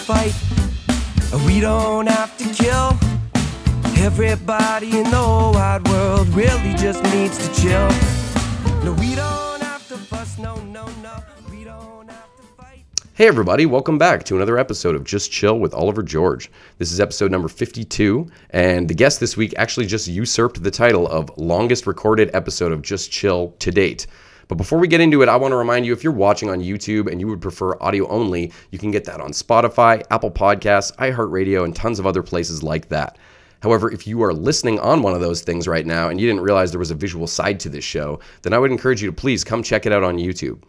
fight. We don't have to kill. Everybody in the wide world really just needs to chill. No, we don't have to fuss, no, no, no. We don't have to fight. Hey, everybody, welcome back to another episode of Just Chill with Oliver George. This is episode number 52, and the guest this week actually just usurped the title of longest recorded episode of Just Chill to date. But before we get into it, I want to remind you if you're watching on YouTube and you would prefer audio only, you can get that on Spotify, Apple Podcasts, iHeartRadio, and tons of other places like that. However, if you are listening on one of those things right now and you didn't realize there was a visual side to this show, then I would encourage you to please come check it out on YouTube.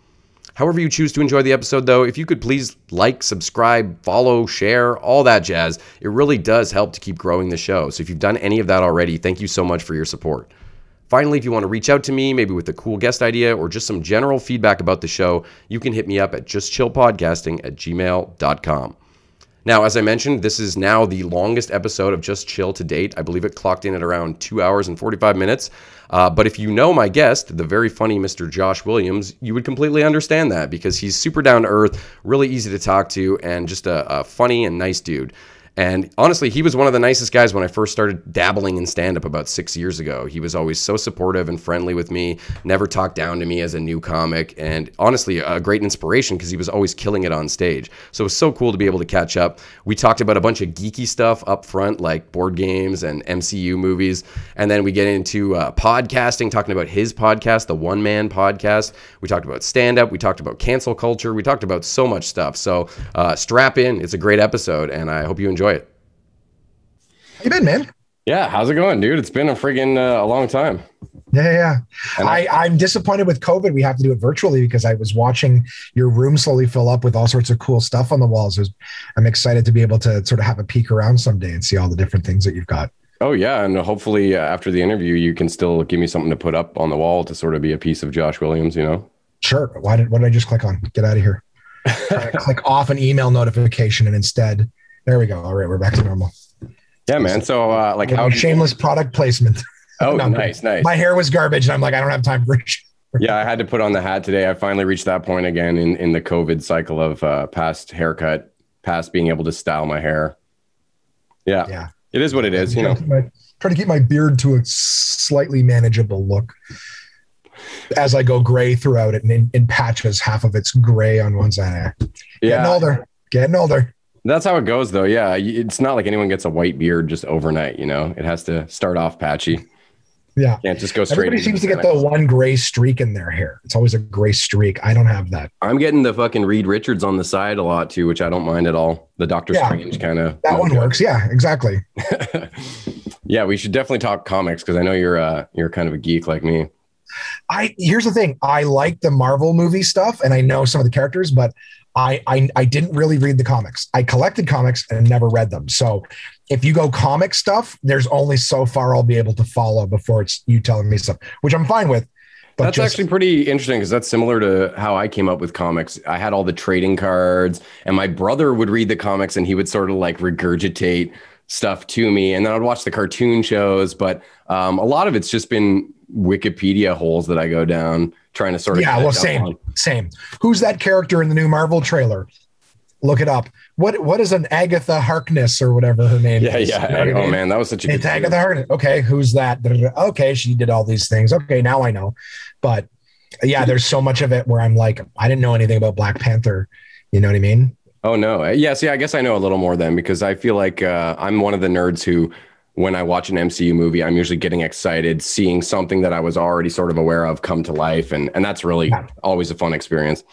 However, you choose to enjoy the episode, though, if you could please like, subscribe, follow, share, all that jazz, it really does help to keep growing the show. So if you've done any of that already, thank you so much for your support. Finally, if you want to reach out to me, maybe with a cool guest idea or just some general feedback about the show, you can hit me up at justchillpodcasting at gmail.com. Now, as I mentioned, this is now the longest episode of Just Chill to date. I believe it clocked in at around two hours and 45 minutes. Uh, but if you know my guest, the very funny Mr. Josh Williams, you would completely understand that because he's super down to earth, really easy to talk to, and just a, a funny and nice dude. And honestly, he was one of the nicest guys when I first started dabbling in stand up about six years ago. He was always so supportive and friendly with me, never talked down to me as a new comic, and honestly, a great inspiration because he was always killing it on stage. So it was so cool to be able to catch up. We talked about a bunch of geeky stuff up front, like board games and MCU movies. And then we get into uh, podcasting, talking about his podcast, the One Man Podcast. We talked about stand up. We talked about cancel culture. We talked about so much stuff. So uh, strap in. It's a great episode, and I hope you enjoy it. How you been, man? Yeah, how's it going, dude? It's been a friggin' uh, a long time. Yeah, yeah. yeah. And I, I'm disappointed with COVID. We have to do it virtually because I was watching your room slowly fill up with all sorts of cool stuff on the walls. Was- I'm excited to be able to sort of have a peek around someday and see all the different things that you've got. Oh yeah, and hopefully uh, after the interview, you can still give me something to put up on the wall to sort of be a piece of Josh Williams. You know. Sure. Why did what did I just click on? Get out of here. Click off an email notification and instead, there we go. All right, we're back to normal. Yeah, man. So uh, like how? shameless product placement. Oh, No, nice, nice. My hair was garbage, and I'm like, I don't have time for it. yeah, I had to put on the hat today. I finally reached that point again in in the COVID cycle of uh, past haircut, past being able to style my hair. Yeah, Yeah. it is what it is. You know. Trying to keep my- trying to keep my beard to a slightly manageable look as I go gray throughout it and in, in patches, half of it's gray on one side. Yeah, getting older, getting older. That's how it goes, though. Yeah, it's not like anyone gets a white beard just overnight. You know, it has to start off patchy. Yeah. Can't just go straight. Everybody seems to get the the one gray streak in their hair. It's always a gray streak. I don't have that. I'm getting the fucking Reed Richards on the side a lot too, which I don't mind at all. The Doctor Yeah. Strange kind of. That one works. Yeah, exactly. yeah, we should definitely talk comics because I know you're uh you're kind of a geek like me. I here's the thing. I like the Marvel movie stuff and I know some of the characters, but I, I I didn't really read the comics. I collected comics and never read them. So if you go comic stuff, there's only so far I'll be able to follow before it's you telling me stuff, which I'm fine with. But That's just- actually pretty interesting because that's similar to how I came up with comics. I had all the trading cards, and my brother would read the comics and he would sort of like regurgitate stuff to me, and then I'd watch the cartoon shows. But um, a lot of it's just been Wikipedia holes that I go down trying to sort of yeah, well, same, on. same. Who's that character in the new Marvel trailer? Look it up. What what is an Agatha Harkness or whatever her name Yeah, is? yeah. You know what I oh man, that was such a good. It's Agatha Harkness. Okay, who's that? Okay, she did all these things. Okay, now I know. But yeah, there's so much of it where I'm like, I didn't know anything about Black Panther. You know what I mean? Oh no. Yeah, see, I guess I know a little more then because I feel like uh, I'm one of the nerds who when I watch an MCU movie, I'm usually getting excited seeing something that I was already sort of aware of come to life and and that's really Yeah. always a fun experience.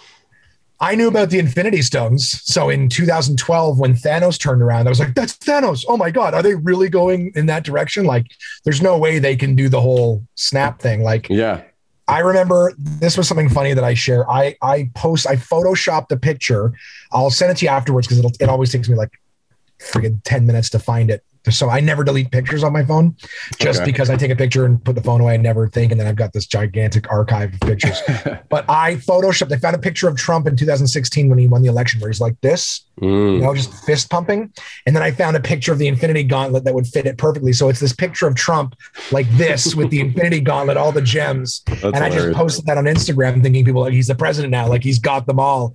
I knew about the Infinity Stones. So in 2012, when Thanos turned around, I was like, that's Thanos. Oh my God. Are they really going in that direction? Like, there's no way they can do the whole snap thing. Like, Yeah. I remember this was something funny that I share. I I post I photoshopped a picture. I'll send it to you afterwards because it it always takes me like friggin' 10 minutes to find it. So I never delete pictures on my phone just Okay. because I take a picture and put the phone away and never think. And then I've got this gigantic archive of pictures. but I photoshopped, I found a picture of Trump in 2016 when he won the election where he's like this, you Mm. know, just fist pumping. And then I found a picture of the Infinity Gauntlet that would fit it perfectly. So it's this picture of Trump like this with the Infinity Gauntlet, all the gems That's and I just posted that on Instagram, thinking people like he's the president now, like he's got them all.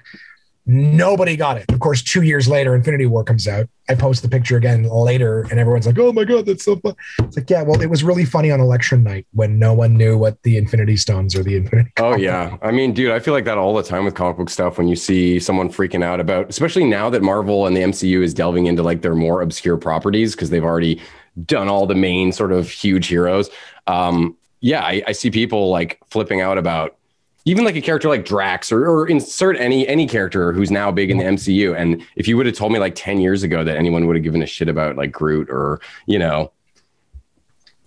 Nobody got it. Of course, two years later, Infinity War comes out. I post the picture again later, and everyone's like, "Oh my god, that's so fun!" It's like, yeah, well, it was really funny on election night when no one knew what the Infinity Stones or the Infinity. Oh yeah, I mean, dude, I feel like that all the time with comic book stuff. When you see someone freaking out about, especially now that Marvel and the MCU is delving into like their more obscure properties because they've already done all the main sort of huge heroes. Um, yeah, I, I see people like flipping out about even like a character like Drax or, or insert any any character who's now big in the MCU. And if you would have told me like 10 years ago that anyone would have given a shit about like Groot or, you know,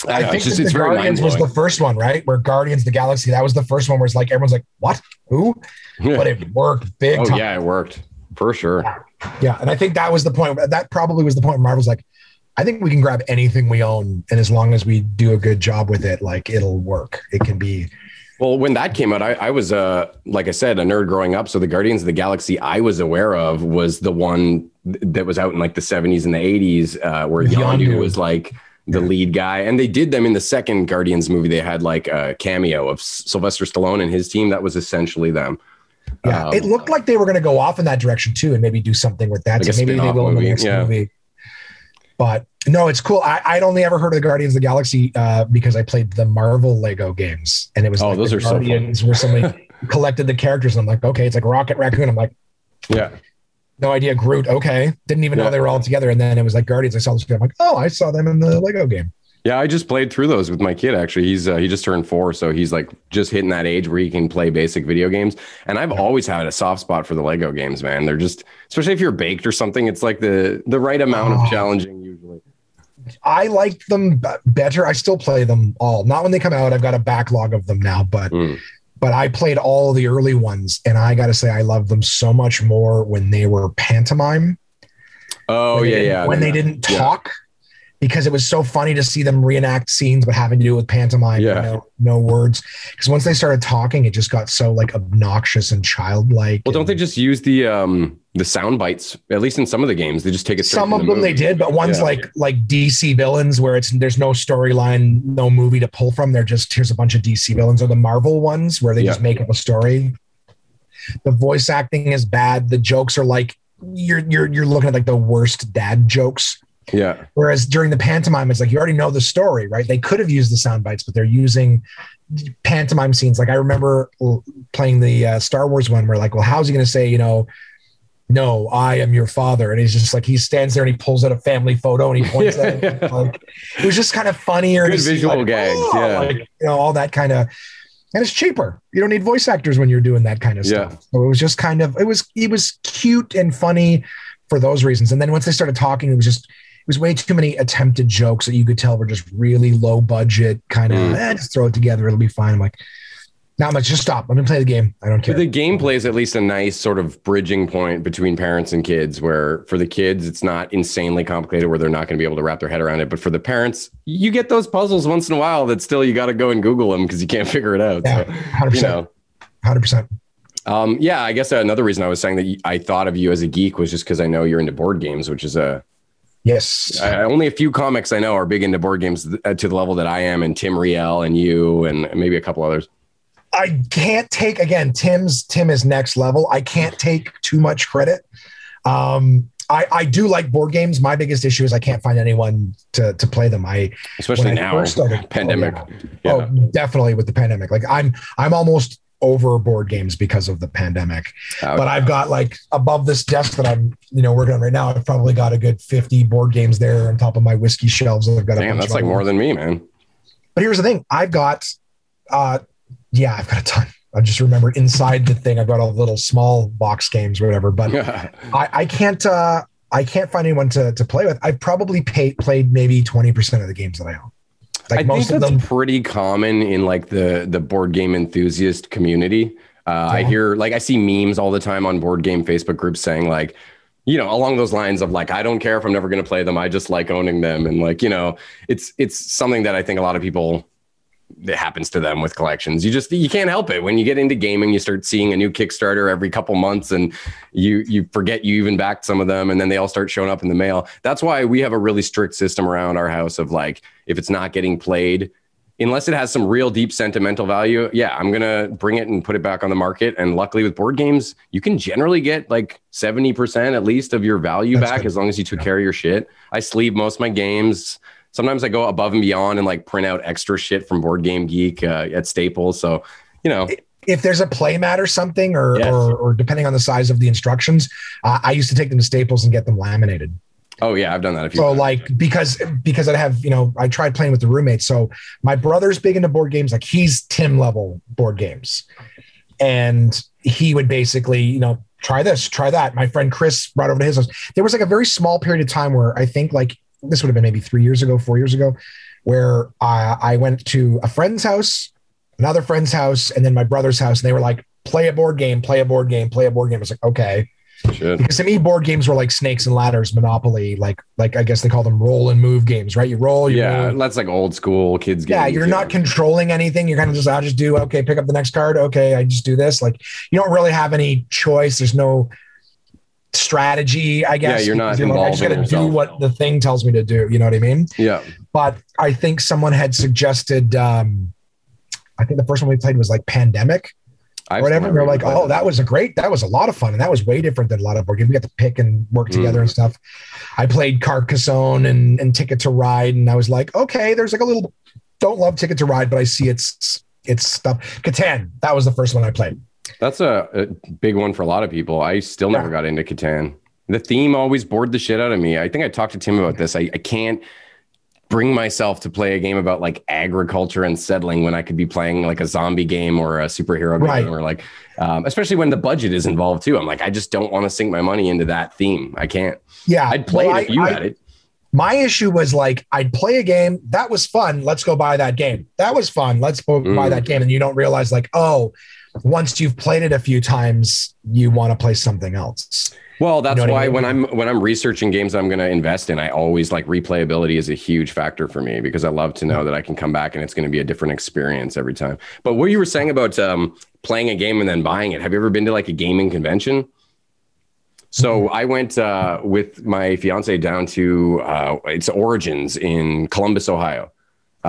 I, know, think it's just it's very Guardians was the first one, right? Where Guardians of the Galaxy, that was the first one where it's like everyone's like, "What? Who?" But it worked big oh time. yeah, it worked for sure. Yeah, and I think that was the point. That probably was the point where Marvel's like, I think we can grab anything we own, and as long as we do a good job with it, like it'll work. It can be. Well, when that came out, I, I was uh like I said, a nerd growing up. So the Guardians of the Galaxy I was aware of was the one that was out in like the 70s and the 80s, uh, where Yondu Yondu. was like the lead guy. And they did them in the second Guardians movie. They had like a cameo of Sylvester Stallone and his team. That was essentially them. Yeah, Um, it looked like they were going to go off in that direction too, and maybe do something with that. Like so maybe they will in the next yeah. movie. But no, it's cool. I, I'd only ever heard of the Guardians of the Galaxy uh, because I played the Marvel Lego games, and it was Oh, like those are so fun. Where somebody collected the characters, and I'm like, okay, it's like Rocket Raccoon. I'm like, Yeah. no idea, Groot. Okay, didn't even Yeah. know they were all together, and then it was like Guardians. I saw this game. I'm like, oh, I saw them in the Lego game. Yeah, I just played through those with my kid. Actually, he's uh, he just turned four, so he's like just hitting that age where he can play basic video games. And I've always had a soft spot for the Lego games, man. They're just, especially if you're baked or something, it's like the the right amount Oh. of challenging usually. I like them b- better. I still play them all. Not when they come out. I've got a backlog of them now, but Mm. but I played all the early ones, and I got to say I love them so much more when they were pantomime. Oh when yeah, yeah. When they yeah. didn't Yeah. talk, because it was so funny to see them reenact scenes, but having to do with pantomime. Yeah. No, no words. Because once they started talking, it just got so like obnoxious and childlike. Well, don't they just use the um the sound bites? At least in some of the games, they just take it. some of the them they did, but ones Yeah. like like DC villains where it's there's no storyline, no movie to pull from. They're just here's a bunch of DC villains, or the Marvel ones where they Yeah. just make up a story. The voice acting is bad. The jokes are like you're you're you're looking at like the worst dad jokes. Yeah, Whereas during the pantomime, it's like you already know the story, right? They could have used the sound bites, but they're using pantomime scenes. Like I remember playing the uh, Star Wars one where like, well, how's he going to say, you know, no, I am your father? And he's just like, he stands there and he pulls out a family photo and he points at it. Yeah. Like, it was just kind of funnier. Good visual like, gags, oh, yeah. like, you know, all that kind of, and it's cheaper. You don't need voice actors when you're doing that kind of Yeah. stuff. So it was just kind of, it was, it was cute and funny for those reasons. And then once they started talking, it was just, was way too many attempted jokes that you could tell were just really low budget, kind of, Mm. eh, just throw it together. It'll be fine. I'm like, not much. Just stop. I'm gonna play the game. I don't care. But the gameplay is at least a nice sort of bridging point between parents and kids, where for the kids, it's not insanely complicated where they're not going to be able to wrap their head around it. But for the parents, you get those puzzles once in a while that still you got to go and Google them because you can't figure it out. yeah, So, hundred you percent, know, hundred percent. um, yeah, I guess another reason I was saying that I thought of you as a geek was just because I know you're into board games, which is a Yes. I, only a few comics I know are big into board games uh, to the level that I am, and Tim Riel and you, and maybe a couple others. I can't take again. Tim's Tim is next level. I can't take too much credit. Um, I, I do like board games. My biggest issue is I can't find anyone to to play them. I Especially when I now, first started- pandemic. Oh, Yeah. Oh, definitely with the pandemic. Like I'm I'm almost over board games because of the pandemic. Uh, But I've got like above this desk that I'm you know working on right now. I've probably got a good 50 board games there on top of my whiskey shelves. I've got a damn, bunch that's like more than me, man. But here's the thing: I've got, uh, yeah, I've got a ton. I just remembered inside the thing, I've got all the little small box games, or whatever. But I, I can't, uh, I can't find anyone to to play with. I've probably paid, played maybe twenty percent of the games that I own. Like I most think of that's them, pretty common in like the the board game enthusiast community. Uh, I hear like I see memes all the time on board game Facebook groups saying like, you know, along those lines of like, I don't care if I'm never going to play them. I just like owning them, and like, you know, it's it's something that I think a lot of people that happens to them with collections. You just you can't help it when you get into gaming. You start seeing a new Kickstarter every couple months, and you you forget you even backed some of them, and then they all start showing up in the mail. That's why we have a really strict system around our house of like, if it's not getting played, unless it has some real deep sentimental value, yeah, I'm gonna bring it and put it back on the market. And luckily, with board games, you can generally get like seventy percent at least of your value That's back good. as long as you took care of your shit. I sleeve most of my games. Sometimes I go above and beyond and like print out extra shit from Board Game Geek uh, at Staples. So you know, if there's a playmat or something, or, Yes. or or depending on the size of the instructions, uh, I used to take them to Staples and get them laminated. oh yeah, I've done that a few. So times. like because because I have you know I tried playing with the roommates. So my brother's big into board games. Like he's Tim level board games, and he would basically you know try this, try that. My friend Chris brought over to his house. There was like a very small period of time where I think like this would have been maybe three years ago, four years ago, where I, I went to a friend's house, another friend's house, and then my brother's house, and they were like, "Play a board game, play a board game, play a board game." I was like, "Okay." Shit. because to me board games were like snakes and ladders monopoly like like i guess they call them roll and move games right you roll you Yeah, move. that's like old school kids. yeah you're not controlling anything you're kind of just i'll just do okay pick up the next card okay i just do this like you don't really have any choice there's no strategy i guess Yeah, you're not because like, i just gotta do what the thing tells me to do you know what i mean Yeah. but i think someone had suggested um i think the first one we played was like pandemic I've or whatever. they're like, oh, that was a great, that was a lot of fun. And that was way different than a lot of board games. We got to pick and work together Mm. and stuff. I played Carcassonne and, and Ticket to Ride. And I was like, okay, there's like a little, don't love Ticket to Ride, but I see it's, it's stuff. Catan, that was the first one I played. That's a, a big one for a lot of people. I still never Yeah. got into Catan. The theme always bored the shit out of me. I think I talked to Tim about this. I, I can't bring myself to play a game about like agriculture and settling when I could be playing like a zombie game or a superhero Right. game or like, um, especially when the budget is involved too. I'm like, I just don't want to sink my money into that theme. I can't. Yeah. I'd play well, it if you I- had it. My issue was like, I'd play a game. That was fun. Let's go buy that game. That was fun. Let's go buy Mm. that game. And you don't realize like, oh, once you've played it a few times, you want to play something else. Well, that's know what I why mean? when I'm when I'm researching games I'm going to invest in, I always like replayability is a huge factor for me because I love to know that I can come back and it's going to be a different experience every time. But what you were saying about um, playing a game and then buying it, have you ever been to like a gaming convention? So I went uh, with my fiance down to uh, its origins in Columbus, Ohio.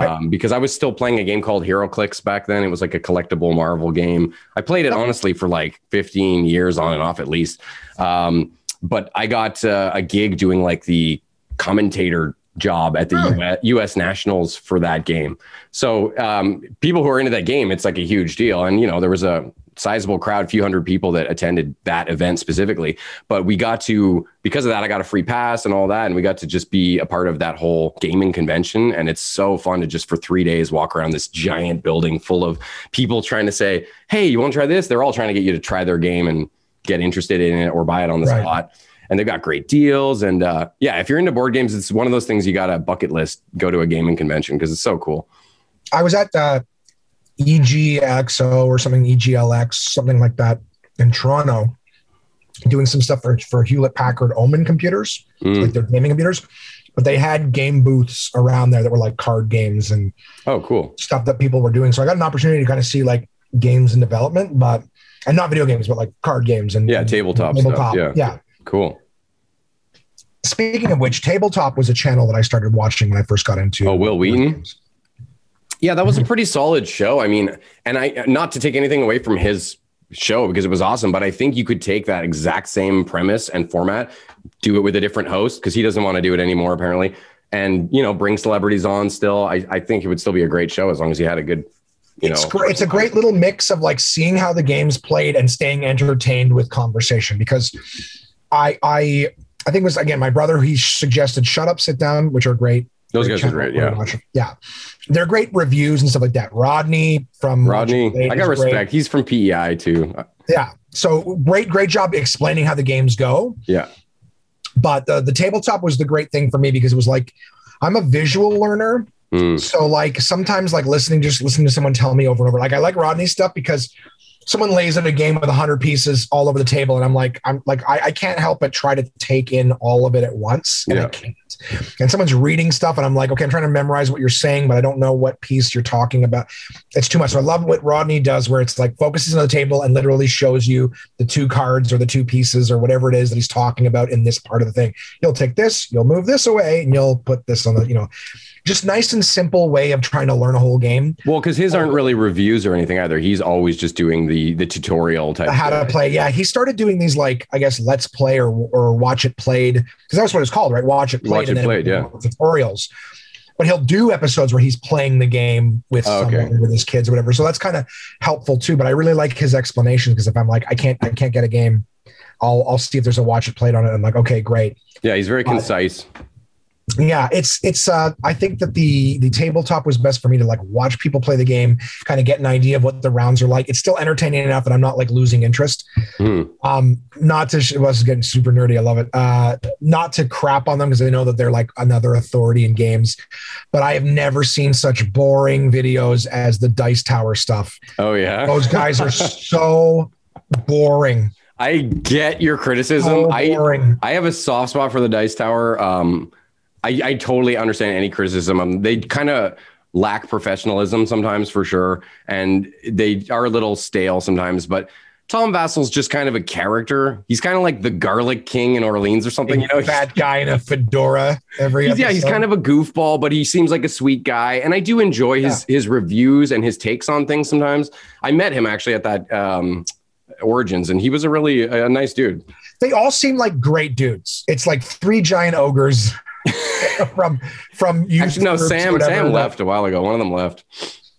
Um, because I was still playing a game called HeroClix back then. It was like a collectible Marvel game. I played it honestly for like 15 years on and off at least. Um, but I got uh, a gig doing like the commentator job at the US, US Nationals for that game. So um, people who are into that game, it's like a huge deal. And you know, there was a sizable crowd, few hundred people that attended that event specifically. But we got to because of that, I got a free pass and all that, and we got to just be a part of that whole gaming convention. And it's so fun to just for three days walk around this giant building full of people trying to say, "Hey, you want to try this?" They're all trying to get you to try their game and get interested in it or buy it on the Right. spot. And they've got great deals. And uh, yeah, if you're into board games, it's one of those things you got a bucket list. Go to a gaming convention because it's so cool. I was at uh, EGXO or something, EGLX, something like that in Toronto, doing some stuff for, for Hewlett Packard Omen computers, Mm. like their gaming computers. But they had game booths around there that were like card games and Oh, cool. stuff that people were doing. So I got an opportunity to kind of see like games in development, but and not video games, but like card games and Yeah, and tabletop tabletop. stuff. Yeah. yeah. Cool. Speaking of which, tabletop was a channel that I started watching when I first got into. Oh, Wil Wheaton? games. Yeah, that was a pretty solid show. I mean, and I not to take anything away from his show because it was awesome, but I think you could take that exact same premise and format, do it with a different host because he doesn't want to do it anymore apparently, and you know bring celebrities on still. I, I think it would still be a great show as long as you had a good, you it's know. great. It's a great little mix of like seeing how the game's played and staying entertained with conversation because I I I think it was again my brother he suggested Shut Up Sit Down which are great. Those guys are great. Yeah, watch. yeah, they're great reviews and stuff like that. Rodney from Rodney, I got is great. respect. He's from PEI too. Yeah, so great great job explaining how the games go. Yeah, But the the tabletop was the great thing for me because it was like I'm a visual learner. Mm. So like sometimes like listening, just listening to someone tell me over and over. Like I like Rodney's stuff because someone lays out a game with hundred pieces all over the table, and I'm like, I'm like, I, I can't help but try to take in all of it at once, and I Yeah. And someone's reading stuff and I'm like, okay, I'm trying to memorize what you're saying, but I don't know what piece you're talking about. It's too much. So I love what Rodney does where it's like focuses on the table and literally shows you the two cards or the two pieces or whatever it is that he's talking about in this part of the thing. You'll take this, you'll move this away, and you'll put this on the, you know, just nice and simple way of trying to learn a whole game. Well, because his aren't oh. really reviews or anything either. He's always just doing the the tutorial type. How to play? Yeah, he started doing these like I guess let's play or or watch it played because that's what it's called, right? Watch it played. Watch it played, yeah. Tutorials. But he'll do episodes where he's playing the game with Oh, okay. someone, with his kids or whatever. So that's kind of helpful too. But I really like his explanation because if I'm like I can't I can't get a game, I'll I'll see if there's a watch it played on it. I'm like okay great. Yeah, he's very concise. Yeah it's it's uh i think that the the tabletop was best for me to like watch people play the game kind of get an idea of what the rounds are like it's still entertaining enough that i'm not like losing interest Hmm. um not to sh- well, this is getting super nerdy i love it uh not to crap on them because i know that they're like another authority in games but i have never seen such boring videos as the dice tower stuff Oh yeah, those guys are so boring I get your criticism. so I I have a soft spot for the Dice Tower. Um, I, I totally understand any criticism. Um, they kind of lack professionalism sometimes, for sure, and they are a little stale sometimes. But Tom Vasel's just kind of a character. He's kind of like the Garlic King in Orleans or something. You know, fat guy in a fedora every He's, yeah, he's kind of a goofball, but he seems like a sweet guy, and I do enjoy his his reviews and his takes on things. Sometimes I met him actually at that um, Origins, and he was a really a nice dude. they all seem like great dudes. It's like three giant ogres from from you. Actually, no, Sam. Sam left a while ago. One of them left.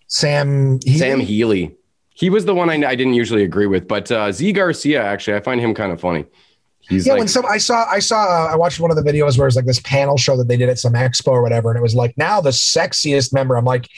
Sam Healey? Sam Healey. He was the one I, I didn't usually agree with, but uh, Zee Garcia actually, I find him kind of funny. He's Yeah, like, when some I saw I saw uh, I watched one of the videos where it's like this panel show that they did at some expo or whatever, and it was like now the sexiest member. I'm like,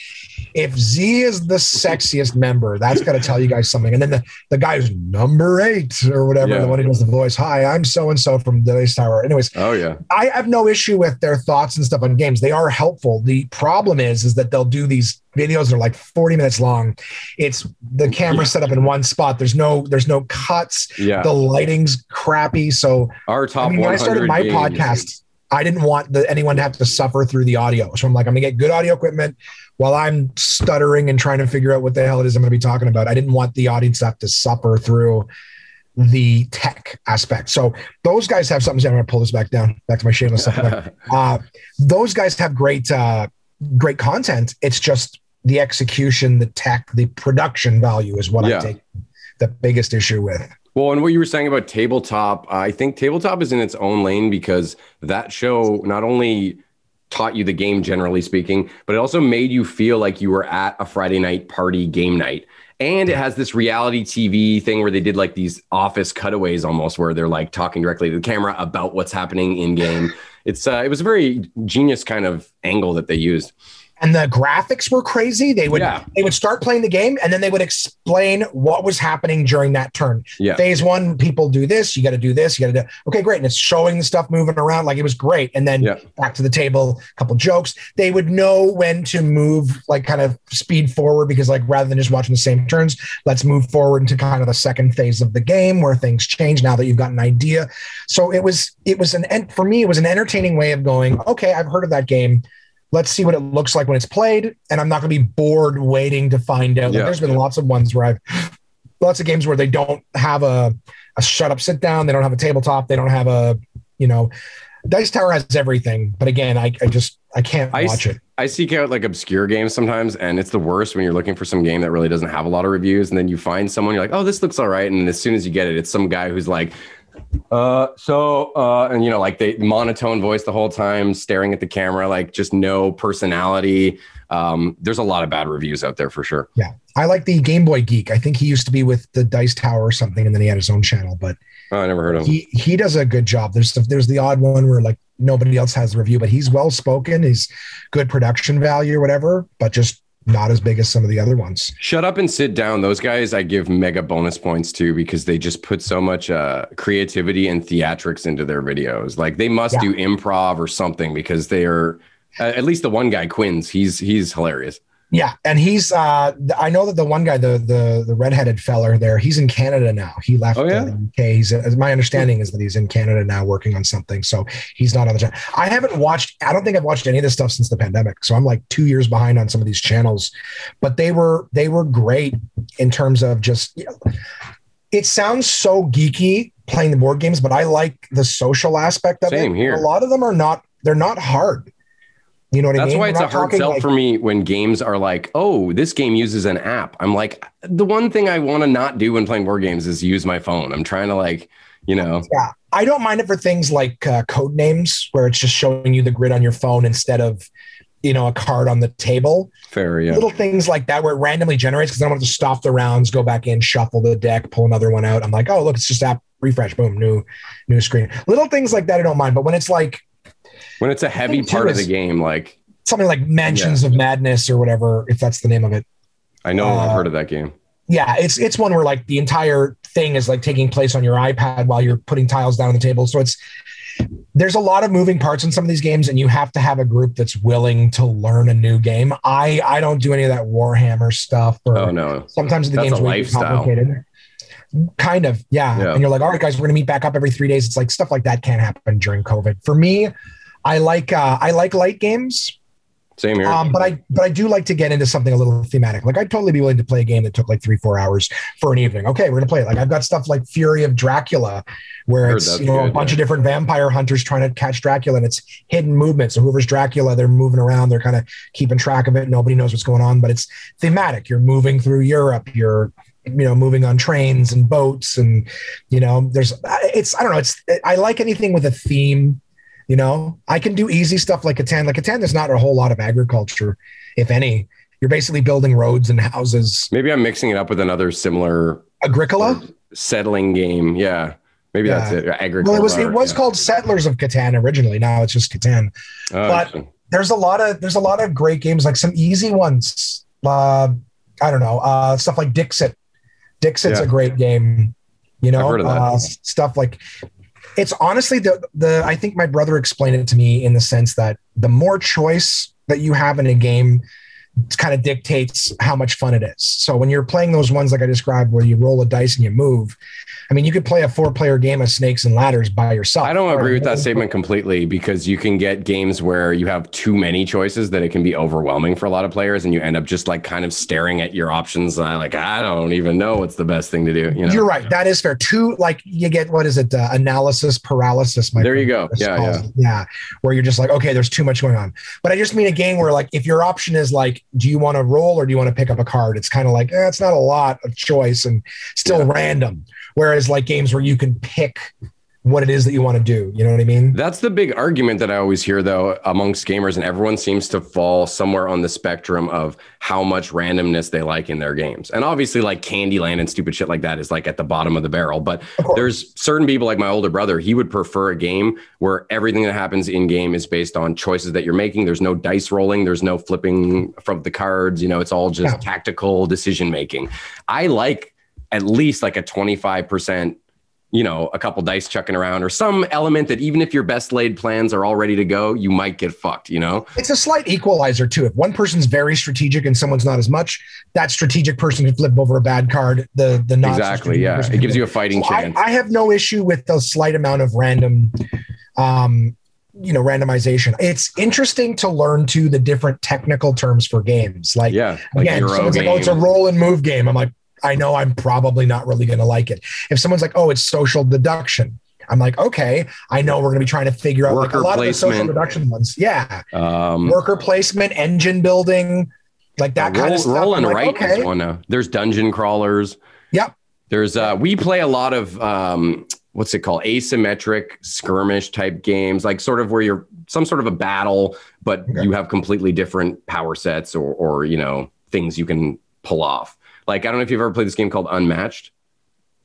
if Zee is the sexiest member, that's got to tell you guys something. And then the the guy who's number eight or whatever, Yeah. the one who does the voice. Hi, I'm so and so from the Dice Tower. Anyways, oh yeah, I have no issue with their thoughts and stuff on games. They are helpful. The problem is, is that they'll do these videos that are like 40 minutes long. It's the camera set up in one spot. There's no, there's no cuts. yeah. The lighting's crappy. So Our top I mean, when I started my games. podcast, I didn't want the, anyone to have to suffer through the audio. So I'm like, I'm gonna get good audio equipment while I'm stuttering and trying to figure out what the hell it is I'm gonna be talking about. I didn't want the audience to have to suffer through the tech aspect. So those guys have something. I'm gonna pull this back down, back to my shameless stuff. uh, those guys have great, uh, great content. It's just the execution, the tech, the production value is what Yeah. I take the biggest issue with. Well, and what you were saying about tabletop, I think tabletop is in its own lane because that show not only taught you the game, generally speaking, but it also made you feel like you were at a Friday night party game night. And it has this reality TV thing where they did like these office cutaways almost, where they're like talking directly to the camera about what's happening in game. It's uh, it was a very genius kind of angle that they used. And the graphics were crazy. They would Yeah. they would start playing the game and then they would explain what was happening during that turn. Yeah. Phase one, people do this, you got to do this, you got to do okay, great. And it's showing the stuff moving around like it was great. And then Yeah. back to the table, a couple jokes. They would know when to move, like kind of speed forward because like rather than just watching the same turns, let's move forward into kind of the second phase of the game where things change now that you've got an idea. So it was it was an for me it was an entertaining way of going. Okay, I've heard of that game let's see what it looks like when it's played and i'm not going to be bored waiting to find out. Like, there's been lots of ones where i've lots of games where they don't have a, a shut up sit down they don't have a tabletop they don't have a you know dice tower has everything but again i, I just i can't I watch it. I seek out like obscure games sometimes, and it's the worst when you're looking for some game that really doesn't have a lot of reviews, and then you find someone you're like, oh, this looks all right, and as soon as you get it, it's some guy who's like, uh, so, uh, and you know, like the monotone voice the whole time, staring at the camera, like just no personality. Um, there's a lot of bad reviews out there for sure. yeah i like the game boy geek i think he used to be with the dice tower or something and then he had his own channel but Oh, I never heard of him. he he does a good job there's the, there's the odd one where like nobody else has the review but he's well spoken he's good production value or whatever but just not as big as some of the other ones Shut up and sit down. Those guys, I give mega bonus points to because they just put so much uh, creativity and theatrics into their videos. Like they must Yeah. do improv or something because they are. At least the one guy, Quinns, he's he's hilarious. Yeah, and he's uh I know that the one guy, the the the redheaded feller there, he's in Canada now. He left Oh, yeah? the UK. He's uh, my understanding is that he's in Canada now working on something. So he's not on the channel. I haven't watched, I don't think I've watched any of this stuff since the pandemic. So I'm like two years behind on some of these channels. But they were they were great in terms of just you know, it sounds so geeky playing the board games, but I like the social aspect of Same it. here. A lot of them are not, they're not hard. You know what I mean? That's why We're it's a hard sell like- for me when games are like, oh, this game uses an app. I'm like, the one thing I want to not do when playing board games is use my phone. I'm trying to like, you know, Yeah, I don't mind it for things like uh, Codenames, where it's just showing you the grid on your phone instead of, you know, a card on the table. fair, yeah. Little things like that where it randomly generates because I don't have to stop the rounds, go back in, shuffle the deck, pull another one out. I'm like, oh, look, it's just app refresh, boom, new, new screen. Little things like that, I don't mind. But when it's like When it's a heavy part of the game, like something like Mansions of Madness or whatever, if that's the name of it. I know I've Uh, heard of that game. Yeah, it's it's one where like the entire thing is like taking place on your iPad while you're putting tiles down on the table. So it's there's a lot of moving parts in some of these games, and you have to have a group that's willing to learn a new game. I I don't do any of that Warhammer stuff. Or Oh no. sometimes the That's game's way complicated. Kind of, yeah. Yeah. And you're like, all right, guys, we're gonna meet back up every three days. It's like stuff like that can't happen during COVID. For me, I like uh, I like light games. Same here. Um, but I but I do like to get into something a little thematic. Like I'd totally be willing to play a game that took like three four hours for an evening. Okay, we're gonna play it. Like I've got stuff like Fury of Dracula, where it's you know a bunch yeah. of different vampire hunters trying to catch Dracula, and it's hidden movement. So whoever's Dracula, they're moving around. They're kind of keeping track of it. Nobody knows what's going on, but it's thematic. You're moving through Europe. You're you know moving on trains and boats, and you know there's it's I don't know. It's I like anything with a theme. You know, I can do easy stuff like a Catan. Like a Catan, there's not a whole lot of agriculture, if any. You're basically building roads and houses. Maybe I'm mixing it up with another similar Agricola. settling game. Yeah. Maybe Yeah. that's it. Agriculture. Well, it was it was yeah. called Settlers of Catan originally. Now it's just Catan. Oh, but- There's a lot of there's a lot of great games, like some easy ones. Uh, I don't know uh, stuff like Dixit. Dixit's Yeah. a great game. You know, I've heard of that. Uh, stuff like it's honestly the the I think my brother explained it to me in the sense that the more choice that you have in a game kind of dictates how much fun it is. So when you're playing those ones like I described where you roll a dice and you move, I mean you could play a four player game of snakes and ladders by yourself. I don't agree with that statement completely because you can get games where you have too many choices that it can be overwhelming for a lot of players and you end up just like kind of staring at your options and like I don't even know what's the best thing to do, you know. You're right. That is fair. Two, like you get what is it? Uh, analysis paralysis. My There you go. Yeah, yeah. yeah. Where you're just like, okay, there's too much going on. But I just mean a game where, like, if your option is like, do you want to roll or do you want to pick up a card? It's kind of like, eh, it's not a lot of choice and still Yeah. random. Whereas like games where you can pick what it is that you want to do. You know what I mean? That's the big argument that I always hear, though, amongst gamers, and everyone seems to fall somewhere on the spectrum of how much randomness they like in their games. And obviously, like Candyland and stupid shit like that is like at the bottom of the barrel. But there's certain people, like my older brother, he would prefer a game where everything that happens in game is based on choices that you're making. There's no dice rolling, there's no flipping from the cards. You know, it's all just Yeah. tactical decision making. I like at least like a 25% you know, a couple dice chucking around or some element that even if your best laid plans are all ready to go, you might get fucked, you know? It's a slight equalizer too. If one person's very strategic and someone's not as much, that strategic person can flip over a bad card. The the not exactly. Yeah. It gives you a fighting So chance. I have no issue with the slight amount of random um you know randomization it's interesting to learn to the different technical terms for games like yeah. Like again someone's like oh it's a roll and move game i'm like i know i'm probably not really going to like it if someone's like oh it's social deduction i'm like okay i know we're going to be trying to figure out like a lot of the social deduction ones yeah um, worker placement engine building like that kind of stuff roll I'm like, okay is one now. There's dungeon crawlers. Yep. There's uh we play a lot of um what's it called? Asymmetric skirmish type games, like sort of where you're some sort of a battle, but Okay. you have completely different power sets or or you know things you can pull off. Like I don't know if you've ever played this game called Unmatched.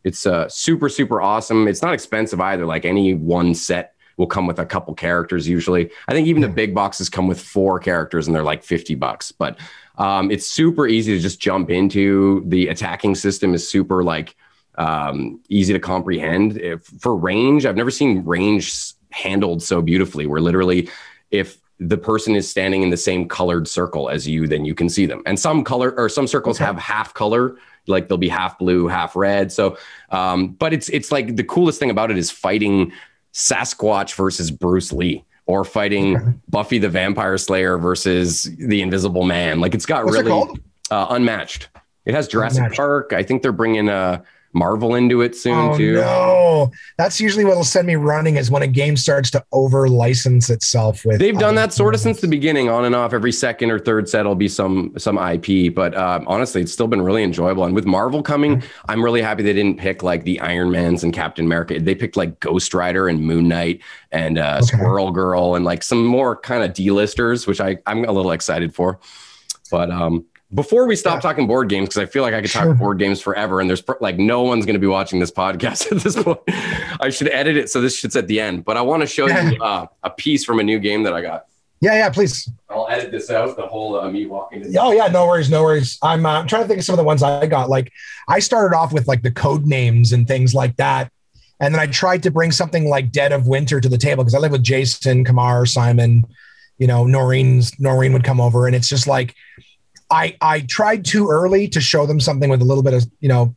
It's uh super super awesome. It's not expensive either. Like any one set will come with a couple characters usually. I think even the big boxes come with four characters and they're like 50 bucks. But um, it's super easy to just jump into. The attacking system is super like um, easy to comprehend. If for range, I've never seen range handled so beautifully. Where literally, if the person is standing in the same colored circle as you, then you can see them. And some color or some circles Okay. have half color, like they'll be half blue, half red. So, um, but it's it's like the coolest thing about it is fighting Sasquatch versus Bruce Lee. Or fighting Buffy the Vampire Slayer versus the Invisible Man. Like it's got What's really called? uh, unmatched. It has Jurassic Unmatched. Park. I think they're bringing uh, Marvel into it soon Oh too. no, that's usually what'll send me running is when a game starts to over license itself with. They've done that sort of since the beginning, on and off. Every second or third set will be some some IP, but um, honestly, it's still been really enjoyable. And with Marvel coming, I'm really happy they didn't pick like the Iron Mans and Captain America. They picked like Ghost Rider and Moon Knight and uh, Okay. Squirrel Girl and like some more kind of D-listers, which I I'm a little excited for. But um, before we stop Yeah. talking board games, because I feel like I could Sure. talk board games forever, and there's like no one's going to be watching this podcast at this point. I should edit it so this shit's at the end. But I want to show you uh, a piece from a new game that I got. Yeah, yeah, please. I'll edit this out. The whole uh, me walking. To- Oh yeah, no worries, no worries. I'm, uh, I'm trying to think of some of the ones I got. Like I started off with like the Codenames and things like that, and then I tried to bring something like Dead of Winter to the table because I live with Jason, Kamar, Simon. You know, Noreen's Noreen would come over, and it's just like I I tried too early to show them something with a little bit of you know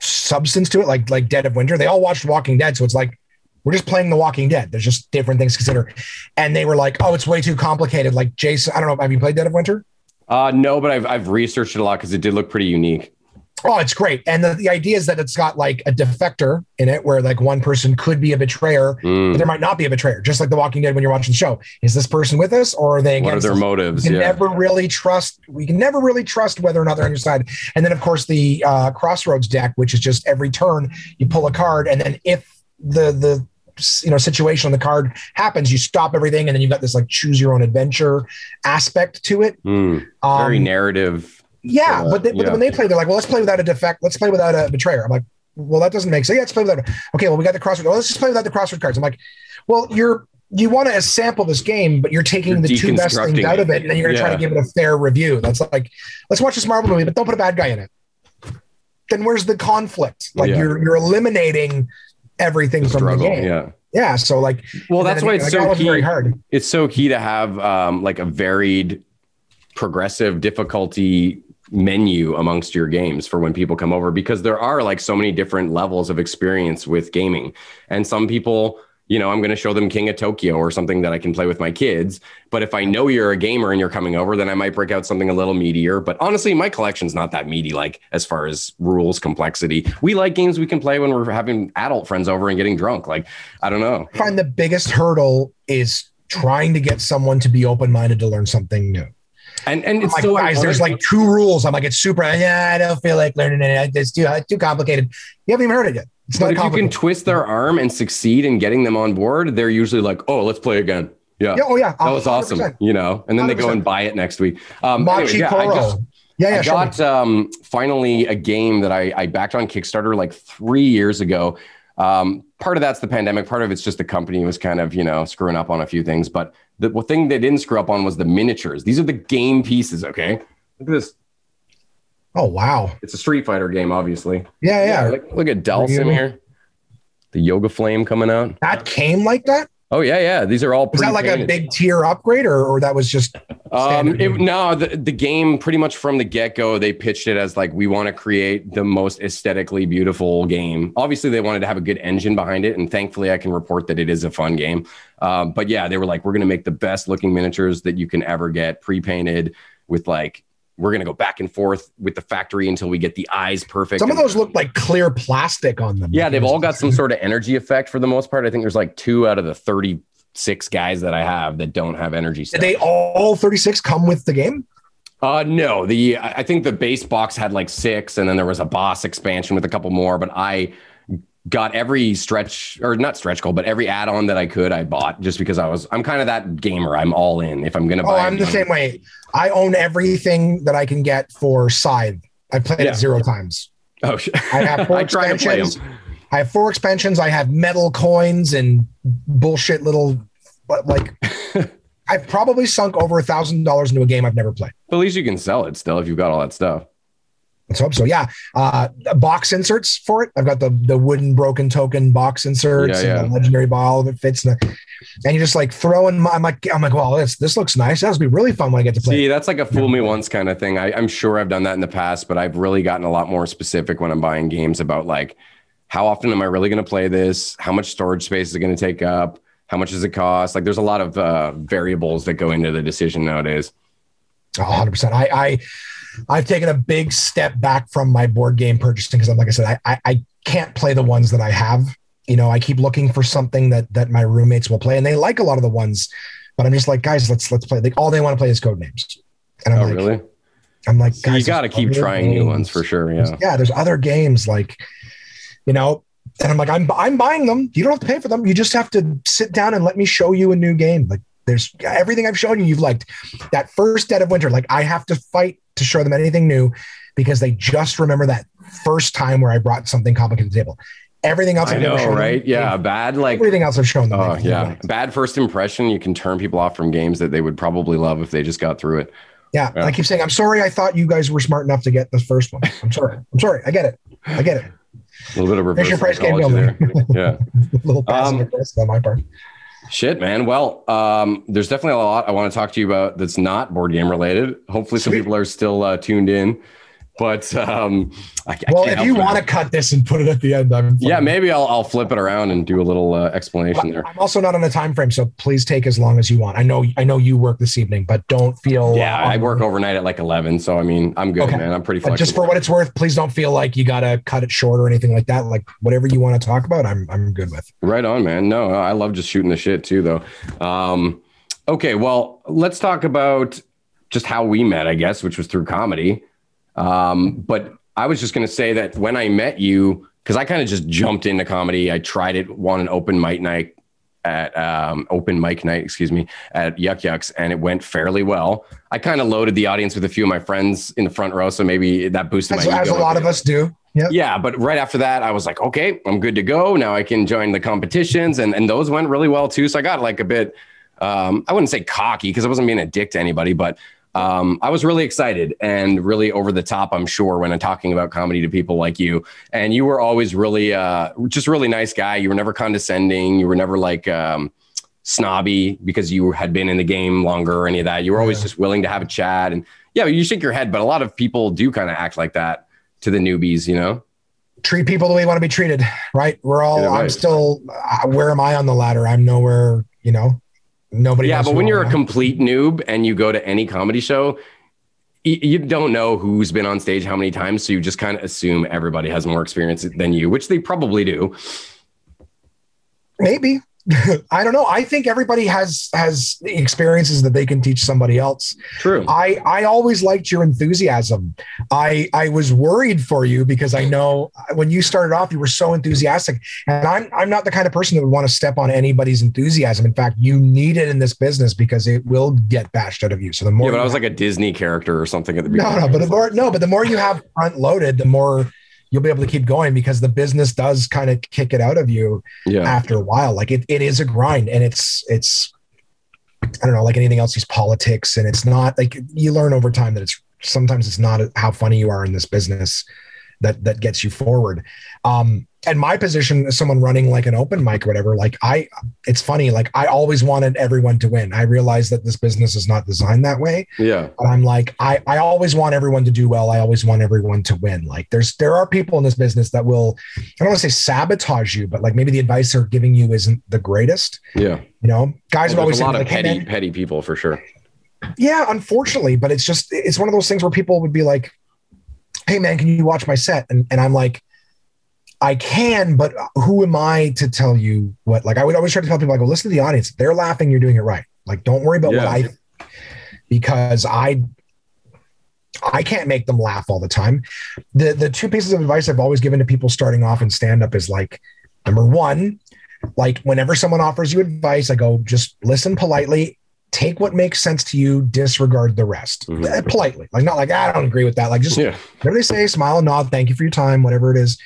substance to it, like like Dead of Winter. They all watched Walking Dead, so it's like we're just playing The Walking Dead. There's just different things to consider, and they were like, oh, it's way too complicated. Like Jason, I don't know. Have you played Dead of Winter? Uh, no, but I've I've researched it a lot because it did look pretty unique. Oh, it's great. And the, the idea is that it's got like a defector in it where like one person could be a betrayer, Mm. but there might not be a betrayer, just like The Walking Dead when you're watching the show. Is this person with us or are they What are their us? motives? We can Yeah. never really trust. We can never really trust whether or not they're on your side. And then, of course, the uh, Crossroads deck, which is just every turn you pull a card, and then if the the you know situation on the card happens, you stop everything, and then you've got this like choose your own adventure aspect to it. Mm. Um, Very narrative. Yeah, Uh, but, they, but when they play, they're like, well, let's play without a defect. Let's play without a betrayer. I'm like, well, that doesn't make sense. Yeah, let's play without. Okay, well, we got the crossword. Well, let's just play without the crossword cards. I'm like, well, you're you want to sample this game, but you're taking You're the two best things out of it. and then you're gonna try to give it a fair review. That's like, let's watch this Marvel movie, but don't put a bad guy in it. Then where's the conflict? Like Yeah. you're you're eliminating everything from Struggle. the game. Yeah. Yeah. So like, Well, that's why it's like, so key. hard. It's so key to have um, like a varied, progressive difficulty menu amongst your games for when people come over because there are like so many different levels of experience with gaming. And some people you know i'm going to show them king of tokyo or something that i can play with my kids but if i know you're a gamer and you're coming over then i might break out something a little meatier. But honestly my collection's not that meaty like as far as rules complexity. We like games we can play when we're having adult friends over and getting drunk. Like i don't know. I find the biggest hurdle is trying to get someone to be open minded to learn something new. And and it's like, so guys, there's like two rules. I'm like, it's super. Yeah, I don't feel like learning it. It's too, it's too complicated. You haven't even heard it yet. It's But not if you can twist their arm and succeed in getting them on board, they're usually like, "Oh, let's play again." Yeah, yeah, oh yeah, that was awesome. You know, and then they go and buy it next week. Um, Machi anyways, yeah, I just yeah, yeah, I got um, finally a game that I, I backed on Kickstarter like three years ago. Um, part of that's the pandemic. Part of it's just the company was kind of you know screwing up on a few things. But the thing they didn't screw up on was the miniatures. These are the game pieces. Okay, look at this. Oh wow. It's a Street Fighter game, obviously. Yeah, yeah. look, look at Really? here. The Yoga Flame coming out. That came like that. Oh yeah, yeah. These are all Was that like a big tier upgrade, or, or that was just Um, it, no, the, the game pretty much from the get go, they pitched it as like we want to create the most aesthetically beautiful game. Obviously, they wanted to have a good engine behind it, and thankfully, I can report that it is a fun game. Um, but yeah, they were like, we're going to make the best looking miniatures that you can ever get, pre painted with like. We're gonna go back and forth with the factory until we get the eyes perfect. some of those look like clear plastic on them. Yeah, they've all got some sort of energy effect for the most part. I think there's like two out of the 36 guys that I have that don't have energy Did they all 36 come with the game? Uh, no, the I think the base box had like six, and then there was a boss expansion with a couple more. But I got every stretch or not stretch goal, but every add-on that I could, I bought just because I was. I'm kind of that gamer. I'm all in. If I'm gonna oh, buy, Oh, I'm the game- same way. I own everything that I can get for Scythe. I've played Yeah. it zero times. Oh, shit. I have four I try to play them. expansions. I have four expansions. I have metal coins and bullshit little, but like, I've probably sunk over a thousand dollars into a game I've never played. But at least you can sell it still if you've got all that stuff. Let's hope so. Yeah. Uh, box inserts for it. I've got the the wooden broken token box inserts Yeah, and the legendary ball. It fits. The, and you're just like throwing. My, I'm like, I'm like, well, this this looks nice. That would be really fun when I get to play. See, that's like a fool me once kind of thing. I, I'm sure I've done that in the past, but I've really gotten a lot more specific when I'm buying games about like how often am I really going to play this? How much storage space is it going to take up? How much does it cost? Like, there's a lot of uh, variables that go into the decision nowadays. 100. percent I I I've taken a big step back from my board game purchasing because I'm like I said, I, I I can't play the ones that I have. You know, I keep looking for something that that my roommates will play, and they like a lot of the ones, but I'm just like, guys, let's let's play. Like all they want to play is Codenames, and I'm Oh, like, really? I'm like, So you got to keep trying new ones for sure. Yeah. yeah there's other games like you know and i'm like i'm i'm buying them you don't have to pay for them you just have to sit down and let me show you a new game like there's everything i've shown you you've liked that first dead of winter like i have to fight to show them anything new because they just remember that first time where i brought something complicated to the table everything else I I've know, shown them, right? Yeah. Bad, like, everything else i've shown them oh, yeah. liked. Bad first impression. You can turn people off from games that they would probably love if they just got through it. yeah Yeah. i keep saying i'm sorry i thought you guys were smart enough to get the first one i'm sorry i'm sorry i get it i get it A little bit of reverse There's your price game there. Yeah. a little passive Um, on my part Shit, man. Well, um, there's definitely a lot I want to talk to you about that's not board game related. Hopefully, some people are still uh, tuned in. But um, I, I well if you want to cut this and put it at the end i'm yeah, maybe I'll, I'll flip it around and do a little uh, explanation there. I'm also not on a time frame, so please take as long as you want. I know I know you work this evening, but don't feel Yeah, I um, work overnight at like 11, so I mean, I'm good, Okay. man. I'm pretty But flexible. just for what it's worth, please don't feel like you gotta cut it short or anything like that. Like whatever you want to talk about, I'm I'm good with. Right on, man. No, I love just shooting the shit too, though. Um, okay, well, let's talk about just how we met, I guess, which was through comedy. Um, but I was just going to say that when I met you, because I kind of just jumped into comedy, I tried it, won an open mic night at um, open mic night, excuse me, at Yuk Yuk's, and it went fairly well. I kind of loaded the audience with a few of my friends in the front row, so maybe that boosted As, my as a lot of us do. Yeah. Yeah, but right after that, I was like, okay, I'm good to go. Now I can join the competitions, and and those went really well too. So I got like a bit, um, I wouldn't say cocky because I wasn't being a dick to anybody, but um, I was really excited and really over the top. I'm sure when I'm talking about comedy to people like you, and you were always really, uh, just really nice guy. You were never condescending. You were never like. Um, snobby because you had been in the game longer or any of that you were always Yeah. just willing to have a chat and yeah you shake your head but a lot of people do kind of act like that to the newbies you know Treat people the way you want to be treated, right? We're all. Either way. I'm still. Uh, where am I on the ladder? I'm nowhere. You know, nobody. yeah, but when you're a complete noob and you go to any comedy show, you don't know who's been on stage how many times, so you just kind of assume everybody has more experience than you, which they probably do. maybe I don't know. I think everybody has has experiences that they can teach somebody else. True. I I always liked your enthusiasm. I I was worried for you because I know when you started off you were so enthusiastic and I'm I'm not the kind of person that would want to step on anybody's enthusiasm. In fact, you need it in this business because it will get bashed out of you. So the more Yeah, but I was have- like a Disney character or something at the beginning. no, no, but the more no, but the more you have front loaded, the more you'll be able to keep going because the business does kind of kick it out of you yeah. after a while. Like it, it is a grind and it's it's I don't know, like anything else, these politics, and it's not like you learn over time that it's sometimes it's not how funny you are in this business that that gets you forward. Um, and my position as someone running like an open mic or whatever, like I, it's funny. Like I always wanted everyone to win. I realize that this business is not designed that way. Yeah. But I'm like, I, I always want everyone to do well. I always want everyone to win. Like there's there are people in this business that will, I don't want to say sabotage you, but like maybe the advice they're giving you isn't the greatest. Yeah. You know, guys Well, always a lot of like, petty, man, petty people for sure. yeah, unfortunately, but it's just it's one of those things where people would be like, "Hey, man, can you watch my set?" And and I'm like, I can, but who am I to tell you what? Like, I would always try to tell people, like, go, listen to the audience. They're laughing. You're doing it right. Like, don't worry about Yeah. what I, because I, I can't make them laugh all the time. The the two pieces of advice I've always given to people starting off in stand up is like, number one, like whenever someone offers you advice, I go, just listen politely, take what makes sense to you, disregard the rest Mhm. Uh, politely. Like, not like, I don't agree with that. Like, just Yeah. whatever they say, smile, nod, thank you for your time, whatever it is.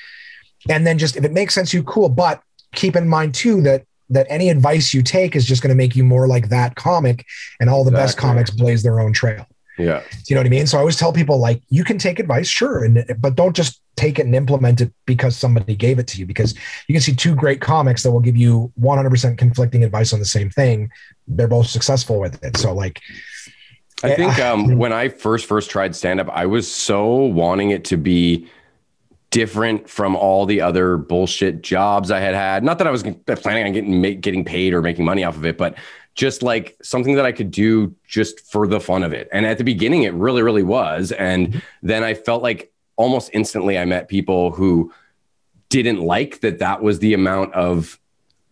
And then just if it makes sense you, cool. But keep in mind too that that any advice you take is just going to make you more like that comic, and all the best comics blaze their own trail. Yeah. you know what I mean? So I always tell people like you can take advice, sure, and but don't just take it and implement it because somebody gave it to you. Because you can see two great comics that will give you 100% conflicting advice on the same thing. They're both successful with it. So like, I think um, when I first first tried stand up, I was so wanting it to be different from all the other bullshit jobs I had had. Not that I was uh, planning on getting make, getting paid or making money off of it, but just like something that I could do just for the fun of it. And at the beginning, it really, really was. And mm-hmm. then I felt like almost instantly I met people who didn't like that that was the amount of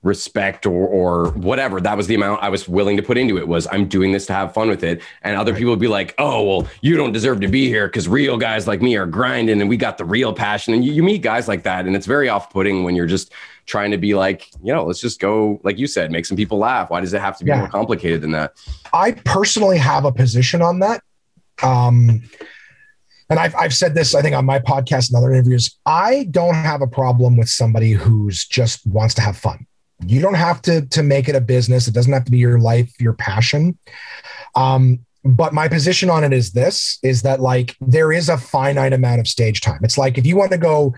respect or or whatever. That was the amount i was willing to put into it was i'm doing this to have fun with it. And other people would be like oh well you don't deserve to be here because real guys like me are grinding and we got the real passion. And you, you meet guys like that and it's very off-putting when you're just trying to be like you know let's just go like you said make some people laugh. Why does it have to be yeah. more complicated than that? I personally have a position on that. Um and I've, I've said this, I think, on my podcast and other interviews. I don't have a problem with somebody who's just wants to have fun you don't have to to make it a business it doesn't have to be your life your passion um, but my position on it is this is that like there is a finite amount of stage time it's like if you want to go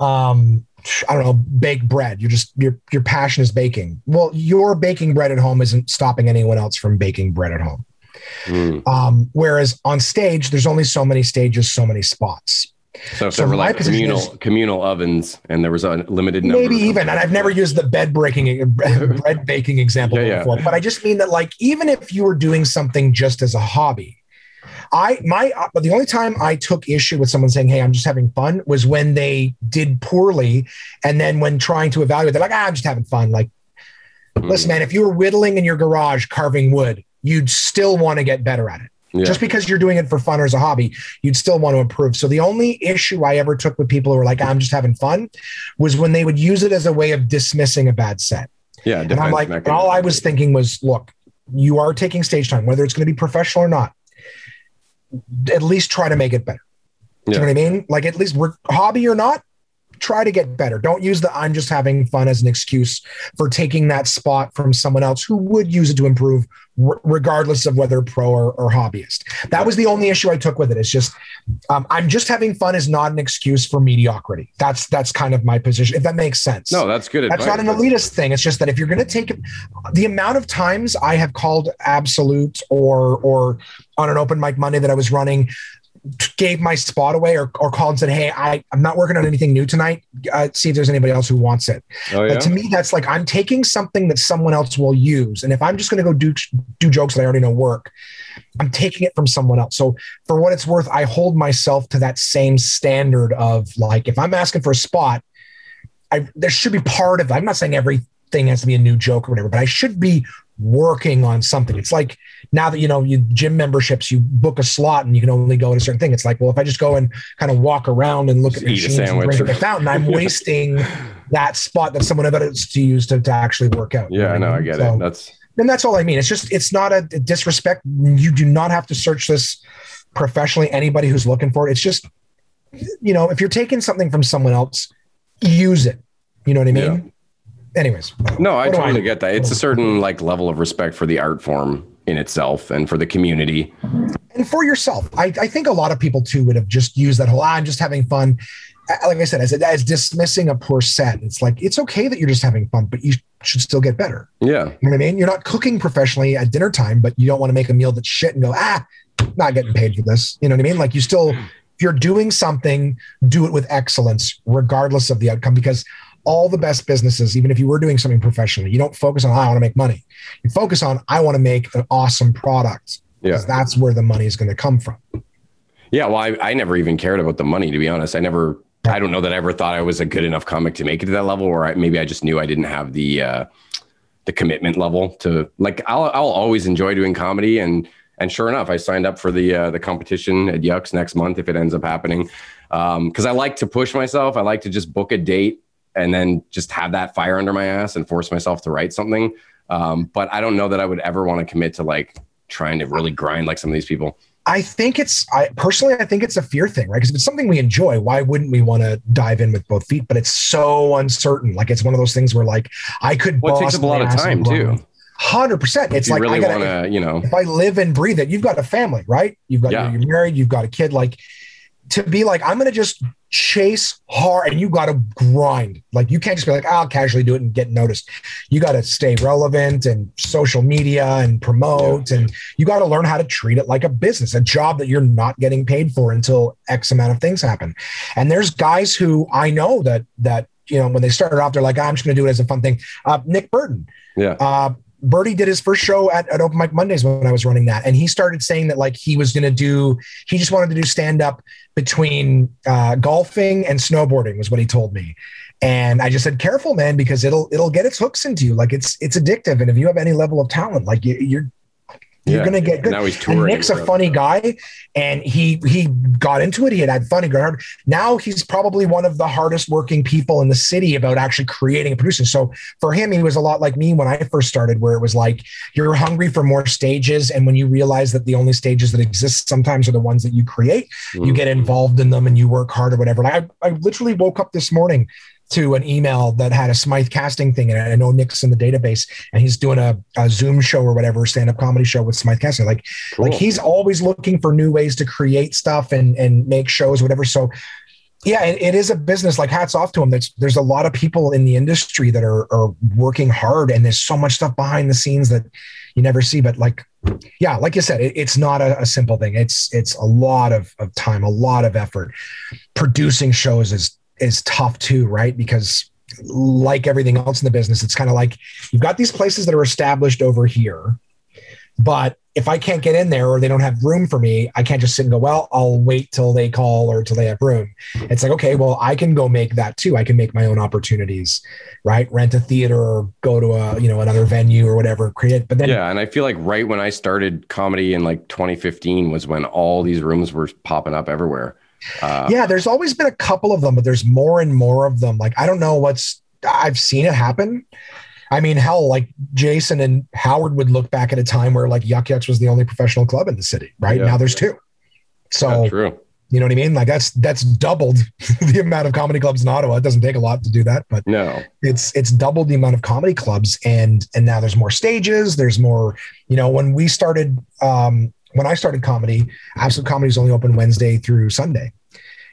um, I don't know, bake bread. You're just your your passion is baking. Well, your baking bread at home isn't stopping anyone else from baking bread at home. Mm. Um, whereas on stage, there's only so many stages, so many spots. So so were like communal is, communal ovens and there was a limited number, maybe even, and I've never used the bed breaking bread baking example yeah, before, yeah. but I just mean that like even if you were doing something just as a hobby, I my uh, the only time I took issue with someone saying, "Hey, I'm just having fun," was when they did poorly, and then when trying to evaluate, they're like, ah, "I'm just having fun." Like, mm. listen, man, if you were whittling in your garage carving wood, you'd still want to get better at it. Yeah. Just because you're doing it for fun or as a hobby, you'd still want to improve. So the only issue I ever took with people who were like, I'm just having fun was when they would use it as a way of dismissing a bad set. Yeah. And I'm like, all I was thinking was, look, you are taking stage time, whether it's going to be professional or not, at least try to make it better. Yeah. you know what I mean? Like at least we're hobby or not, try to get better. Don't use the I'm just having fun as an excuse for taking that spot from someone else who would use it to improve, r- regardless of whether pro or, or, hobbyist. That was the only issue I took with it. It's just um, I'm just having fun is not an excuse for mediocrity. That's that's kind of my position. If that makes sense. No, that's good. That's advice. not an elitist thing. It's just that if you're going to take it, the amount of times I have called absolute or or on an open mic Monday that I was running, gave my spot away or, or called and said, Hey, I, I'm not working on anything new tonight. Uh, see if there's anybody else who wants it. Oh, yeah? But to me, that's like I'm taking something that someone else will use. And if I'm just going to go do, do jokes that I already know work, I'm taking it from someone else. So for what it's worth, I hold myself to that same standard of like, if I'm asking for a spot, I, there should be part of it. I'm not saying everything has to be a new joke or whatever, but I should be working on something. It's like now that you know you gym memberships, you book a slot and you can only go at a certain thing. It's like, well, if I just go and kind of walk around and look just at machines and drink at the fountain, I'm wasting that spot that someone else to use to, to actually work out. Yeah, I know, I get so, it. That's and that's all I mean. It's just it's not a disrespect. You do not have to search this professionally. Anybody who's looking for it, it's just you know, if you're taking something from someone else, use it. You know what I mean? Yeah anyways. No, I totally I get that. It's a certain like level of respect for the art form in itself and for the community. And for yourself. I, I think a lot of people too would have just used that whole, ah, I'm just having fun. Like I said, as, as dismissing a poor set. It's like, it's okay that you're just having fun, but you should still get better. Yeah. You know what I mean? You're not cooking professionally at dinner time, but you don't want to make a meal that's shit and go, ah, not getting paid for this. You know what I mean? Like you still, if you're doing something, do it with excellence, regardless of the outcome, because all the best businesses, even if you were doing something professionally, you don't focus on, oh, I want to make money. You focus on, I want to make an awesome product. Yeah. That's where the money is going to come from. Yeah. Well, I, I never even cared about the money, to be honest. I never, I don't know that I ever thought I was a good enough comic to make it to that level, or I, maybe I just knew I didn't have the, uh, the commitment level to like, I'll, I'll always enjoy doing comedy. And, and sure enough, I signed up for the, uh, the competition at Yuk's next month if it ends up happening. Um, cause I like to push myself. I like to just book a date and then just have that fire under my ass and force myself to write something. Um, but I don't know that I would ever want to commit to like trying to really grind like some of these people. I think it's I personally I think it's a fear thing, right? Because if it's something we enjoy, why wouldn't we want to dive in with both feet? But it's so uncertain. Like it's one of those things where like I could. Well, it takes up a lot of time too. Hundred percent. It's you like really I gotta, want to, you know, if I live and breathe it, you've got a family, right? You've got Yeah. you're married, you've got a kid. Like to be like, I'm gonna just chase hard, and you got to grind. Like you can't just be like, I'll casually do it and get noticed. You got to stay relevant and social media and promote, and you got to learn how to treat it like a business, a job that you're not getting paid for until X amount of things happen. And there's guys who I know that that you know when they started off, they're like, I'm just gonna do it as a fun thing. Uh, Nick Burton. yeah, Uh, Birdie did his first show at, at Open Mic Mondays when I was running that. And he started saying that like he was going to do, he just wanted to do stand up between uh, golfing and snowboarding was what he told me. And I just said, careful, man, because it'll, it'll get its hooks into you. Like it's, it's addictive. And if you have any level of talent, like you, you're, you're Yeah. to get good. now he's And. Nick's a funny guy, and he he got into it. He had had fun. He got hard. Now he's probably one of the hardest working people in the city about actually creating and producing. So for him, he was a lot like me when I first started, where it was like you're hungry for more stages, and when you realize that the only stages that exist sometimes are the ones that you create, you Mhm. get involved in them and you work hard or whatever. Like I, I literally woke up this morning to an email that had a Smythe casting thing in it. I know Nick's in the database and he's doing a, a Zoom show or whatever, stand up comedy show with Smythe casting. Like, Cool. like he's always looking for new ways to create stuff and, and make shows, whatever. So yeah, it, it is a business like hats off to him. There's, there's a lot of people in the industry that are, are working hard and there's so much stuff behind the scenes that you never see, but like, yeah, like you said, it, it's not a, a simple thing. It's, it's a lot of, of time, a lot of effort. Producing shows is, is tough too, right? Because like everything else in the business, it's kind of like you've got these places that are established over here, but if I can't get in there or they don't have room for me, I can't just sit and go, well, I'll wait till they call or till they have room. It's like, okay, well, I can go make that too. I can make my own opportunities, right? Rent a theater or go to a, you know, another venue or whatever, create. But then yeah, and I feel like right when I started comedy in like 2015 was when all these rooms were popping up everywhere. Uh, yeah, there's always been a couple of them, but there's more and more of them. Like I don't know what's I've seen it happen. I mean, hell, like Jason and Howard would look back at a time where like Yuk Yuk's was the only professional club in the city, right? Yeah. Now there's two. So yeah, true. you know what I mean? Like that's that's doubled the amount of comedy clubs in Ottawa. It doesn't take a lot to do that, but No, it's it's doubled the amount of comedy clubs and and now there's more stages there's more you know when we started um when i started comedy absolute comedy is only open wednesday through sunday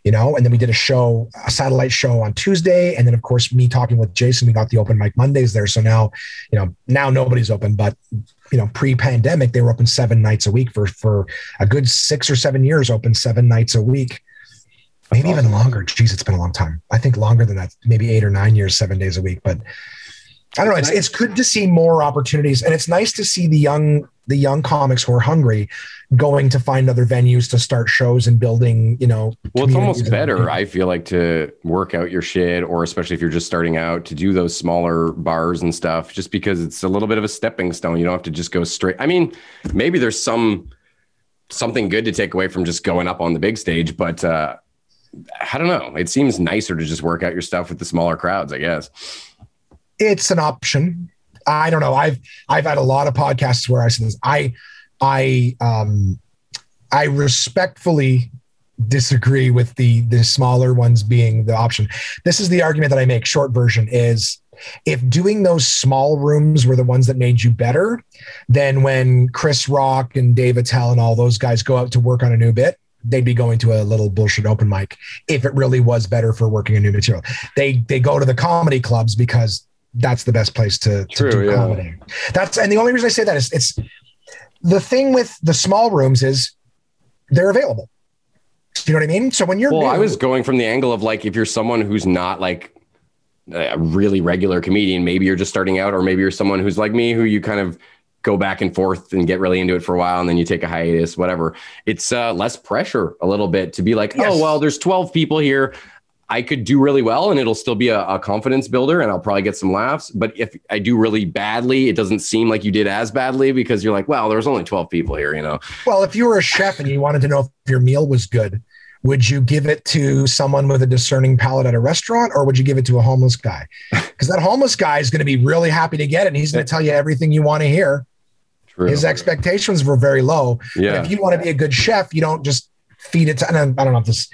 you know and then we did a show a satellite show on tuesday. And then of course me talking with jason we got the open mic mondays there. So now you know now nobody's open but you know pre-pandemic they were open seven nights a week for for a good six or seven years open seven nights a week. Maybe even longer. Geez it's been a long time. I think longer than that maybe eight or nine years seven days a week. But i don't know it's, it's good to see more opportunities and it's nice to see the young the young comics who are hungry going to find other venues to start shows and building you know well, it's almost and- better. I feel like to work out your shit, or especially if you're just starting out, to do those smaller bars and stuff, just because it's a little bit of a stepping stone. You don't have to just go straight. I mean, maybe there's some something good to take away from just going up on the big stage, but uh, I don't know. It seems nicer to just work out your stuff with the smaller crowds, I guess. It's an option. I don't know. I've I've had a lot of podcasts where I said this. I I um I respectfully disagree with the the smaller ones being the option. This is the argument that I make. Short version is if doing those small rooms were the ones that made you better, then when Chris Rock and Dave Attell and all those guys go out to work on a new bit, they'd be going to a little bullshit open mic if it really was better for working a new material. They they go to the comedy clubs because that's the best place to, to do yeah. comedy. That's and the only reason I say that is it's the thing with the small rooms is they're available. Do you know what I mean? So when you're Well, new, I was going from the angle of like if you're someone who's not like a really regular comedian, maybe you're just starting out, or maybe you're someone who's like me, who you kind of go back and forth and get really into it for a while, and then you take a hiatus, whatever. It's uh, less pressure a little bit to be like, Yes. oh well, there's 12 people here. I could do really well, and it'll still be a, a confidence builder, and I'll probably get some laughs. But if I do really badly, it doesn't seem like you did as badly because you're like, well, there was only 12 people here, you know. Well, if you were a chef and you wanted to know if your meal was good, would you give it to someone with a discerning palate at a restaurant or would you give it to a homeless guy? Because that homeless guy is going to be really happy to get it and he's going to tell you everything you want to hear. True. His expectations were very low. But yeah. if you want to be a good chef, you don't just feed it to, and I don't know if this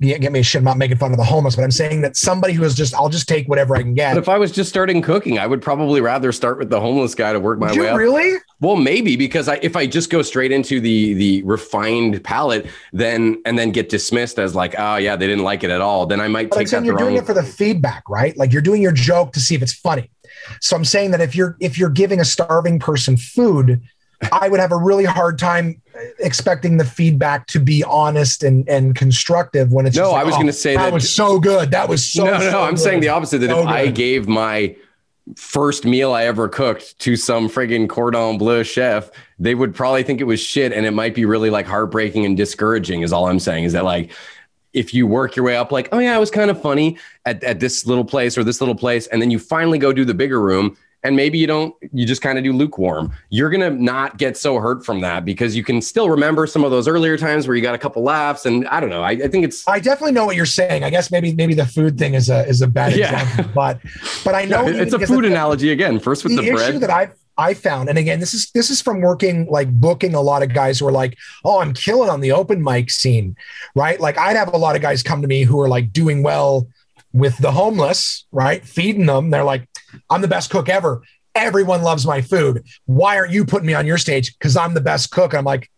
get me shit. I'm not making fun of the homeless, but I'm saying that somebody who is just, I'll just take whatever I can get. But if I was just starting cooking, I would probably rather start with the homeless guy to work my way up. really? Well, maybe because I, if I just go straight into the the refined palate, then and then get dismissed as like, oh yeah, they didn't like it at all, then I might But I'm take saying you're doing it for the feedback, right? Like you're doing your joke to see if it's funny. So I'm saying that if you're if you're giving a starving person food, I would have a really hard time expecting the feedback to be honest and and constructive when it's No, just like, I was "Oh, gonna say oh, that, that- was so good. That was so no, no, so I'm good." saying the opposite. That So if I gave my first meal I ever cooked to some friggin' cordon bleu chef, they would probably think it was shit, and it might be really like heartbreaking and discouraging. Is all I'm saying is that like. If you work your way up, like, oh yeah, it was kind of funny at, at this little place or this little place, and then you finally go do the bigger room, and maybe you don't, you just kind of do lukewarm. You're gonna not get so hurt from that because you can still remember some of those earlier times where you got a couple laughs, and I don't know. I, I think it's I definitely know what you're saying. I guess maybe maybe the food thing is a is a bad Yeah. example, but but I know Yeah, it's a food the- analogy again. First with the, the, issue bread. that I've I found, and again, this is this is from working like booking a lot of guys who are like, oh, I'm killing on the open mic scene, right? Like I'd have a lot of guys come to me who are like doing well with the homeless, right? Feeding them. They're like, I'm the best cook ever. Everyone loves my food. Why aren't you putting me on your stage? Because I'm the best cook. And I'm like,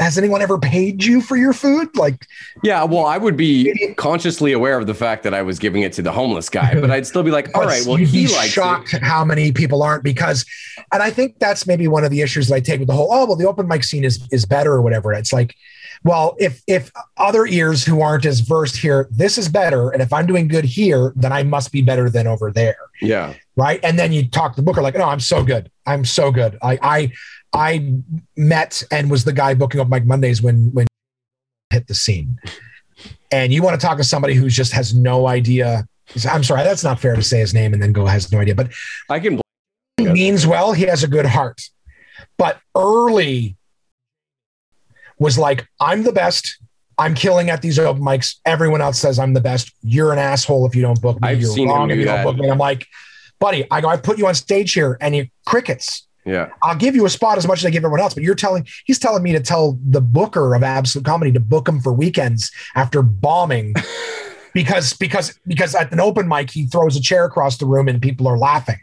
has anyone ever paid you for your food? Like, Yeah, well, I would be consciously aware of the fact that I was giving it to the homeless guy, but I'd still be like, all right, well, you'd he be shocked it. how many people aren't because, and I think that's maybe one of the issues that I take with the whole. Oh, well, the open mic scene is is better or whatever. It's like, well, if if other ears who aren't as versed here, this is better, and if I'm doing good here, then I must be better than over there, Yeah, right? And then you talk to the booker like, no, I'm so good, I'm so good. I I I met and was the guy booking Open Mic Mondays when when hit the scene. And you want to talk to somebody who just has no idea. I'm sorry, that's not fair to say his name and then go has no idea. But I can. means well. He has a good heart. But early was like, I'm the best. I'm killing at these open mics. Everyone else says I'm the best. You're an asshole if you don't book me. I've You're seen him wrong do if you that. don't book me. I'm like, buddy, I go, I put you on stage here and you crickets. Yeah, I'll give you a spot as much as I give everyone else, but you're telling he's telling me to tell the booker of Absolute Comedy to book him for weekends after bombing because because because at an open mic he throws a chair across the room and people are laughing.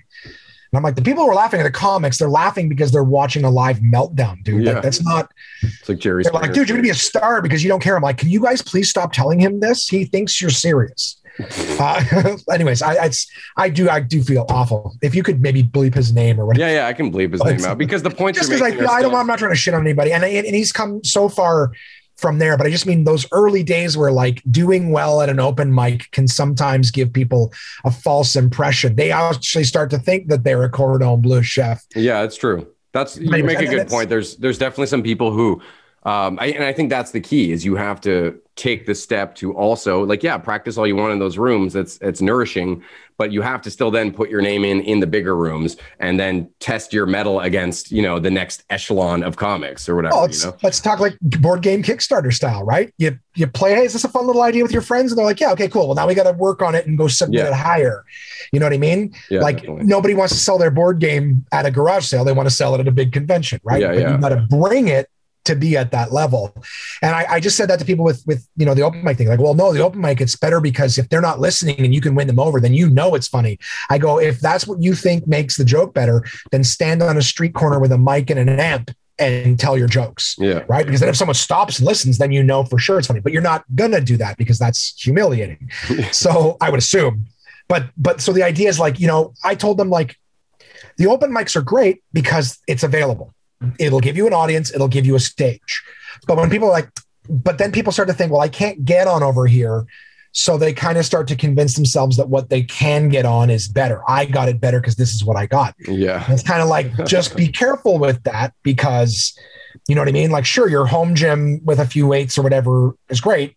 And I'm like, the people who are laughing at the comics. They're laughing because they're watching a live meltdown, dude. Yeah. Like, that's not. it's like Jerry's. They're like, dude, you're gonna be a star because you don't care. I'm like, can you guys please stop telling him this? He thinks you're serious. Uh, anyways, I it's, I do I do feel awful. If you could maybe bleep his name or whatever. Yeah, yeah, I can bleep his name out because the points just because I making feel are I don't I'm not trying to shit on anybody, and and he's come so far from there. But I just mean those early days where like doing well at an open mic can sometimes give people a false impression. They actually start to think that they're a cordon bleu chef. Yeah, it's true. That's you make a good point. There's there's definitely some people who, um, I, and I think that's the key is you have to take the step to also like yeah practice all you want in those rooms. It's it's nourishing, but you have to still then put your name in in the bigger rooms and then test your mettle against you know the next echelon of comics or whatever. Oh, let's, know. let's talk like board game Kickstarter style, right? You you play, hey, is this a fun little idea with your friends? And they're like, yeah, okay, cool. Well, now we got to work on it and go submit Yeah. it higher. You know what I mean? Yeah, like definitely. nobody wants to sell their board game at a garage sale. They want to sell it at a big convention, right? Yeah, but yeah. you got to bring it to be at that level. And I, I just said that to people with with you know the open mic thing. Like, well, no, the open mic it's better because if they're not listening and you can win them over, then you know it's funny. I go, if that's what you think makes the joke better, then stand on a street corner with a mic and an amp and tell your jokes Yeah. right? Because then if someone stops and listens, then you know for sure it's funny. But you're not gonna do that because that's humiliating. so I would assume. But but so the idea is like, you know, I told them like the open mics are great because it's available. It'll give you an audience, it'll give you a stage. But when people are like, but then people start to think, well, I can't get on over here. So they kind of start to convince themselves that what they can get on is better. I got it better because this is what I got. Yeah. And it's kind of like just be careful with that because you know what I mean? Like, sure, your home gym with a few weights or whatever is great.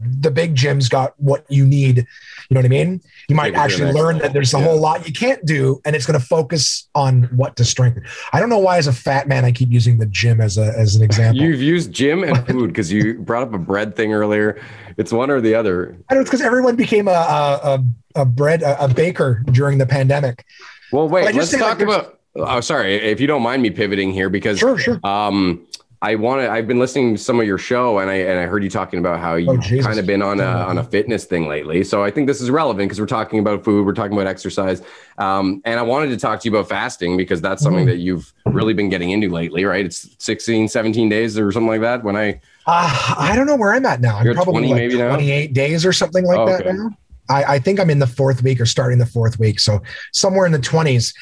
The big gym's got what you need. You know what I mean? You might Take it to the actually learn that there's a Yeah. whole lot you can't do, and it's going to focus on what to strengthen. I don't know why, as a fat man, I keep using the gym as a as an example. You've used gym and food because you brought up a bread thing earlier. It's one or the other. I don't know, it's because everyone became a a, a, bread a, a baker during the pandemic. Well, wait, let's say, like, talk about. Oh, sorry, if you don't mind me pivoting here, because Sure, sure. um, I want to. I've been listening to some of your show, and I and I heard you talking about how you've Jesus. kind of been on a on a fitness thing lately. So I think this is relevant because we're talking about food, we're talking about exercise, um, and I wanted to talk to you about fasting because that's something Mhm. that you've really been getting into lately, right? It's 16, 17 days or something like that. When I Uh, I don't know where I'm at now. I'm probably 20 like maybe now? 28 days or something like Oh, that okay. now. I, I think I'm in the fourth week or starting the fourth week. So somewhere in the 20s.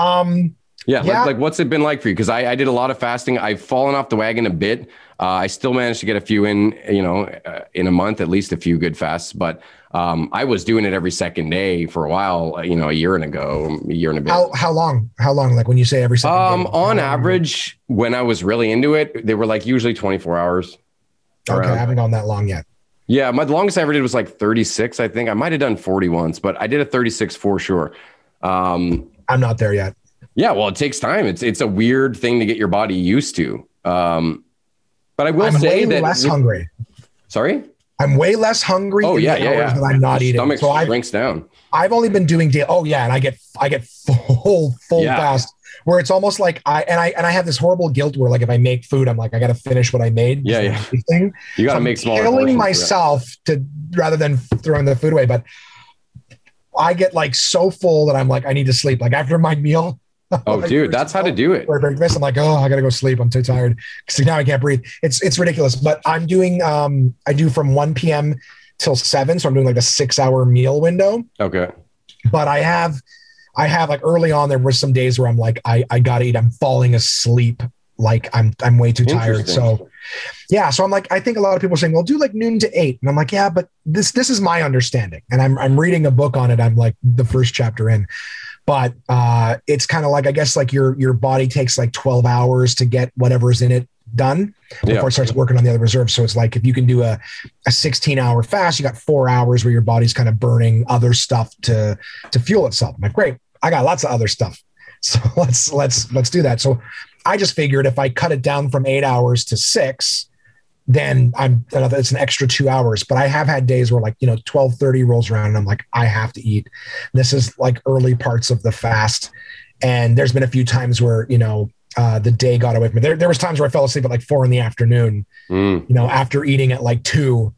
Um, Yeah, Yeah. Like, like what's it been like for you? Because I, I did a lot of fasting. I've fallen off the wagon a bit. Uh, I still managed to get a few in, you know, uh, in a month, at least a few good fasts. But um, I was doing it every second day for a while, uh, you know, a year and ago, a year and a bit. how, how long? How long? Like when you say every second um, day, on average, when I was really into it, they were like usually 24 hours. Okay, I haven't gone that long yet. Yeah, my longest I ever did was like 36, I think. I might have done 40 once, but I did a 36 for sure. Um, I'm not there yet. Yeah, well, it takes time. It's it's a weird thing to get your body used to. Um, but I will I'm say way that. less hungry. Sorry. I'm way less hungry. Oh yeah, yeah, yeah. That I'm not Your eating. Stomach So I've shrinks down. I've only been doing day. Oh yeah, and I get I get full full Yeah. fast where it's almost like I and I and I have this horrible guilt where like if I make food, I'm like I got to finish what I made. Yeah, yeah. Thing. You got to I'm make smaller. killing myself to rather than throwing the food away. But I get like so full that I'm like I need to sleep. Like after my meal. Oh, like, dude, that's how to do it. breakfast. I'm like, oh, I gotta go sleep. I'm too tired because now I can't breathe. It's it's ridiculous. But I'm doing um I do from 1 p.m. till seven, so I'm doing like a six hour meal window. Okay. But I have I have like early on there were some days where I'm like I I gotta eat. I'm falling asleep. Like I'm I'm way too tired. So yeah, so I'm like I think a lot of people are saying, well, do like noon to eight, and I'm like, yeah, but this this is my understanding, and I'm I'm reading a book on it. I'm like the first chapter in, but uh, it's kind of like I guess like your your body takes like 12 hours to get whatever's in it done before Yeah. it starts working on the other reserves. So it's like if you can do a, a 16 hour fast, you got four hours where your body's kind of burning other stuff to to fuel itself. I'm like, great, I got lots of other stuff. So let's let's let's do that. So I just figured if I cut it down from eight hours to six, then I'm it's an extra two hours. But I have had days where like you know 12:30 rolls around and I'm like, I have to eat. This is like early parts of the fast. And there's been a few times where, you know, uh, the day got away from me. There, there was times where I fell asleep at like four in the afternoon, Mm. you know, after eating at like two.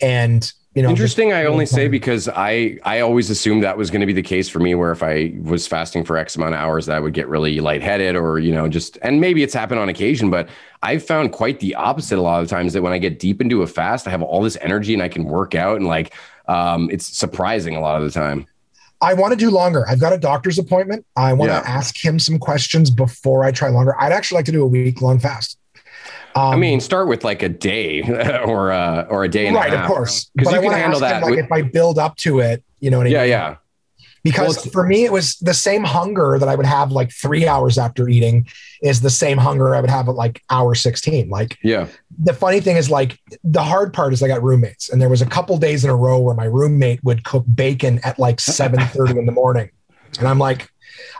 And, you know, Interesting. I only say because I I always assumed that was going to be the case for me, where if I was fasting for X amount of hours, that I would get really lightheaded, or you know, just and maybe it's happened on occasion, but I've found quite the opposite a lot of times. That when I get deep into a fast, I have all this energy and I can work out, and like um, it's surprising a lot of the time. I want to do longer. I've got a doctor's appointment. I want Yeah. to ask him some questions before I try longer. I'd actually like to do a week long fast. Um, I mean, start with like a day or uh, or a day and right, a half, Right, of course. because you I can handle ask him, that. like if I build up to it, you know what I yeah, mean? yeah. yeah. Because Well, for me, it was the same hunger that I would have like three hours after eating is the same hunger I would have at like hour 16. Like Yeah. the funny thing is like the hard part is I got roommates and there was a couple days in a row where my roommate would cook bacon at like 7:30 in the morning. And I'm like,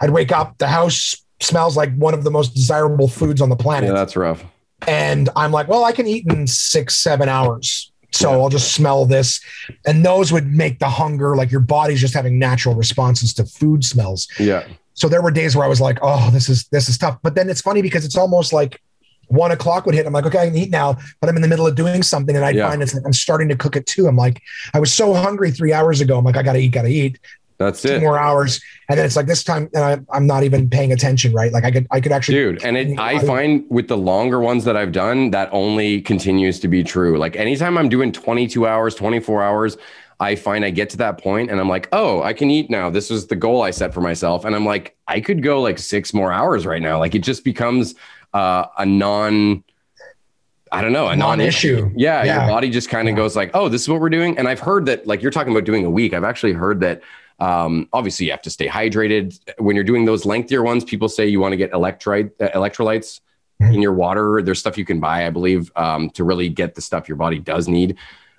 I'd wake up, the house smells like one of the most desirable foods on the planet. Yeah, that's rough. And I'm like, well, I can eat in six, seven hours. So. I'll just smell this. And those would make the hunger, like your body's just having natural responses to food smells. Yeah. So there were days where I was like, oh, this is this is tough. But then it's funny because it's almost like one o'clock would hit. I'm like, okay, I can eat now, but I'm in the middle of doing something. And I Yeah. find it's like I'm starting to cook it too. I'm like, I was so hungry three hours ago. I'm like, I gotta eat, gotta eat. That's Two it. more hours. And then it's like this time and I, I'm not even paying attention, right? Like I could I could actually dude and it, i find with the longer ones that i've done that only continues to be true like anytime i'm doing 22 hours 24 hours i find i get to that point and i'm like oh i can eat now this was the goal i set for myself and i'm like i could go like six more hours right now like it just becomes uh, a non I don't know, a Non-issue. non-issue. Yeah, Yeah. your body just kind of Yeah. goes like, "Oh, this is what we're doing." And I've heard that, like you're talking about doing a week. I've actually heard that um, obviously, you have to stay hydrated when you're doing those lengthier ones. People say you want to get electrolyte uh, electrolytes Mhm. in your water. There's stuff you can buy, I believe, um, to really get the stuff your body does need.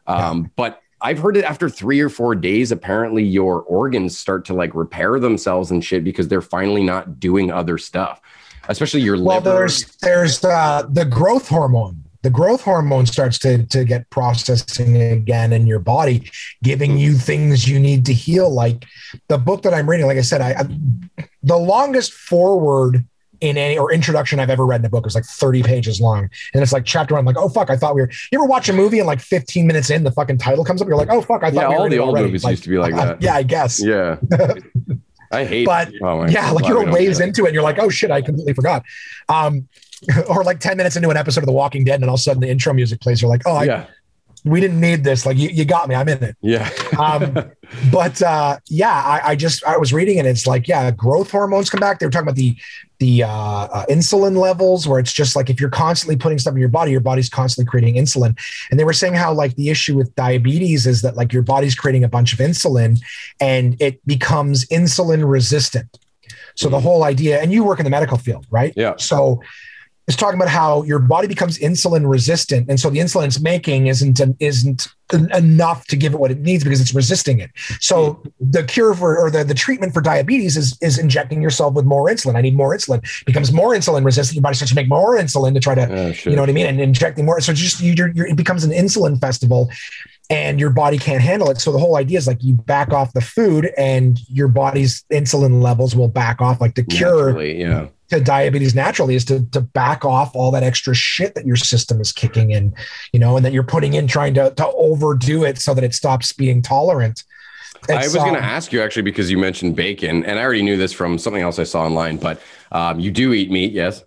Um, But I've heard that after three or four days, apparently your organs start to like repair themselves and shit because they're finally not doing other stuff, especially your Well, liver. there's there's uh, the growth hormone. The growth hormone starts to to get processing again in your body, giving you things you need to heal. Like the book that I'm reading, like I said, I, I the longest forward in any or introduction I've ever read in a book. Was like 30 pages long. And it's like chapter one, I'm like, oh fuck, I thought we were you ever watch a movie and like 15 minutes in the fucking title comes up, you're like, oh fuck, I thought Yeah, we all the old already. movies Like, used to be like that. yeah, I guess. Yeah. I hate But, oh Yeah, like you're waves into it and you're like, oh shit, I completely forgot. Um or like 10 minutes into an episode of The Walking Dead, and all of a sudden the intro music plays. You're like, oh, I, Yeah. we didn't need this. Like, you, you got me. I'm in it. Yeah. Um, but uh, yeah, I, I just I was reading and it's like yeah, growth hormones come back. They were talking about the the uh, uh, insulin levels, where it's just like if you're constantly putting stuff in your body, your body's constantly creating insulin. And they were saying how like the issue with diabetes is that like your body's creating a bunch of insulin, and it becomes insulin resistant. So the whole idea, and you work in the medical field, right? Yeah. So it's talking about how your body becomes insulin resistant, and so the insulin it's making isn't isn't en- enough to give it what it needs because it's resisting it. So hmm. the cure for or the, the treatment for diabetes is is injecting yourself with more insulin. I need more insulin. Becomes more insulin resistant. Your body starts to make more insulin to try to Oh, you know what I mean, and injecting more. So it's just you, you're, you're, it becomes an insulin festival, and your body can't handle it. So the whole idea is like you back off the food, and your body's insulin levels will back off. Like the cure Naturally, yeah. To diabetes naturally is to to back off all that extra shit that your system is kicking in, you know, and that you're putting in trying to to overdo it so that it stops being tolerant. I was It's, going to um, ask you actually because you mentioned bacon, and I already knew this from something else I saw online. But um, you do eat meat, yes?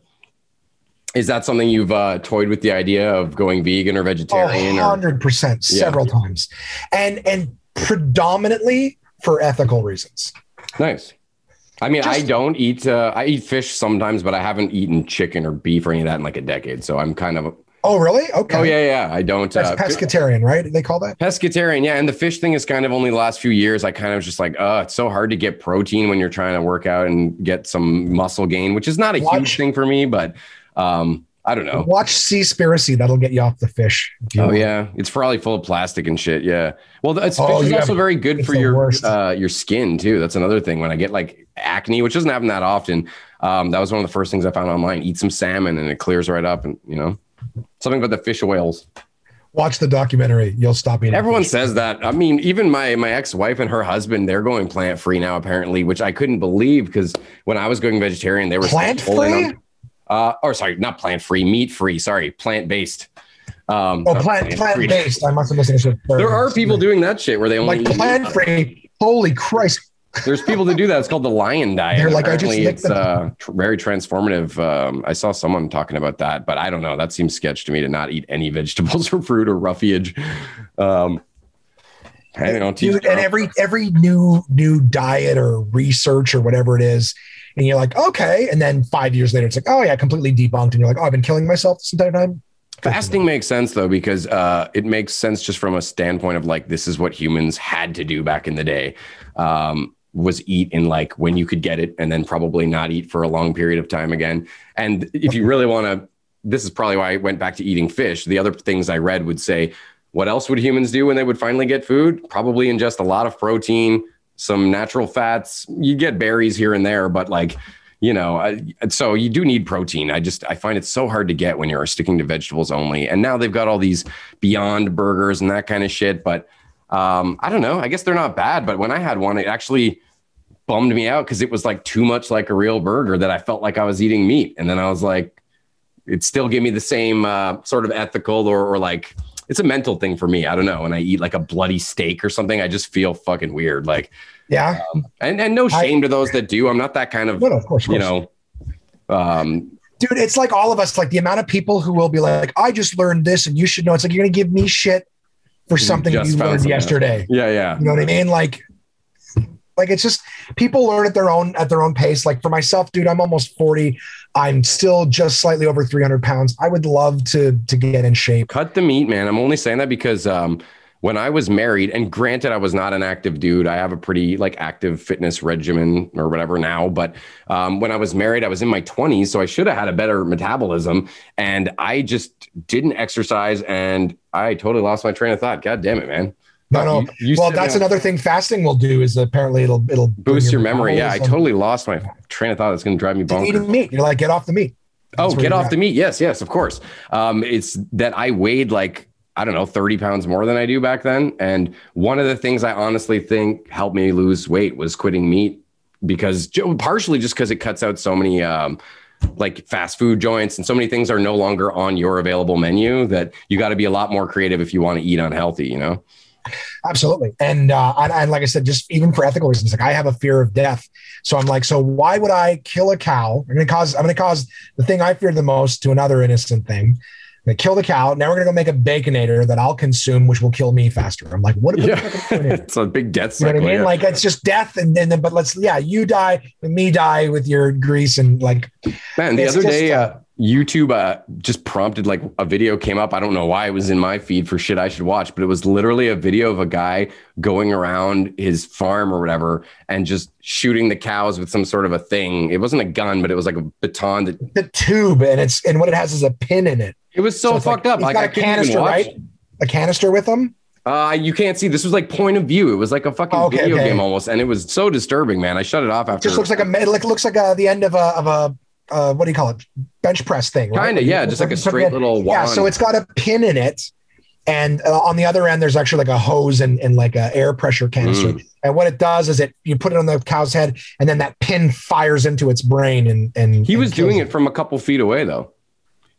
Is that something you've uh, toyed with the idea of going vegan or vegetarian? hundred percent Yeah. several times, and and predominantly for ethical reasons. nice. I mean, I don't eat. Uh, I eat fish sometimes, but I haven't eaten chicken or beef or any of that in like a decade. So I'm kind of. Oh, really? Okay. Oh yeah, yeah. I don't. That's uh, pescatarian, right? They call that. Pescatarian, yeah. And the fish thing is kind of only the last few years. I kind of was just like, oh, it's so hard to get protein when you're trying to work out and get some muscle gain, which is not a huge thing for me, but um, I don't know. Watch Seaspiracy. That'll get you off the fish. Oh want. yeah, it's probably full of plastic and shit. Yeah. Well, it's Oh, fish is yeah. also very good It's for your uh, your skin too. That's another thing. When I get like acne, which doesn't happen that often, um, that was one of the first things I found online. Eat some salmon and it clears right up, and you know, something about the fish oils. Watch the documentary. You'll stop eating. Everyone fish. says that. I mean, even my my ex wife and her husband, they're going plant free now apparently, which I couldn't believe because when I was going vegetarian, they were Plant free? Uh, or sorry, not plant free, meat free. Sorry, plant based. Um, Oh, plant plant-free. based. I must have misunderstood. There are people doing that shit where they only like plant free. Holy Christ! There's people that do that. It's called the lion diet. They're like, I just Apparently, it's uh, very transformative. Um, I saw someone talking about that, but I don't know. That seems sketch to me to not eat any vegetables or fruit or roughage. Um, I don't know. Dude, and every every new new diet or research or whatever it is, and you're like, okay, and then five years later, it's like, oh yeah, completely debunked, and you're like, oh, I've been killing myself this entire time. Fasting makes sense though because uh, it makes sense just from a standpoint of like this is what humans had to do back in the day. Um, was eat in like when you could get it and then probably not eat for a long period of time again. And if you really want to, this is probably why I went back to eating fish. The other things I read would say, what else would humans do when they would finally get food? Probably ingest a lot of protein, some natural fats. You get berries here and there, but like, you know, I, so you do need protein. I just I find it so hard to get when you're sticking to vegetables only. And now they've got all these Beyond burgers and that kind of shit. But um, I don't know. I guess they're not bad. But when I had one, it actually bummed me out because it was like too much like a real burger that I felt like I was eating meat. And then I was like, it still gave me the same uh, sort of ethical or, or like it's a mental thing for me. I don't know. When I eat like a bloody steak or something, I just feel fucking weird. Like, Yeah, and, and no shame to those that do. I'm not that kind of, no, no, of course, you course. know, um, dude, it's like all of us. Like the amount of people who will be like, I just learned this, and you should know. It's like you're gonna give me shit for something just you learned something out. yesterday. yeah, yeah. You know what I mean? Like, like it's just people learn at their own at their own pace. Like for myself, dude, I'm almost 40. I'm still just slightly over 300 pounds. I would love to to get in shape. Cut the meat, man. I'm only saying that because um, when I was married, and granted, I was not an active dude. I have a pretty like active fitness regimen or whatever now. But um, when I was married, I was in my 20s, so I should have had a better metabolism, and I just didn't exercise, and I totally lost my train of thought. God damn it, man. No, no. You- you well, that's that- another thing fasting will do is apparently it'll it'll boost your memory. Yeah, I totally lost my train of thought. It's going to drive me bonkers. eating meat. You're like, get off the meat. Oh, That's where get off at. the meat. Yes, yes, of course. Um, it's that I weighed like, I don't know, 30 pounds more than I do back then. And one of the things I honestly think helped me lose weight was quitting meat because partially just because it cuts out so many um, like fast food joints and so many things are no longer on your available menu that you got to be a lot more creative if you want to eat unhealthy, you know? Absolutely. And, uh, and, and like I said, just even for ethical reasons, like I have a fear of death. So I'm like, so why would I kill a cow? I'm going to cause, I'm going to cause the thing I fear the most to another innocent thing. To kill the cow. Now we're going to go make a baconator that I'll consume, which will kill me faster. I'm like, what? what Yeah. it's a big death You know what I mean? yeah. Like it's just death, and then but let's yeah, you die, and me die with your grease, and like Man, the other just, day, uh, uh, YouTube uh, just prompted like a video came up. I don't know why it was in my feed for shit I should watch, but it was literally a video of a guy going around his farm or whatever and just shooting the cows with some sort of a thing. It wasn't a gun, but it was like a baton that the tube, and it's and what it has is a pin in it, it was so, So it's like- fucked up. he's Like got I a canister, right? a canister with them. Uh, you can't see. This was like point of view. It was like a fucking Okay, video okay. game almost, and it was so disturbing, man. I shut it off It after. just looks like a it like looks like a, the end of a of a uh, what do you call it? Bench press thing, right? Kind of, yeah, just like a straight little Yeah, so it's got a pin in it, and uh, on the other end, there's actually like a hose and, and like a air pressure canister. Mm. And what it does is it you put it on the cow's head, and then that pin fires into its brain, and and He and was doing it from a couple feet away though.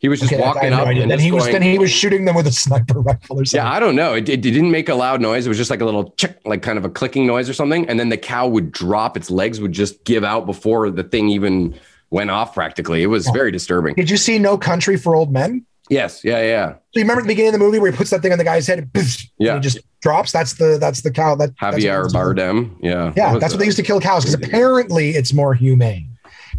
He was just Okay, walking up and Then he was going- then he was shooting them with a sniper rifle or something. Yeah, I don't know. It, it didn't make a loud noise. It was just like a little chick, like kind of a clicking noise or something. And then the cow would drop. Its legs would just give out before the thing even went off. Practically, it was Yeah. very disturbing. Did you see No Country for Old Men? Yes, yeah, yeah. So you remember the beginning of the movie where he puts that thing on the guy's head, and Yeah. he just drops. That's the that's the cow. That Javier Bardem. Yeah, Yeah, was that's what they used to kill cows because apparently it's more humane.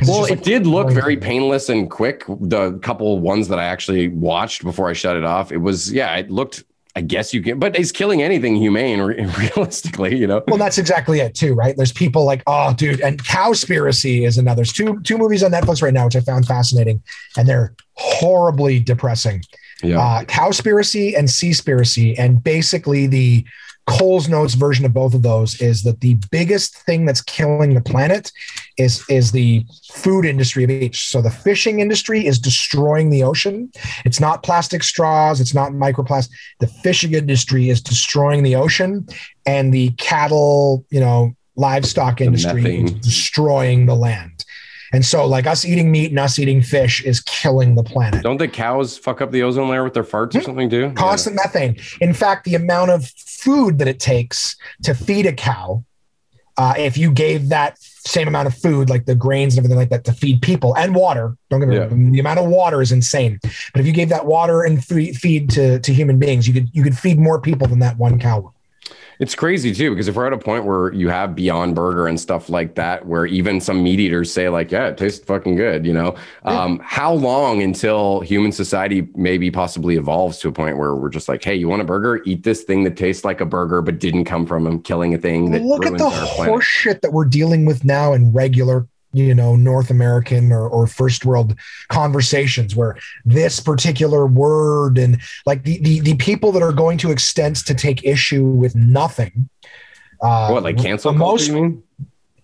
Well, it like- did look very painless and quick. The couple ones that I actually watched before I shut it off, it was yeah, it looked. I guess you can, but is killing anything humane re- realistically? You know, Well, that's exactly it too, right? There's people like, oh, dude, and Cowspiracy is another. There's two two movies on Netflix right now which I found fascinating, and they're horribly depressing. yeah. Uh, Cowspiracy and Seaspiracy, and basically the Coles Notes version of both of those is that the biggest thing that's killing the planet is is the food industry of each. So the fishing industry is destroying the ocean. It's not plastic straws. It's not microplastic. The fishing industry is destroying the ocean, and the cattle, you know, livestock industry is destroying the land. And so, like us eating meat and us eating fish is killing the planet. Don't the cows fuck up the ozone layer with their farts or something too? constant methane. In fact, the amount of food that it takes to feed a cow, uh, if you gave that same amount of food, like the grains and everything like that, to feed people and water, don't get me Yeah. the amount of water is insane. But if you gave that water and fe- feed to, to human beings, you could you could feed more people than that one cow. It's crazy too, because if we're at a point where you have Beyond Burger and stuff like that, where even some meat eaters say, like, yeah, it tastes fucking good, you know, um, how long until human society maybe possibly evolves to a point where we're just like, hey, you want a burger? Eat this thing that tastes like a burger, but didn't come from him killing a thing that Look at the our planet. horse shit that we're dealing with now in regular, you know, North American or, or first world conversations where this particular word and like the, the, the people that are going to extents to take issue with nothing. Uh, What, like cancel most you mean?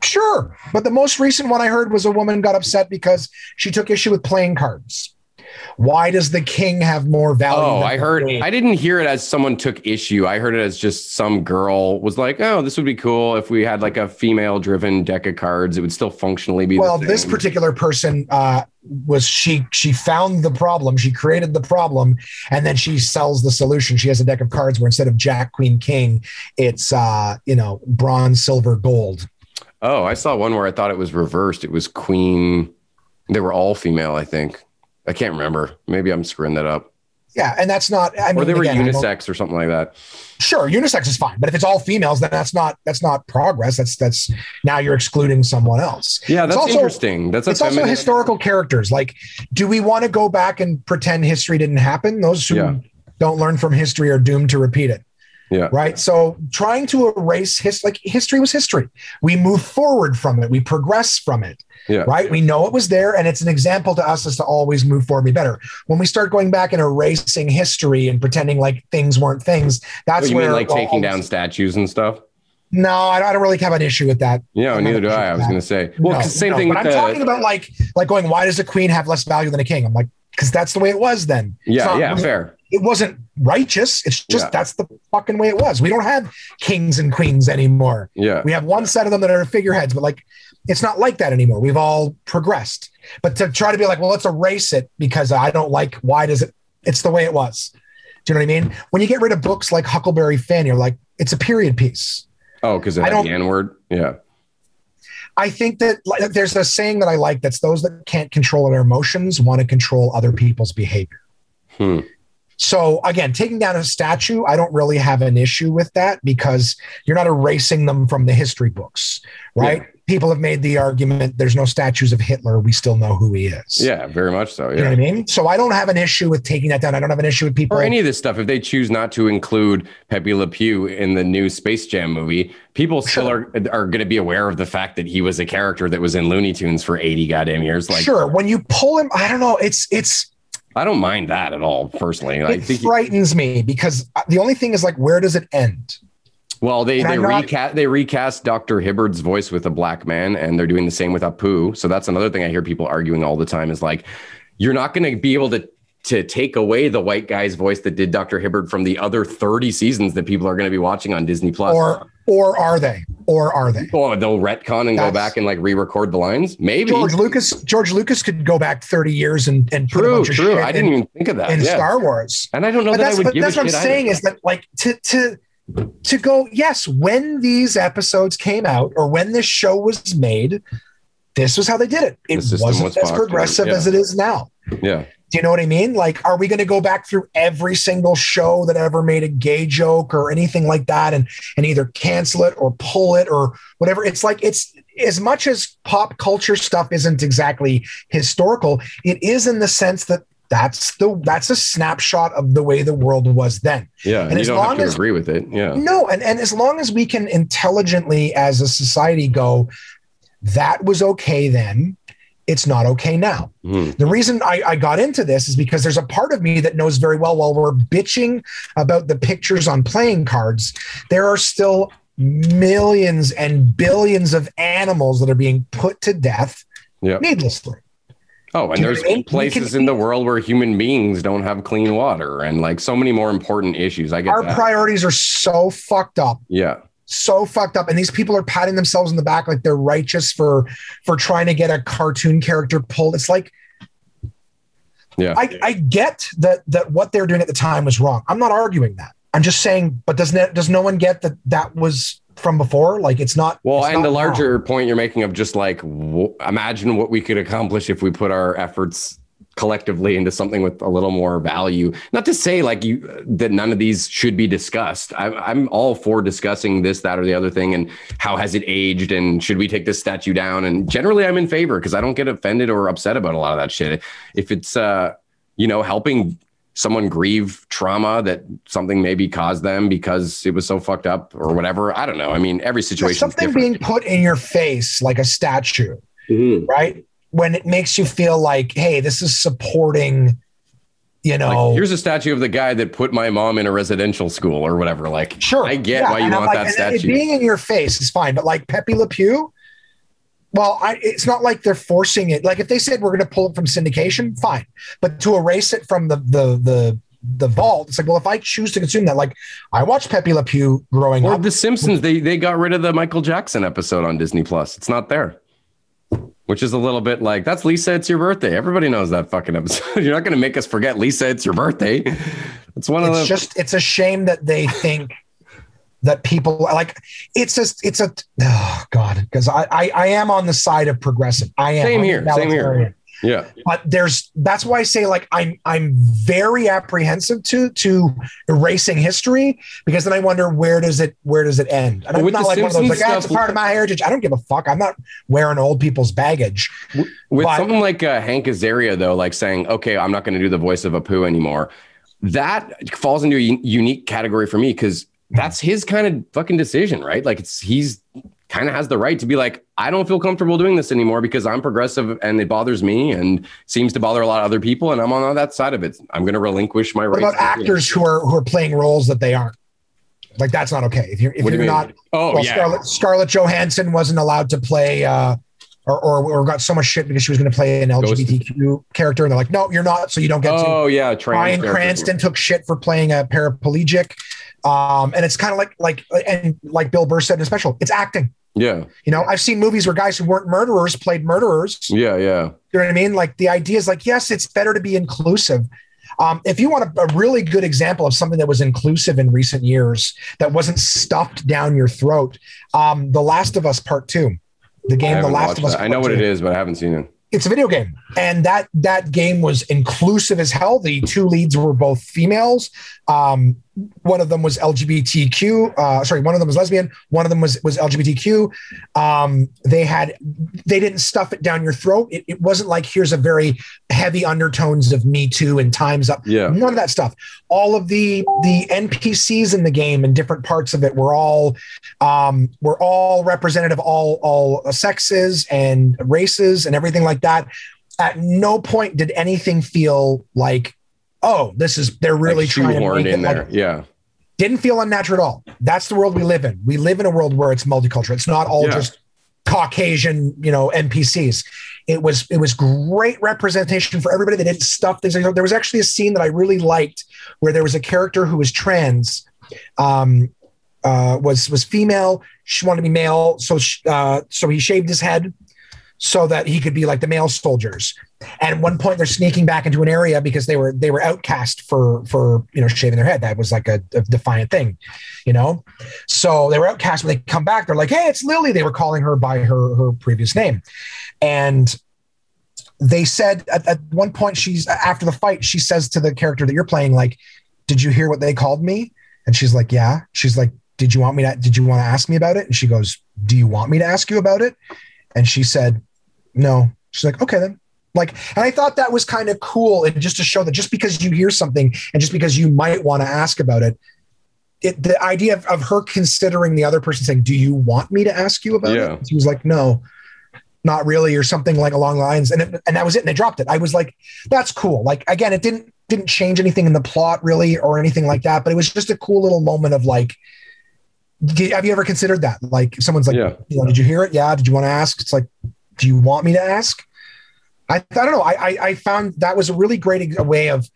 Sure. But the most recent one I heard was a woman got upset because she took issue with playing cards. Why does the king have more value? Oh, I heard. I didn't hear it as someone took issue. I heard it as just some girl was like, "Oh, this would be cool if we had like a female-driven deck of cards. It would still functionally be." the well this particular person uh, was she she found the problem she created the problem and then she sells the solution she has a deck of cards where instead of jack queen king it's uh you know bronze silver gold Oh, I saw one where I thought it was reversed. It was queen. They were all female, I think. I can't remember. Maybe I'm screwing that up. yeah and that's not i mean Or they were again, unisex or something like that. sure unisex is fine but if it's all females then that's not that's not progress that's that's now you're excluding someone else Yeah, that's also- interesting. That's it's also historical characters like do we want to go back and pretend history didn't happen those who Yeah. don't learn from history are doomed to repeat it Yeah. right so trying to erase his like history was history we move forward from it we progress from it Yeah. right we know it was there and it's an example to us as to always move forward be better when we start going back and erasing history and pretending like things weren't things that's What, you where mean like well, taking down statues and stuff? no I don't, I don't really have an issue with that Yeah, neither do I. I was going to say. Well, No, same no, thing but i'm the. talking about like like going why does a queen have less value than a king i'm like because that's the way it was then yeah, not- yeah, fair. it wasn't righteous it's just Yeah. that's the fucking way it was we don't have kings and queens anymore Yeah. we have one set of them that are figureheads but like It's not like that anymore. We've all progressed. But to try to be like, well, let's erase it because I don't like why does it? It's the way it was. Do you know what I mean? When you get rid of books like Huckleberry Finn, you're like, it's a period piece. Oh, because it I had don't- the N word. Yeah. I think that like, there's a saying that I like that's those that can't control their emotions want to control other people's behavior. Hmm. So again, taking down a statue, I don't really have an issue with that because you're not erasing them from the history books, right? People have made the argument there's no statues of Hitler. We still know who he is. Yeah, very much so. You know Yeah. what I mean? So I don't have an issue with taking that down. I don't have an issue with people. Or any of this stuff, if they choose not to include Pepe Le Pew in the new Space Jam movie, people still are are going to be aware of the fact that he was a character that was in Looney Tunes for eighty goddamn years. Like, sure. When you pull him, I don't know. It's it's I don't mind that at all, personally. I it think. frightens me because uh, the only thing is like, where does it end? Well, they And they recast they recast Dr. Hibbert's voice with a black man, and they're doing the same with Apu. So that's another thing I hear people arguing all the time is like, you're not going to be able to to take away the white guy's voice that did Dr. Hibbert from the other 30 seasons that people are going to be watching on Disney Plus. Or or are they? Or are they? oh, they'll retcon and go back and like re-record the lines. Maybe. George Lucas George Lucas could go back 30 years and, and put a True, of true. shit I didn't in, even think of that. in yeah. Star Wars. and I don't know But that I that's, would but give that's what I'm saying either. is that like to to to go, yes, when these episodes came out or when this show was made, this was how they did it. It wasn't was as progressive yeah. as it is now. Yeah. Do you know what I mean? Like, are we going to go back through every single show that ever made a gay joke or anything like that and and either cancel it or pull it or whatever? It's like it's as much as pop culture stuff isn't exactly historical, it is in the sense that that's the that's a snapshot of the way the world was then. Yeah. And as long as- agree with it. Yeah. No, and, and as long as we can intelligently as a society go, that was okay then, it's not okay now. Hmm. The reason I, I got into this is because there's a part of me that knows very well while we're bitching about the pictures on playing cards, there are still millions and billions of animals that are being put to death Yeah. needlessly. Oh, and Do there's? Places can- in the world where human beings don't have clean water and like so many more important issues. I get Our that. priorities are so fucked up yeah. So fucked up. And these people are patting themselves in the back like they're righteous for for trying to get a cartoon character pulled. It's like Yeah. i i get that that what they're doing at the time was wrong. I'm not arguing that. I'm just saying but doesn't it does no one get that that was from before? Like it's not Well, it's and not the wrong. larger point you're making of just like w- imagine what we could accomplish if we put our efforts collectively into something with a little more value. Not to say like you that none of these should be discussed. I'm I'm all for discussing this, that, or the other thing, and how has it aged, and should we take this statue down? And generally, I'm in favor because I don't get offended or upset about a lot of that shit. If it's uh, you know, helping someone grieve trauma that something maybe caused them because it was so fucked up or whatever. I don't know. I mean, every situation something different. being put in your face like a statue Mhm. right when it makes you feel like hey this is supporting you know Like, here's a statue of the guy that put my mom in a residential school or whatever. Like, Sure. I get Yeah, why you want like, that statue. being in your face is fine, but like Pepe Le Pew, well, I, it's not like they're forcing it. Like if they said we're going to pull it from syndication, fine, but to erase it from the the the the vault, it's like, well, if I choose to consume that, like I watched Pepe Le Pew growing or up. The Simpsons, they they got rid of the Michael Jackson episode on Disney Plus. It's not there. Which is a little bit like that's Lisa, it's your birthday. Everybody knows that fucking episode. You're not gonna make us forget Lisa, it's your birthday. It's one of It's the just it's a shame that they think that people like it's just it's a oh god because I, I I am on the side of progressive. I am Same here, same here. Yeah. but there's that's why I say like I'm I'm very apprehensive to to erasing history because then I wonder where does it where does it end? And Well, I'm not like one of those Simpsons like ah, it's a part of my heritage. I don't give a fuck. I'm not wearing old people's baggage. With But- something like uh, Hank Azaria, though, like saying, okay, I'm not going to do the voice of Apu anymore, that falls into a unique category for me because that's his kind of fucking decision, right? Like, it's he's kind of has the right to be like, I don't feel comfortable doing this anymore because I'm progressive and it bothers me and seems to bother a lot of other people. And I'm on that side of it. I'm going to relinquish my What rights. about actors who are who are playing roles that they aren't? Like that's not okay. If you're if What you're you not Oh, well, yeah. Scarlett Scarlett Johansson wasn't allowed to play uh or, or, or got so much shit because she was going to play an LGBTQ character, and they're like, "No, you're not." So you don't get to. Oh yeah, trans Bryan. Cranston took shit for playing a paraplegic, um, and it's kind of like like and like Bill Burr said in a special, it's acting. Yeah, You know, I've seen movies where guys who weren't murderers played murderers. yeah, yeah. You know what I mean? Like the idea is like, yes, it's better to be inclusive. Um, if you want a, a really good example of something that was inclusive in recent years that wasn't stuffed down your throat, um, The Last of Us Part Two, the game The Last of Us. I know what it is, but I haven't seen it. It's a video game, and that that game was inclusive as hell. The two leads were both females. Um, one of them was LGBTQ. Uh, sorry, one of them was lesbian. One of them was was LGBTQ. Um, they had they didn't stuff it down your throat. It, it wasn't like here's a very heavy undertones of Me Too and Times Up. Yeah. None of that stuff. All of the the NPCs in the game and different parts of it were all um, were all representative, of all all sexes and races and everything like that. At no point did anything feel like, oh, this is they're really like trying to make in it like- there. yeah, didn't feel unnatural at all. That's the world we live in. We live in a world where it's multicultural. It's not all Yeah. just Caucasian, you know, NPCs. It was it was great representation for everybody. They didn't stuff things. There was actually a scene that I really liked where there was a character who was trans, um, uh, was was female. She wanted to be male, so she, uh, so he shaved his head so that he could be like the male soldiers. And at one point, they're sneaking back into an area because they were they were outcast for for you know shaving their head. That was like a, a defiant thing, you know. So they were outcast. When they come back, they're like, "Hey, it's Lily." They were calling her by her her previous name, and they said at, at one point she's after the fight she says to the character that you're playing like did you hear what they called me and she's like yeah she's like did you want me to did you want to ask me about it and she goes do you want me to ask you about it and she said no she's like okay then like and i thought that was kind of cool and just to show that just because you hear something and just because you might want to ask about it it, the idea of, of her considering the other person saying do you want me to ask you about Yeah. it she was like no not really or something like along the lines and it, and that was it and they dropped it. I was like that's cool. Like again it didn't didn't change anything in the plot really or anything like that but it was just a cool little moment of like have you ever considered that? Like someone's like Yeah. you know did you hear it? Yeah did you want to ask? It's like do you want me to ask i, I don't know I, I i found that was a really great way of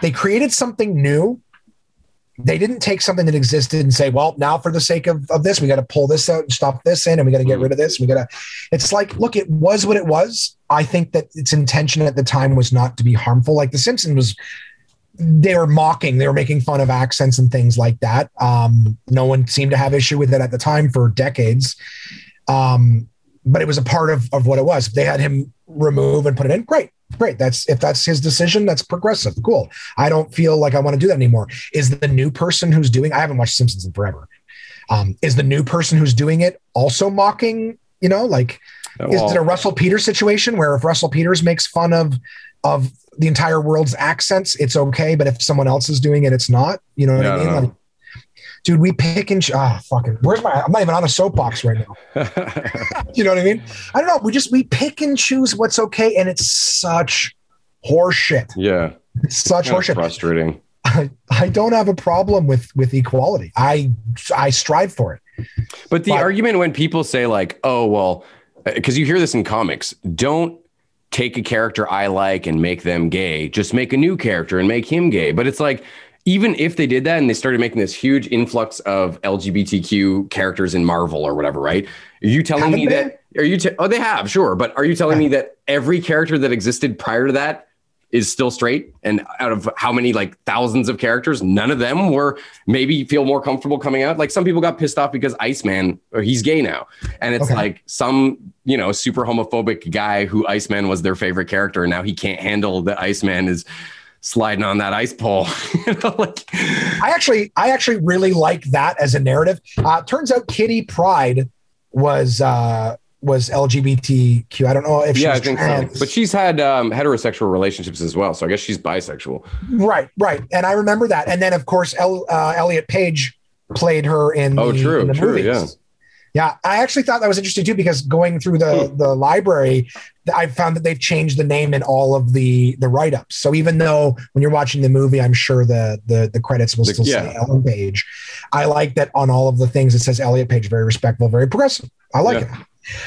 they created something new they didn't take something that existed and say, well, now for the sake of, of this, we got to pull this out and stop this in and we got to get Mhm. rid of this. We got to, it's like, look, it was what it was. I think that its intention at the time was not to be harmful. Like The Simpsons was, they were mocking, they were making fun of accents and things like that. Um, no one seemed to have issue with it at the time for decades. Um, but it was a part of, of what it was. If they had him remove and put it in, great, great. That's if that's his decision, that's progressive. Cool. I don't feel like I want to do that anymore. Is the new person who's doing? I haven't watched Simpsons in forever. Um, is the new person who's doing it also mocking? You know, like is it a Russell Peters situation where if Russell Peters makes fun of of the entire world's accents, it's okay, but if someone else is doing it, it's not. You know what Yeah, I I mean? Like, dude, we pick and ch- ah, fucking. Where's my? I'm not even on a soapbox right now. You know what I mean? I don't know. We just we pick and choose what's okay, and it's such horseshit. yeah, It's such kind horseshit. frustrating. I, I don't have a problem with with equality. I I strive for it. But the But- argument when people say like, "Oh, well," because you hear this in comics, don't take a character I like and make them gay. Just make a new character and make him gay. But it's like, even if they did that and they started making this huge influx of LGBTQ characters in Marvel or whatever, right? Are you telling Haven't me they? that? Are you? T- oh, they have, sure. But are you telling me that every character that existed prior to that is still straight and out of how many like thousands of characters none of them were maybe feel more comfortable coming out like some people got pissed off because iceman or he's gay now and it's Okay. like some you know super homophobic guy who iceman was their favorite character and now he can't handle that iceman is sliding on that ice pole you know like I actually I actually really like that as a narrative. Uh, turns out Kitty Pryde was uh, was LGBTQ. I don't know if yeah i think so but she's had um, heterosexual relationships as well so i guess she's bisexual right, right, and I remember that. And then of course El, uh, Elliot Page played her in Oh, the, true, in the true, movies. yeah. Yeah, I actually thought that was interesting too because going through the Hmm. the library, I found that they've changed the name in all of the the write ups. So even though when you're watching the movie, I'm sure the the the credits will still yeah. say Ellen Page. I like that on all of the things it says Elliot Page, very respectful, very progressive. I like Yeah. it.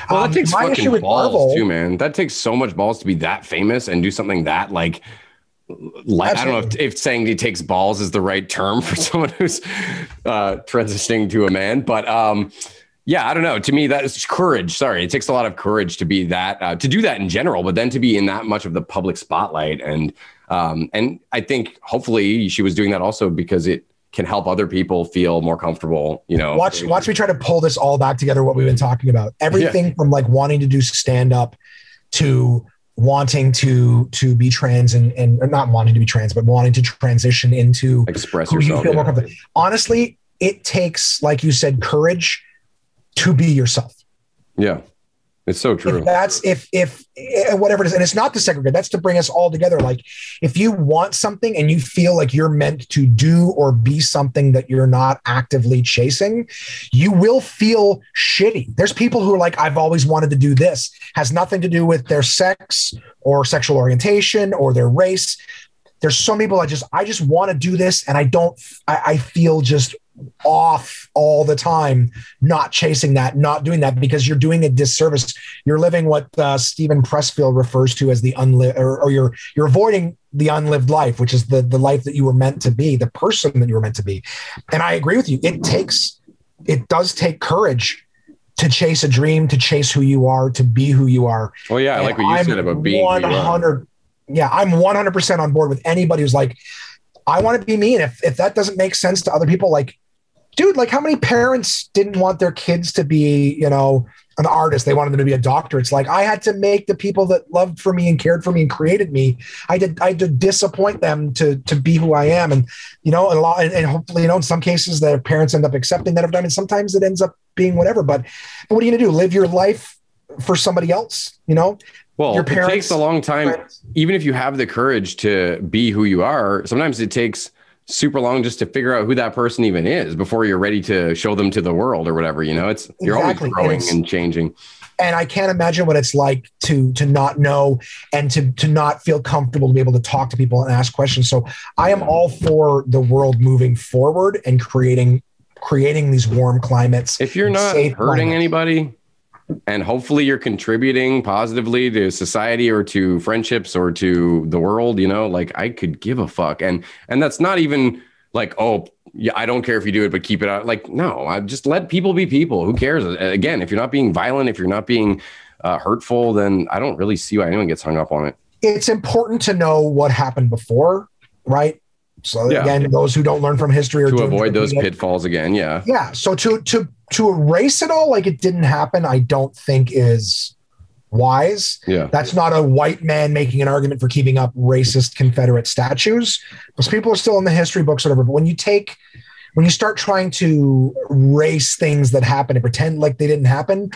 Well, that Um, takes fucking balls Marvel- too, man. That takes so much balls to be that famous and do something that like. Like I don't know if, if saying he takes balls is the right term for someone who's uh, transitioning to a man, but um, yeah, I don't know. To me, that is courage. Sorry, it takes a lot of courage to be that uh, to do that in general, but then to be in that much of the public spotlight, and um, and I think hopefully she was doing that also because it can help other people feel more comfortable. You know, watch watch me try to pull this all back together what we've been talking about everything from like wanting to do stand up to wanting to to be trans and and not wanting to be trans but wanting to transition into express you yourself. more yeah. honestly it takes like you said courage to be yourself. Yeah, it's so true. if that's if if eh, whatever it is and it's not to segregate that's to bring us all together. Like if you want something and you feel like you're meant to do or be something that you're not actively chasing you will feel shitty. There's people who are like i've always wanted to do this. Has nothing to do with their sex or sexual orientation or their race. There's so many people I just i just want to do this and i don't I, I feel just off all the time not chasing that not doing that because you're doing a disservice you're living what uh, Steven Pressfield refers to as the unlived, or, or you're you're avoiding the unlived life, which is the the life that you were meant to be, the person that you were meant to be. And I agree with you. It takes, it does take courage to chase a dream, to chase who you are, to be who you are. Well, yeah, I like what you I'm said about being. who you are. 100. Yeah, I'm 100 percent on board with anybody who's like, I want to be me, and if if that doesn't make sense to other people, like, dude, like how many parents didn't want their kids to be, you know, an artist? They wanted them to be a doctor. It's like I had to make the people that loved for me and cared for me and created me. I did. I did disappoint them to to be who I am, and you know, and a lot, and, and hopefully, you know, in some cases, their parents end up accepting that of them, and sometimes it ends up being whatever. But, but what are you gonna do? Live your life for somebody else? You know, Well, your it parents- takes a long time. Even if you have the courage to be who you are, sometimes it takes super long just to figure out who that person even is before you're ready to show them to the world or whatever. You know, it's you're Exactly. always growing It's- and changing. and I can't imagine what it's like to to not know and to to not feel comfortable to be able to talk to people and ask questions. So I am all for the world moving forward and creating creating these warm climates. If you're not hurting climates. anybody, and hopefully you're contributing positively to society or to friendships or to the world, you know, like I could give a fuck. And and that's not even like, oh, yeah, I don't care if you do it, but keep it out. Like, no, I just let people be people. Who cares? Again, if you're not being violent, if you're not being uh, hurtful, then I don't really see why anyone gets hung up on it. It's important to know what happened before, right? So Yeah. again, those who don't learn from history or To avoid those it- pitfalls again, yeah. Yeah. So to to to erase it all like it didn't happen, I don't think is wise. Yeah. That's not a white man making an argument for keeping up racist Confederate statues. Those people are still in the history books, or whatever. But when you take, when you start trying to race things that happen and pretend like they didn't happen,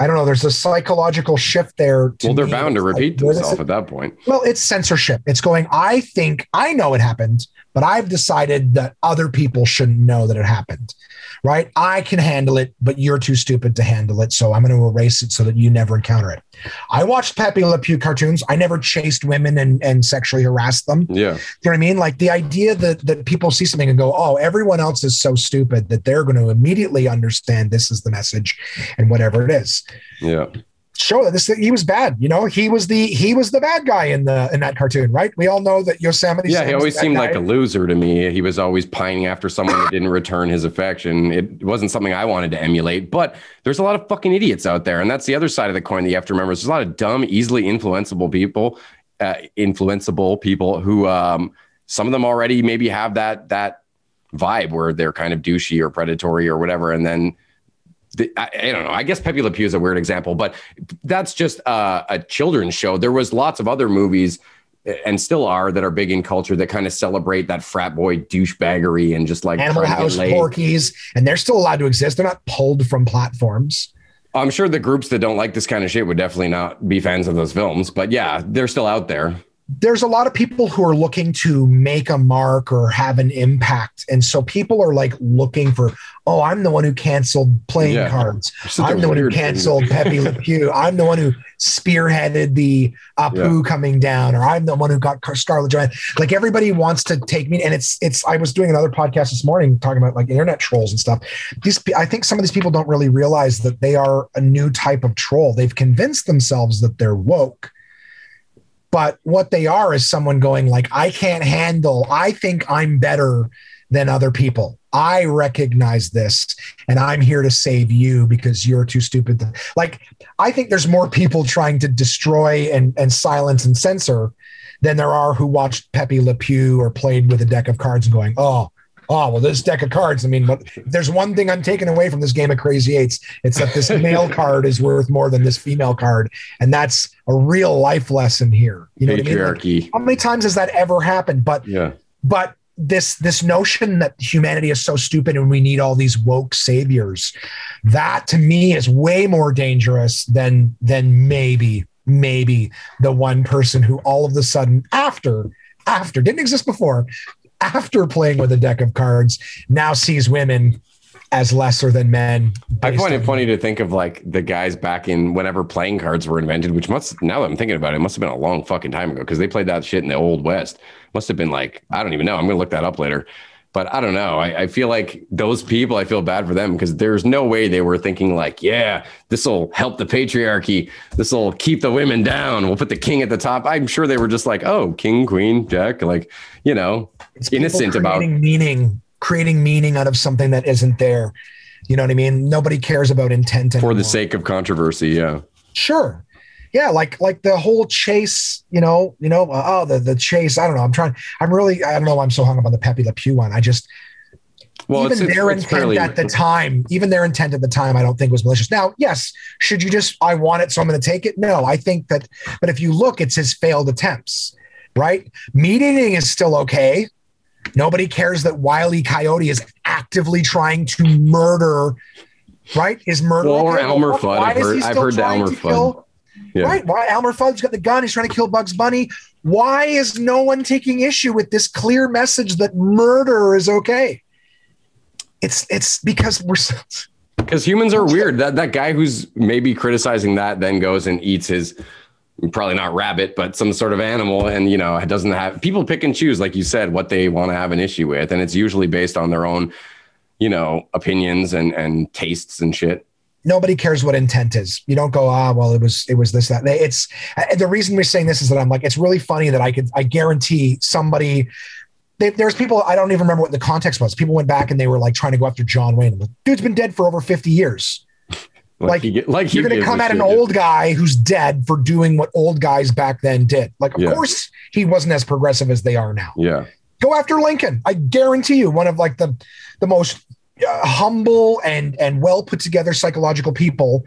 I don't know. There's a psychological shift there. to Well, they're me. bound to repeat themselves at that point. Well, it's censorship. It's going, I think I know it happened, but I've decided that other people shouldn't know that it happened. Right? I can handle it, but you're too stupid to handle it. So I'm going to erase it so that you never encounter it. I watched Pepe Le Pew cartoons. I never chased women and, and sexually harassed them. Yeah. You know what I mean? Like the idea that that people see something and go, "Oh, everyone else is so stupid that they're going to immediately understand this is the message and whatever it is." Yeah. Show that this he was bad. You know, he was the he was the bad guy in the in that cartoon, right? We all know that Yosemite. Yeah, Sam he always seemed guy. like a loser to me. He was always pining after someone that didn't return his affection. It wasn't something I wanted to emulate, but there's a lot of fucking idiots out there. And that's the other side of the coin that you have to remember. There's a lot of dumb, easily influenceable people, uh, influenceable people who um, some of them already maybe have that that vibe where they're kind of douchey or predatory or whatever. And then the, I, I don't know. I guess Pepe Le Pew is a weird example, but that's just uh, a children's show. There was lots of other movies and still are that are big in culture that kind of celebrate that frat boy douchebaggery and just like Animal trying to get House. Porky's, and they're still allowed to exist. They're not pulled from platforms. I'm sure the groups that don't like this kind of shit would definitely not be fans of those films, but yeah, they're still out there. There's a lot of people who are looking to make a mark or have an impact. And so people are like looking for, oh, I'm the one who canceled playing Yeah. cards. I'm the one who canceled Pepe Le Pew. I'm the one who spearheaded the Apu coming down, or I'm the one who got Car- Scarlett Johansson. Like everybody wants to take me, and it's it's. I was doing another podcast this morning talking about like internet trolls and stuff. These I think some of these people don't really realize that they are a new type of troll. They've convinced themselves that they're woke. But what they are is someone going like, I can't handle, I think I'm better than other people. I recognize this and I'm here to save you because you're too stupid. Like, I think there's more people trying to destroy and, and silence and censor than there are who watched Pepe Le Pew or played with a deck of cards and going, oh, oh, well, this deck of cards. I mean, what, there's one thing I'm taking away from this game of Crazy Eights, it's that this male card is worth more than this female card. And that's a real life lesson here. You know what I mean? Like, how many times has that ever happened? But yeah. but this this notion that humanity is so stupid and we need all these woke saviors that to me is way more dangerous than than maybe maybe the one person who all of a sudden after after didn't exist before after playing with a deck of cards now sees women as lesser than men I find it funny to think of like the guys back in whenever playing cards were invented, which must now that I'm thinking about it, it must have been a long fucking time ago because they played that shit in the old west. Must have been like, I don't even know. I'm gonna look that up later. But I don't know. I, I feel like those people, I feel bad for them because there's no way they were thinking like, yeah, this will help the patriarchy. This will keep the women down. We'll put the king at the top. I'm sure they were just like, oh, king, queen, jack, like, you know, It's innocent about creating meaning creating meaning out of something that isn't there you know what i mean nobody cares about intent for the sake of controversy. Yeah. sure yeah like like the whole chase you know you know uh, oh the the chase i don't know i'm trying i'm really i don't know why i'm so hung up on the pepe le pew one i just Well, even it's, it's, their it's intent fairly, at the time even their intent at the time i don't think was malicious now yes should you just i want it so i'm going to take it no i think that but if you look it's his failed attempts right meat eating is still okay nobody cares that wiley coyote is actively trying to murder right is murder Well, or? Elmer Fudd. I've heard- I've heard the Elmer Fudd. Yeah. Right. Why Elmer Fudd's got the gun? He's trying to kill Bugs Bunny. Why is no one taking issue with this clear message that murder is okay? It's it's because we're Because humans are weird. That that guy who's maybe criticizing that then goes and eats his probably not rabbit, but some sort of animal, and you know it doesn't have people pick and choose, like you said, what they want to have an issue with, and it's usually based on their own, you know, opinions and and tastes and shit. Nobody cares what intent is. You don't go, ah, well, it was it was this that. It's uh, the reason we're saying this is that I'm like, it's really funny that I could I guarantee somebody. They, there's people I don't even remember what the context was. People went back and they were like trying to go after John Wayne. I'm like, Dude's been dead for over 50 years. Like, he, like You're going to come at an old guy who's dead for doing what old guys back then did. Like, of Yeah. course, he wasn't as progressive as they are now. Yeah, Go after Lincoln. I guarantee you, one of like the the most Uh, humble and and well put together psychological people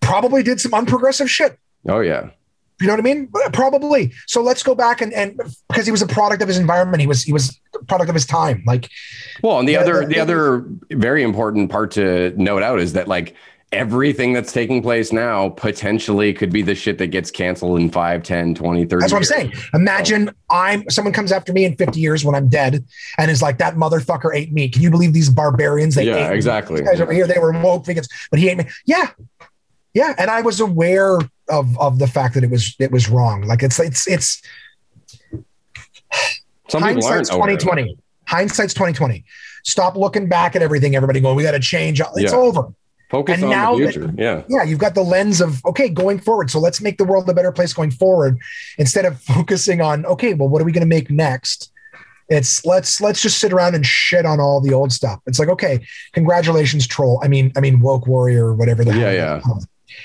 probably did some unprogressive shit. oh yeah, You know what I mean? Uh, probably. So let's go back and and because he was a product of his environment, he was he was a product of his time. Like Well, and the Yeah, other the- the other very important part to note out is that like everything that's taking place now potentially could be the shit that gets canceled in 5, 10, 20, 30 that's what I'm saying. Imagine I'm someone comes after me in 50 years when I'm dead and is like that motherfucker ate me. Can you believe these barbarians? They Yeah, exactly. These guys over here, they were woke vegans, but he ate me. Yeah. Yeah. And I was aware of of the fact that it was it was wrong. Like it's it's it's Some hindsight's aren't aware 2020. Hindsight's 2020. Stop looking back at everything, everybody going, we got to change. It's Yeah. over. Focus And on now the that- yeah. Yeah, you've got the lens of okay, going forward. So let's make the world a better place going forward instead of focusing on okay, well, what are we going to make next? It's let's let's just sit around and shit on all the old stuff. It's like okay, congratulations, troll. I mean, I mean, woke warrior, or whatever the Yeah, hell. yeah.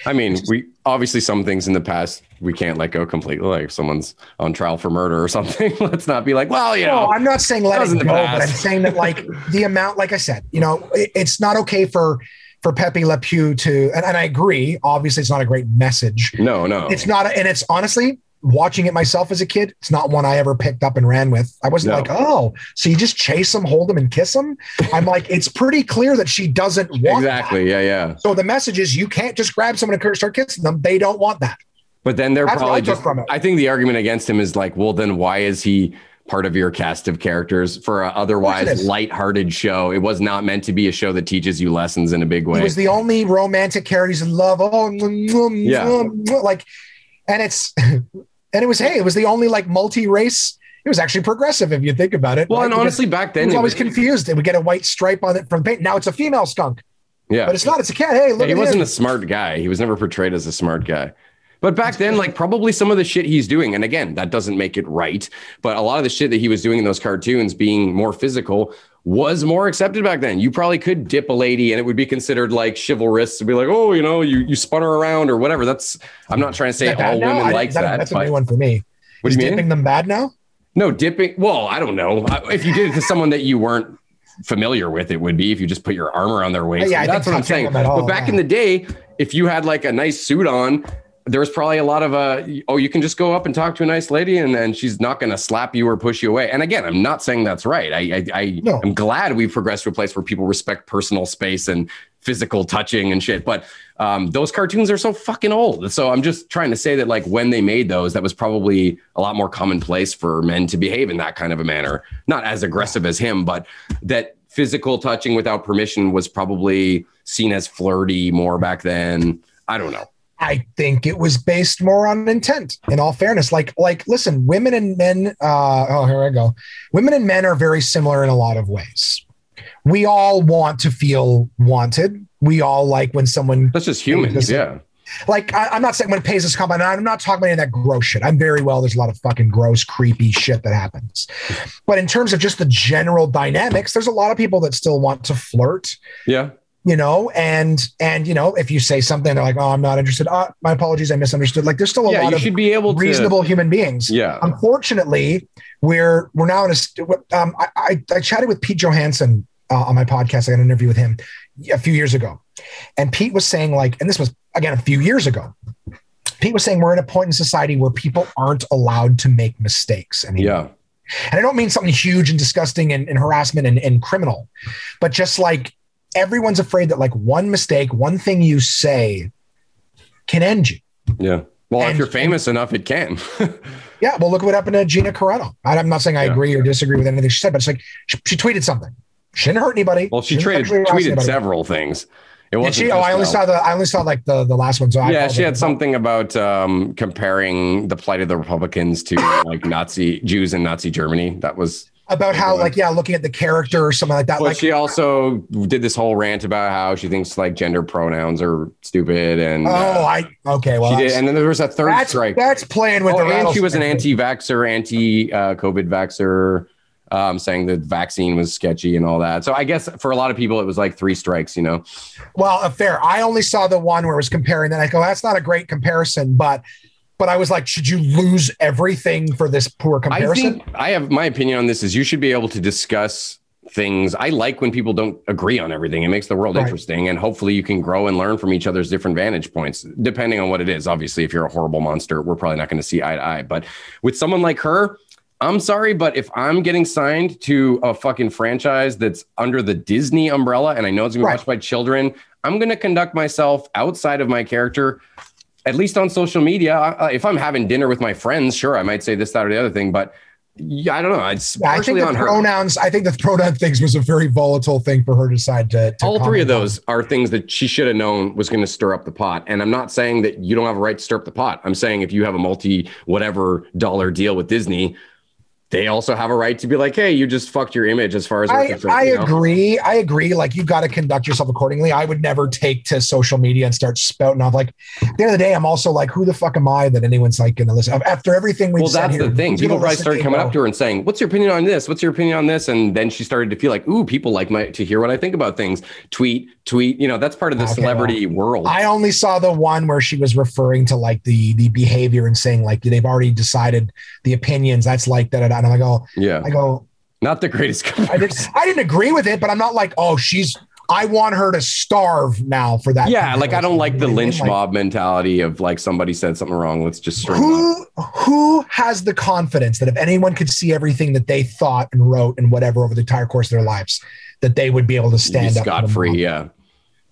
I mean, we obviously some things in the past we can't let go completely. Like if someone's on trial for murder or something, let's not be like, well, you know, No, I'm not saying let it go, but I'm saying that like the amount, like I said, you know, it- it's not okay for for Pepe Le Pew to, and, and I agree. Obviously, it's not a great message. no, no. It's not, and it's honestly watching it myself as a kid. It's not one I ever picked up and ran with. I wasn't No. like, oh, so you just chase them, hold them, and kiss them. I'm like, it's pretty clear that she doesn't want that. exactly. Yeah, yeah. So the message is, you can't just grab someone and start kissing them. They don't want that. But then they're That's probably I just. from it. I think the argument against him is like, well, then why is he part of your cast of characters for a otherwise is. light-hearted show? It was not meant to be a show that teaches you lessons in a big way. It was the only romantic characters in love. Oh, mm, mm, Yeah. mm, mm, like, and it's, and it was, hey, it was the only like multi-race. It was actually progressive if you think about it. well, right? and Because honestly, back then, was it always was- confused. It would get a white stripe on it from the paint. Now it's a female skunk, yeah, but it's not. It's a cat. Hey, look Yeah, he wasn't him. a smart guy. He was never portrayed as a smart guy. But back then, like probably some of the shit he's doing, and again, that doesn't make it right. But a lot of the shit that he was doing in those cartoons, being more physical, was more accepted back then. You probably could dip a lady, and it would be considered like chivalrous to be like, oh, you know, you you spun her around or whatever. That's I'm not trying to say Is that bad all women I- like that. That's a new one for me. what Is do you mean? dipping them bad now? No, dipping. Well, I don't know. If you did it to someone that you weren't familiar with, it would be if you just put your arm around their waist. Yeah, I That's what I'm saying. all, but back yeah. in the day, if you had like a nice suit on, there was probably a lot of uh oh, you can just go up and talk to a nice lady and then she's not gonna slap you or push you away. And again, I'm not saying that's right. I I, I No. am glad we've progressed to a place where people respect personal space and physical touching and shit. But um, those cartoons are so fucking old. So I'm just trying to say that like when they made those, that was probably a lot more commonplace for men to behave in that kind of a manner. Not as aggressive as him, but that physical touching without permission was probably seen as flirty more back then. I don't know. I think it was based more on intent. In all fairness, like like listen, women and men. Uh, oh, here I go. Women and men are very similar in a lot of ways. We all want to feel wanted. We all like when someone That's just humans. Listen, Yeah. like I, I'm not saying when it pays us compliment. I'm not talking about any of that gross shit. I'm very well. There's a lot of fucking gross, creepy shit that happens. But in terms of just the general dynamics, there's a lot of people that still want to flirt Yeah. You know and and you know if you say something they're like oh i'm not interested uh, my apologies i misunderstood like there's still a Yeah. lot You of should be able to. reasonable human beings Yeah. unfortunately we're we're now in a um, I, I, I chatted with pete johansson uh, on my podcast i got an interview with him a few years ago and pete was saying like and this was again a few years ago pete was saying we're at a point in society where people aren't allowed to make mistakes anymore Yeah. and I don't mean something huge and disgusting and, and harassment and, and criminal, but just like everyone's afraid that like one mistake, one thing you say can end you. Yeah. Well, if you're famous enough, it can. Yeah. Well, look what happened to Gina Carano. I'm not saying I Yeah. agree or disagree with anything she said, but it's like she, she tweeted something. She didn't hurt anybody. well, she traded, tweeted several things. It wasn't she? Oh, I only saw the I only saw like the the last one. So I yeah, she had something about um, comparing the plight of the Republicans to like Nazi Jews in Nazi Germany. That was. About how like yeah, looking at the character or something like that. But like she also did this whole rant about how she thinks like gender pronouns are stupid, and oh, uh, I okay. Well, she did. And then there was a third that's, strike. that's playing with Oh, the and she was an anti-vaxxer, anti-COVID vaxxer, um, saying the vaccine was sketchy and all that. So I guess for a lot of people, it was like three strikes. You know. Well, uh, fair. I only saw the one where it was comparing. Then I go, that's not a great comparison, but but I was like, should you lose everything for this poor I comparison? think I have my opinion on this is you should be able to discuss things. I like when people don't agree on everything. It makes the world Right. interesting. And hopefully you can grow and learn from each other's different vantage points, depending on what it is. Obviously, if you're a horrible monster, we're probably not going to see eye to eye. But with someone like her, I'm sorry, but if I'm getting signed to a fucking franchise that's under the Disney umbrella and I know it's gonna be Right. watched by children, I'm gonna conduct myself outside of my character at least on social media, uh, if I'm having dinner with my friends, sure, I might say this, that, or the other thing, but yeah, I don't know. It's Yeah, I think the on her. pronouns. I think the pronoun things was a very volatile thing for her to decide to. to All three of on. those are things that she should have known was going to stir up the pot. And I'm not saying that you don't have a right to stir up the pot. I'm saying if you have a multi whatever dollar deal with Disney, they also have a right to be like, hey, you just fucked your image as far as I, concerned, I you know? agree. I agree. Like you've got to conduct yourself accordingly. I would never take to social media and start spouting off. Like at the end of the day, I'm also like, who the fuck am I that anyone's like going to listen? After everything we've Well, that's here, the thing. People probably started coming up to her and saying, "What's your opinion on this? What's your opinion on this?" And then she started to feel like, "Ooh, people like my to hear what I think about things." Tweet, tweet. You know, that's part of the Okay, celebrity world. I only saw the one where she was referring to like the the behavior and saying like they've already decided the opinions. That's like that. And I go, oh, yeah, I go, not the greatest. I didn't, I didn't agree with it, but I'm not like, oh, she's. I want her to starve now for that. yeah, like I don't like the You know what I mean? lynch Like, mob mentality of like somebody said something wrong. Let's just string them up. Who who has the confidence that if anyone could see everything that they thought and wrote and whatever over the entire course of their lives, that they would be able to stand up? to scot free. Yeah,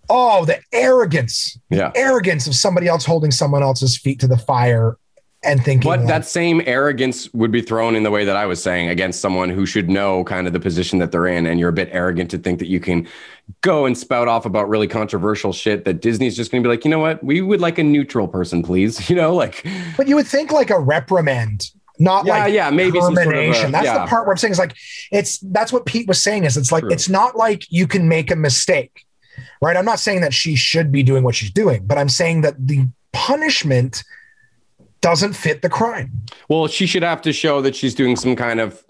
oh, the arrogance, Yeah. arrogance of somebody else holding someone else's feet to the fire and thinking But like, that same arrogance would be thrown in the way that I was saying against someone who should know kind of the position that they're in. And you're a bit arrogant to think that you can go and spout off about really controversial shit that Disney's just going to be like, you know what? We would like a neutral person, please. You know, like, but you would think like a reprimand, not Yeah, like yeah, maybe some sort of a- termination. that's yeah. the part where I'm saying is like it's that's what Pete was saying is it's like True. it's not like you can make a mistake, right? I'm not saying that she should be doing what she's doing, but I'm saying that the punishment doesn't fit the crime. well, she should have to show that she's doing some kind of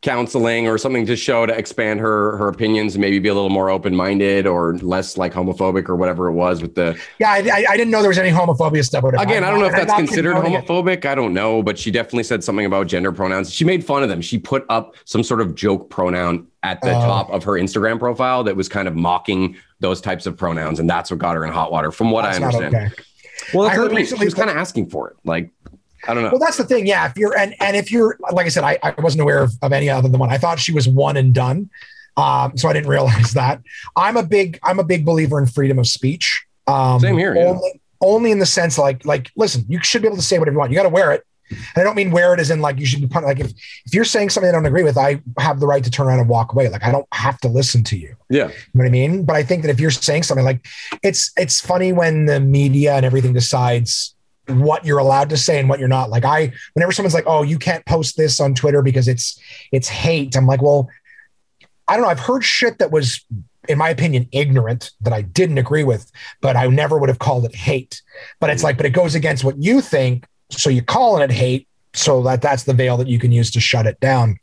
counseling or something to show to expand her her opinions and maybe be a little more open-minded or less like homophobic or whatever it was with the Yeah, I, I, I didn't know there was any homophobia stuff. Again, I'm don't know if that's considered condoning it. homophobic. I don't know, but she definitely said something about gender pronouns. She made fun of them. She put up some sort of joke pronoun at the Oh. top of her Instagram profile that was kind of mocking those types of pronouns, and that's what got her in hot water, from what I understand. okay. Well, I heard what I mean. recently she was kind of asking for it. Like, I don't know. Well, that's the thing. Yeah, if you're and and if you're like I said, I, I wasn't aware of, of any other than one. I thought she was one and done. Um, so I didn't realize that. I'm a big I'm a big believer in freedom of speech. Um, Same here, yeah. Only, only in the sense like like listen, you should be able to say whatever you want. You got to wear it. And I don't mean wear it as in like you should be pun- like if if you're saying something I don't agree with, I have the right to turn around and walk away. Like I don't have to listen to you. yeah. You know what I mean? But I think that if you're saying something like it's it's funny when the media and everything decides what you're allowed to say and what you're not. Like I whenever someone's like, "Oh, you can't post this on Twitter because it's it's hate." I'm like, "Well, I don't know. I've heard shit that was in my opinion ignorant that I didn't agree with, but I never would have called it hate. But it's like but it goes against what you think, so you're calling it hate so that that's the veil that you can use to shut it down.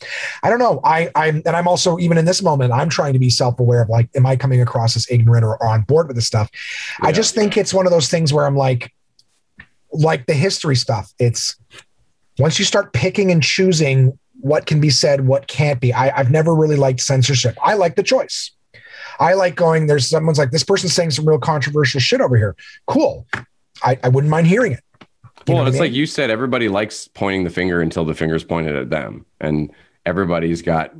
I don't know. I I'm and I'm also even in this moment, I'm trying to be self-aware of like, am I coming across as ignorant or, or on board with this stuff? I Yeah. just think it's one of those things where I'm like, like the history stuff. It's once you start picking and choosing what can be said, what can't be. I, I've never really liked censorship. I like the choice. I like going, there's someone's like, this person's saying some real controversial shit over here. Cool. I, I wouldn't mind hearing it. You well, what I it's mean? like you said, everybody likes pointing the finger until the finger's pointed at them. And everybody's got,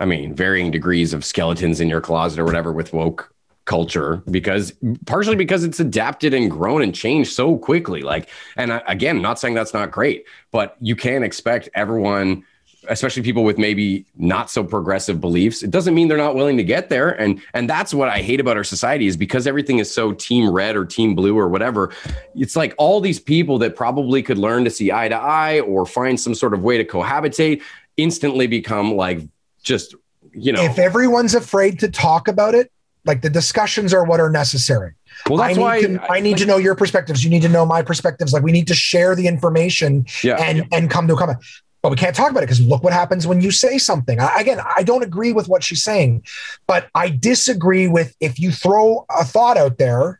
I mean, varying degrees of skeletons in your closet or whatever with woke culture because partially because it's adapted and grown and changed so quickly. Like, and I, again, not saying that's not great, but you can't expect everyone especially people with maybe not so progressive beliefs it doesn't mean they're not willing to get there and and that's what i hate about our society is because everything is so team red or team blue or whatever it's like all these people that probably could learn to see eye to eye or find some sort of way to cohabitate instantly become like just you know if everyone's afraid to talk about it, like the discussions are what are necessary. well I that's need, why to, I need to know your perspectives. You need to know my perspectives. Like we need to share the information yeah and and come to a comment. But we can't talk about it because look what happens when you say something. I, again, I don't agree with what she's saying, but I disagree with if you throw a thought out there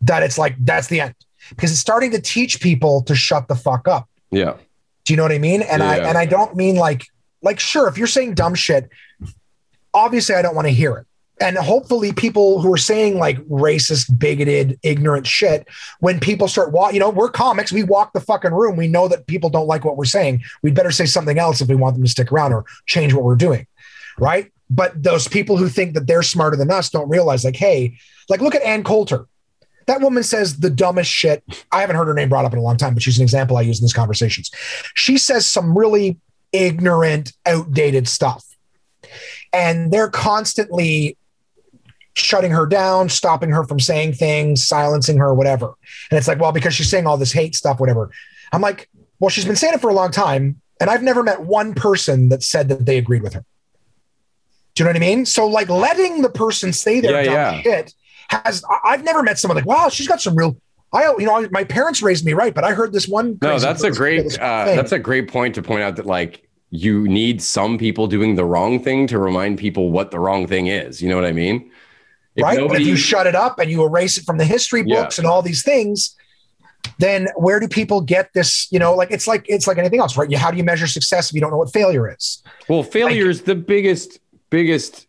that it's like that's the end because it's starting to teach people to shut the fuck up. yeah Do you know what I mean? And I and I don't mean like like sure if you're saying dumb shit, obviously I don't want to hear it. And hopefully people who are saying like racist, bigoted, ignorant shit, when people start walk, you know, we're comics, we walk the fucking room. We know that people don't like what we're saying. We'd better say something else if we want them to stick around or change what we're doing. Right. But those people who think that they're smarter than us don't realize, like, hey, like look at Ann Coulter. That woman says the dumbest shit. I haven't heard her name brought up in a long time, but she's an example I use in these conversations. She says some really ignorant, outdated stuff. And they're constantly shutting her down, stopping her from saying things, silencing her, whatever. And it's like, well, because she's saying all this hate stuff, whatever. I'm like, well, she's been saying it for a long time. And I've never met one person that said that they agreed with her. Do you know what I mean? So, like, letting the person say their Yeah, dumb yeah. shit has, I've never met someone like, wow, she's got some real, I, you know, my parents raised me right, but I heard this one. no that's a great uh, that's a great point to point out that like you need some people doing the wrong thing to remind people what the wrong thing is you know what i mean If right? But nobody- if you shut it up and you erase it from the history Yeah. books and all these things, then where do people get this? You know, like it's like it's like anything else, right? You, how do you measure success if you don't know what failure is? Well, failure is the biggest, biggest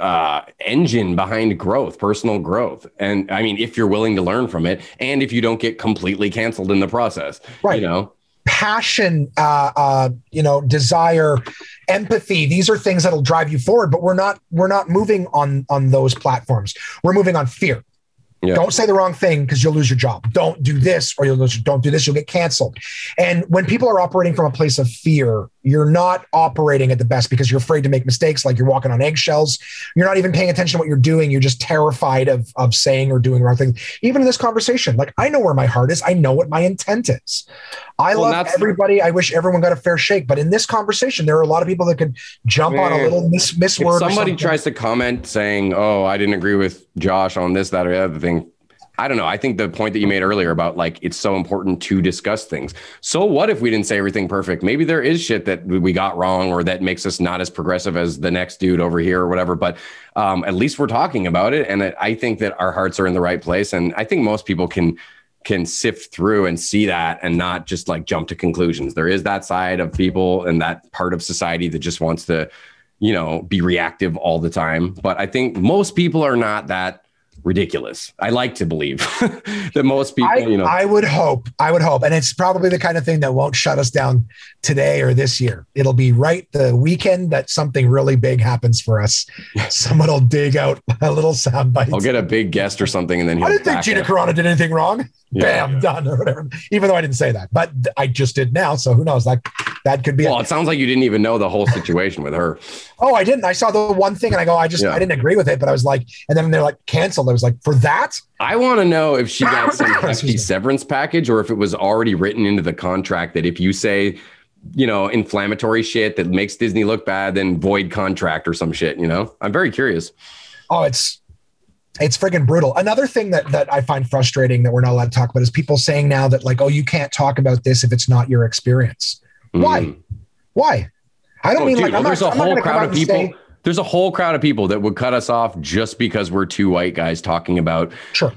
uh, engine behind growth, personal growth. And I mean, if you're willing to learn from it, and if you don't get completely canceled in the process, Right. You know, Passion, uh, uh, you know, desire, empathy. These are things that'll drive you forward, but we're not we're not moving on on those platforms. We're moving on fear. Yeah. Don't say the wrong thing because you'll lose your job. Don't do this or you'll lose. Don't do this. You'll get canceled. And when people are operating from a place of fear, you're not operating at the best because you're afraid to make mistakes. Like you're walking on eggshells. You're not even paying attention to what you're doing. You're just terrified of of saying or doing the wrong thing. Even in this conversation, like I know where my heart is. I know what my intent is. I well, love everybody. I wish everyone got a fair shake. But in this conversation, there are a lot of people that could jump Man, on a little miss, miss word. Somebody tries to comment saying, "Oh, I didn't agree with Josh on this, that, or the other thing." I don't know. I think the point that you made earlier about like it's so important to discuss things. So what if we didn't say everything perfect? Maybe there is shit that we got wrong or that makes us not as progressive as the next dude over here or whatever. But um, at least we're talking about it, and I think that our hearts are in the right place. And I think most people can can sift through and see that and not just like jump to conclusions. There is that side of people and that part of society that just wants to, you know, be reactive all the time. But I think most people are not that ridiculous. I like to believe that most people, I, you know, I would hope, I would hope, and it's probably the kind of thing that won't shut us down today or this year. It'll be right the weekend that something really big happens for us. Someone will dig out a little soundbite. I'll get a big guest or something, and then I didn't think Gina Carano did anything wrong. Yeah. Bam, done or whatever. Even though I didn't say that, but I just did now, so who knows? Like that could be. Well, it, it sounds like you didn't even know the whole situation with her. Oh, I didn't. I saw the one thing, and I go, I just, yeah. I didn't agree with it, but I was like, and then they're like canceled. I was like, for that. I want to know if she got some hefty severance package, or if it was already written into the contract that if you say you know, inflammatory shit that makes Disney look bad, then void contract or some shit, you know? I'm very curious. Oh, it's it's freaking brutal. Another thing that that I find frustrating that we're not allowed to talk about is people saying now that like, oh, you can't talk about this if it's not your experience. Mm. Why? Why? I don't oh, mean dude, like well, there's not, a whole crowd of people. Say, there's a whole crowd of people that would cut us off just because we're two white guys talking about sure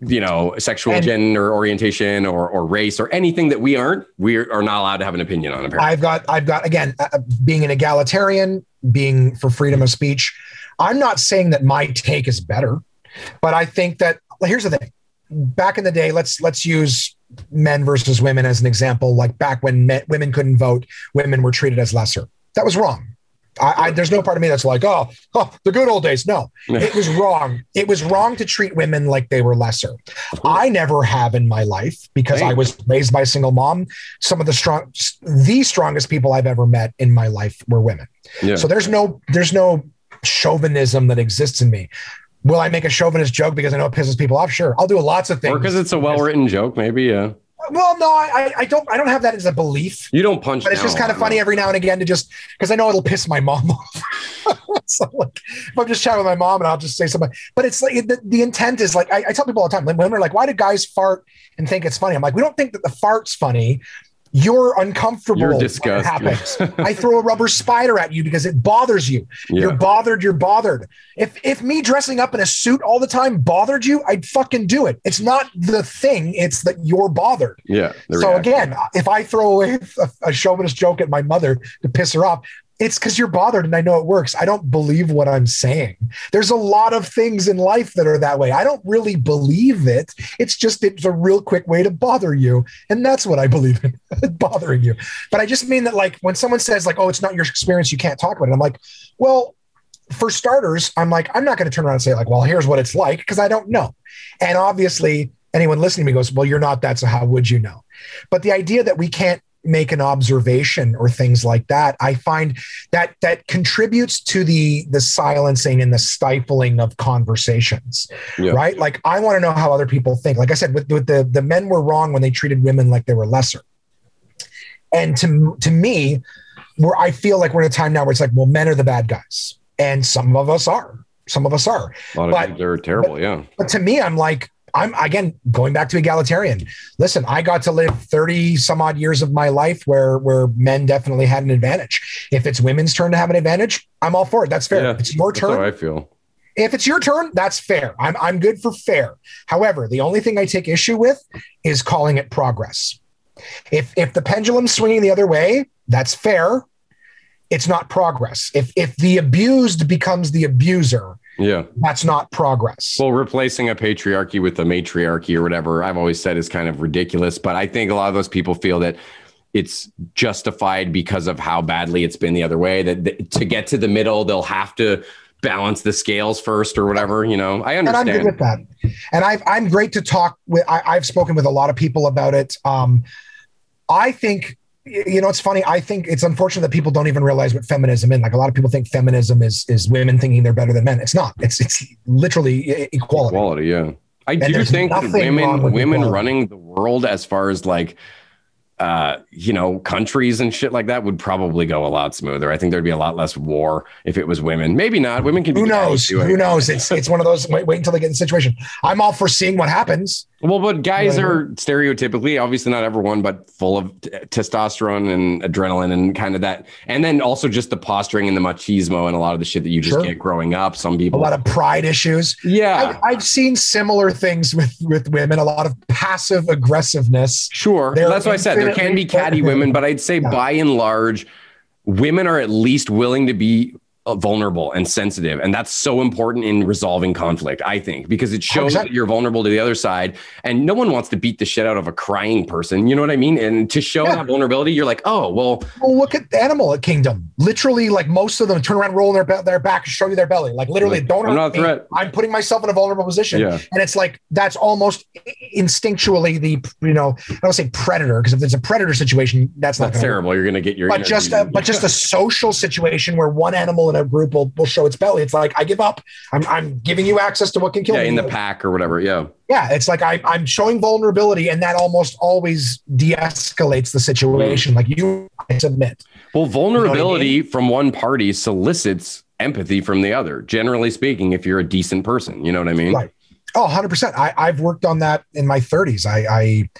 you know sexual and, gender orientation or, or race or anything that we aren't we are not allowed to have an opinion on apparently. i've got i've got again uh, being an egalitarian being for freedom of speech i'm not saying that my take is better but I think that here's the thing. Back in the day, let's let's use men versus women as an example. Like back when men, women couldn't vote, women were treated as lesser. That was wrong. I, I, there's no part of me that's like, oh, oh, the good old days. No, it was wrong. It was wrong to treat women like they were lesser. I never have in my life because I was raised by a single mom. Some of the strong, the strongest people I've ever met in my life were women. Yeah. So there's no, there's no chauvinism that exists in me. Will I make a chauvinist joke because I know it pisses people off? Sure, I'll do lots of things. Or because it's a well-written joke, maybe. Yeah. Well, no, I, I don't. I don't have that as a belief. You don't punch. But it's just kind of funny every now and again to just because I know it'll piss my mom off. so like, if I'm just chatting with my mom and I'll just say something, but it's like the, the intent is like I, I tell people all the time when we're like, why do guys fart and think it's funny? I'm like, we don't think that the fart's funny you're uncomfortable you're disgusted. happens. I throw a rubber spider at you because it bothers you. Yeah. You're bothered, you're bothered. If if me dressing up in a suit all the time bothered you, I'd fucking do it. It's not the thing, it's that you're bothered. Yeah. So reaction. again, if I throw away a, a chauvinist joke at my mother to piss her off, it's because you're bothered and I know it works. I don't believe what I'm saying. There's a lot of things in life that are that way. I don't really believe it. It's just it's a real quick way to bother you. And that's what I believe in bothering you. But I just mean that like when someone says like, oh, it's not your experience, you can't talk about it. I'm like, well, for starters, I'm like, I'm not going to turn around and say like, well, here's what it's like because I don't know. And obviously anyone listening to me goes, well, you're not that. So how would you know? But the idea that we can't make an observation or things like that i find that that contributes to the the silencing and the stifling of conversations yeah. right? Like i want to know how other people think. Like i said with, with the the men were wrong when they treated women like they were lesser. And to to me where i feel like we're in a time now where it's like well men are the bad guys and some of us are. Some of us are. A lot but, of they're terrible but, yeah. but to me i'm like I'm again going back to egalitarian. Listen, I got to live 30 some odd years of my life where where men definitely had an advantage. If it's women's turn to have an advantage, I'm all for it. That's fair. Yeah, it's your turn. I feel. If it's your turn, that's fair. I'm I'm good for fair. However, the only thing I take issue with is calling it progress. If if the pendulum's swinging the other way, that's fair. It's not progress. If if the abused becomes the abuser, yeah. That's not progress. Well, replacing a patriarchy with a matriarchy or whatever, I've always said is kind of ridiculous. But I think a lot of those people feel that it's justified because of how badly it's been the other way. That, that to get to the middle, they'll have to balance the scales first or whatever. You know, I understand. And I'm good with that. And I've, I'm great to talk with. I, I've spoken with a lot of people about it. Um, I think you know it's funny i think it's unfortunate that people don't even realize what feminism is like a lot of people think feminism is is women thinking they're better than men it's not it's it's literally equality equality yeah i and do think women women equality. running the world as far as like uh, you know, countries and shit like that would probably go a lot smoother. I think there'd be a lot less war if it was women. Maybe not. Women can. Who knows? Who knows? It's it's one of those. Wait, wait until they get in the situation. I'm all for seeing what happens. Well, but guys are stereotypically, obviously not everyone, but full of t- testosterone and adrenaline and kind of that, and then also just the posturing and the machismo and a lot of the shit that you just sure. get growing up. Some people a lot of pride issues. Yeah, I've, I've seen similar things with with women. A lot of passive aggressiveness. Sure, They're that's what I said. There can be catty women, but I'd say yeah. by and large, women are at least willing to be Uh, vulnerable and sensitive and that's so important in resolving conflict i think because it shows 100. that you're vulnerable to the other side and no one wants to beat the shit out of a crying person you know what i mean and to show yeah. that vulnerability you're like oh well well look at the animal kingdom literally like most of them turn around roll their, be- their back show you their belly like literally like, don't I'm not threat. i'm putting myself in a vulnerable position yeah. and it's like that's almost instinctually the you know i don't say predator because if it's a predator situation that's, that's not terrible work. you're gonna get your but just a, but just a social situation where one animal a group will, will show its belly. It's like, I give up. I'm, I'm giving you access to what can kill yeah, me. in the pack or whatever. Yeah. Yeah. It's like I, I'm showing vulnerability, and that almost always de escalates the situation. Like you, I submit. Well, vulnerability you know I mean? from one party solicits empathy from the other, generally speaking, if you're a decent person. You know what I mean? Right. Oh, 100%. I, I've worked on that in my 30s. I, I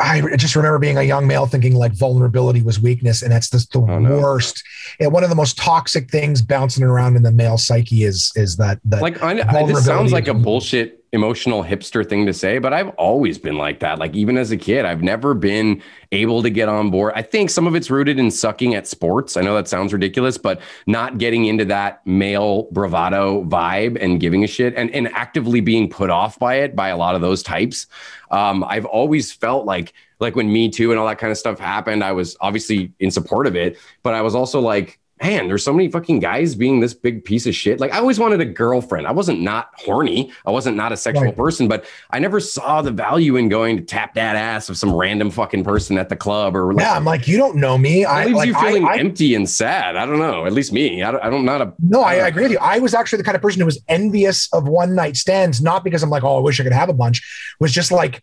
I just remember being a young male thinking like vulnerability was weakness, and that's the, the oh, worst. And one of the most toxic things bouncing around in the male psyche is is that that like I, I, this sounds like a bullshit emotional hipster thing to say, but I've always been like that. Like even as a kid, I've never been able to get on board. I think some of it's rooted in sucking at sports. I know that sounds ridiculous, but not getting into that male bravado vibe and giving a shit and, and actively being put off by it by a lot of those types. Um, I've always felt like like when Me Too and all that kind of stuff happened, I was obviously in support of it, but I was also like man, there's so many fucking guys being this big piece of shit. Like I always wanted a girlfriend. I wasn't not horny. I wasn't not a sexual right. person, but I never saw the value in going to tap that ass of some random fucking person at the club or like, yeah. I'm like, you don't know me. I leaves like, you feeling I, empty and sad. I don't know. At least me. I don't, I don't not a. No, I, I, agree with you. I was actually the kind of person who was envious of one night stands, not because I'm like, oh, I wish I could have a bunch. Was just like.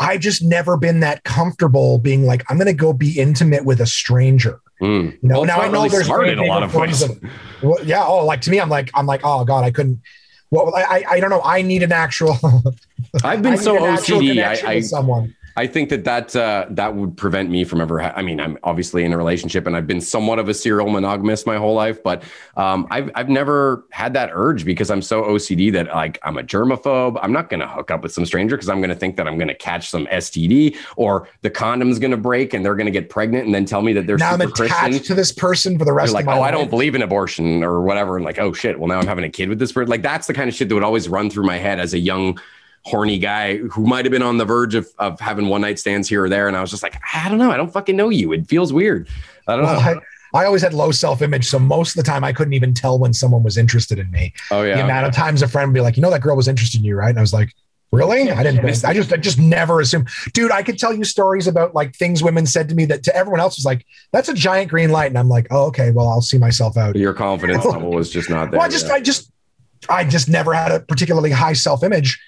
I've just never been that comfortable being like, I'm going to go be intimate with a stranger. Mm. You know, well, now I know really there's in a lot of ways. Of, well, yeah. Oh, like to me, I'm like, I'm like, oh God, I couldn't. Well, I, I don't know. I need an actual. I've been so OCD. I, I, someone. I think that that uh, that would prevent me from ever. Ha- I mean, I'm obviously in a relationship, and I've been somewhat of a serial monogamist my whole life, but um, I've I've never had that urge because I'm so OCD that like I'm a germaphobe. I'm not going to hook up with some stranger because I'm going to think that I'm going to catch some STD or the condom's going to break and they're going to get pregnant and then tell me that they're now I'm attached Christian. to this person for the rest like, of my oh, life. I don't believe in abortion or whatever. And like, oh shit, well now I'm having a kid with this person. Like that's the kind of shit that would always run through my head as a young horny guy who might have been on the verge of, of having one night stands here or there. And I was just like, I don't know. I don't fucking know you. It feels weird. I don't well, know. I, I, always had low self image. So most of the time I couldn't even tell when someone was interested in me. Oh, yeah. The amount of times a friend would be like, you know, that girl was interested in you, right? And I was like, Really? I didn't. I just, I just never assumed, dude. I could tell you stories about like things women said to me that to everyone else was like, "That's a giant green light," and I'm like, "Oh, okay. Well, I'll see myself out." Your confidence level was just not there. Well, I just, I just, I just never had a particularly high self image.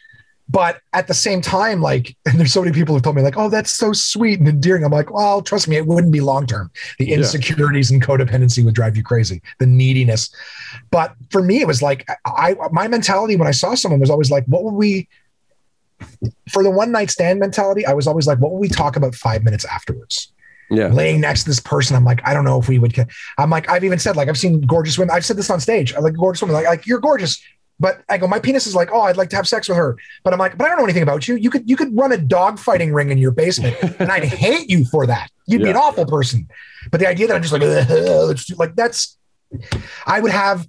But at the same time, like, and there's so many people who have told me, like, oh, that's so sweet and endearing. I'm like, well, trust me, it wouldn't be long term. The insecurities yeah. and codependency would drive you crazy, the neediness. But for me, it was like, I, my mentality when I saw someone was always like, what would we, for the one night stand mentality, I was always like, what would we talk about five minutes afterwards? Yeah. Laying next to this person, I'm like, I don't know if we would. I'm like, I've even said, like, I've seen gorgeous women. I've said this on stage. I like gorgeous women, like, like you're gorgeous. But I go, my penis is like, oh, I'd like to have sex with her. But I'm like, but I don't know anything about you. You could you could run a dog fighting ring in your basement, and I'd hate you for that. You'd yeah. be an awful person. But the idea that I'm just like, like that's, I would have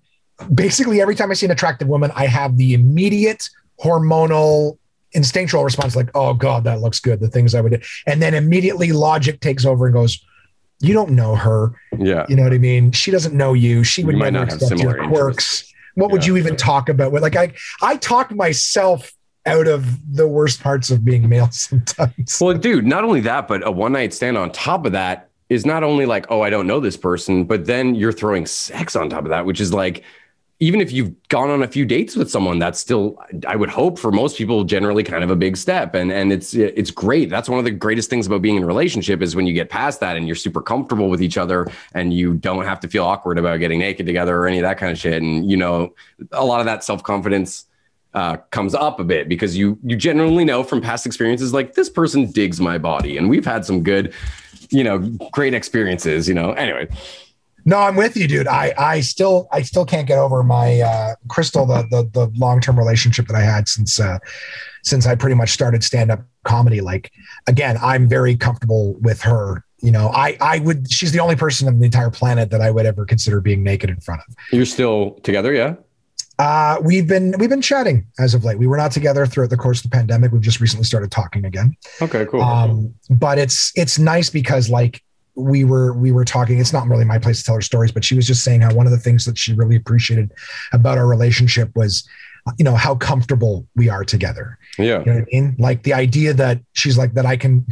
basically every time I see an attractive woman, I have the immediate hormonal instinctual response like, "Oh God, that looks good." The things I would do, and then immediately logic takes over and goes, "You don't know her. Yeah. You know what I mean? She doesn't know you. She would you might not have your similar quirks. What would you even talk about? With like I, I talk myself out of the worst parts of being male sometimes. Well, dude, not only that, but a one night stand on top of that is not only like, oh, I don't know this person, but then you're throwing sex on top of that, which is like, even if you've gone on a few dates with someone, that's still, I would hope for most people, generally kind of a big step, and and it's it's great. That's one of the greatest things about being in a relationship is when you get past that and you're super comfortable with each other, and you don't have to feel awkward about getting naked together or any of that kind of shit. And you know, a lot of that self confidence uh, comes up a bit because you you generally know from past experiences like this person digs my body, and we've had some good, you know, great experiences. You know, anyway. No, I'm with you, dude. I I still I still can't get over my uh Crystal, the the, the long term relationship that I had since uh since I pretty much started stand up comedy. Like again, I'm very comfortable with her. You know, I I would she's the only person on the entire planet that I would ever consider being naked in front of. You're still together, yeah? Uh, we've been we've been chatting as of late. We were not together throughout the course of the pandemic. We've just recently started talking again. Okay, cool. Um, but it's it's nice because like we were we were talking. It's not really my place to tell her stories, but she was just saying how one of the things that she really appreciated about our relationship was, you know, how comfortable we are together. yeah. You know what I mean? Like the idea that she's like that I can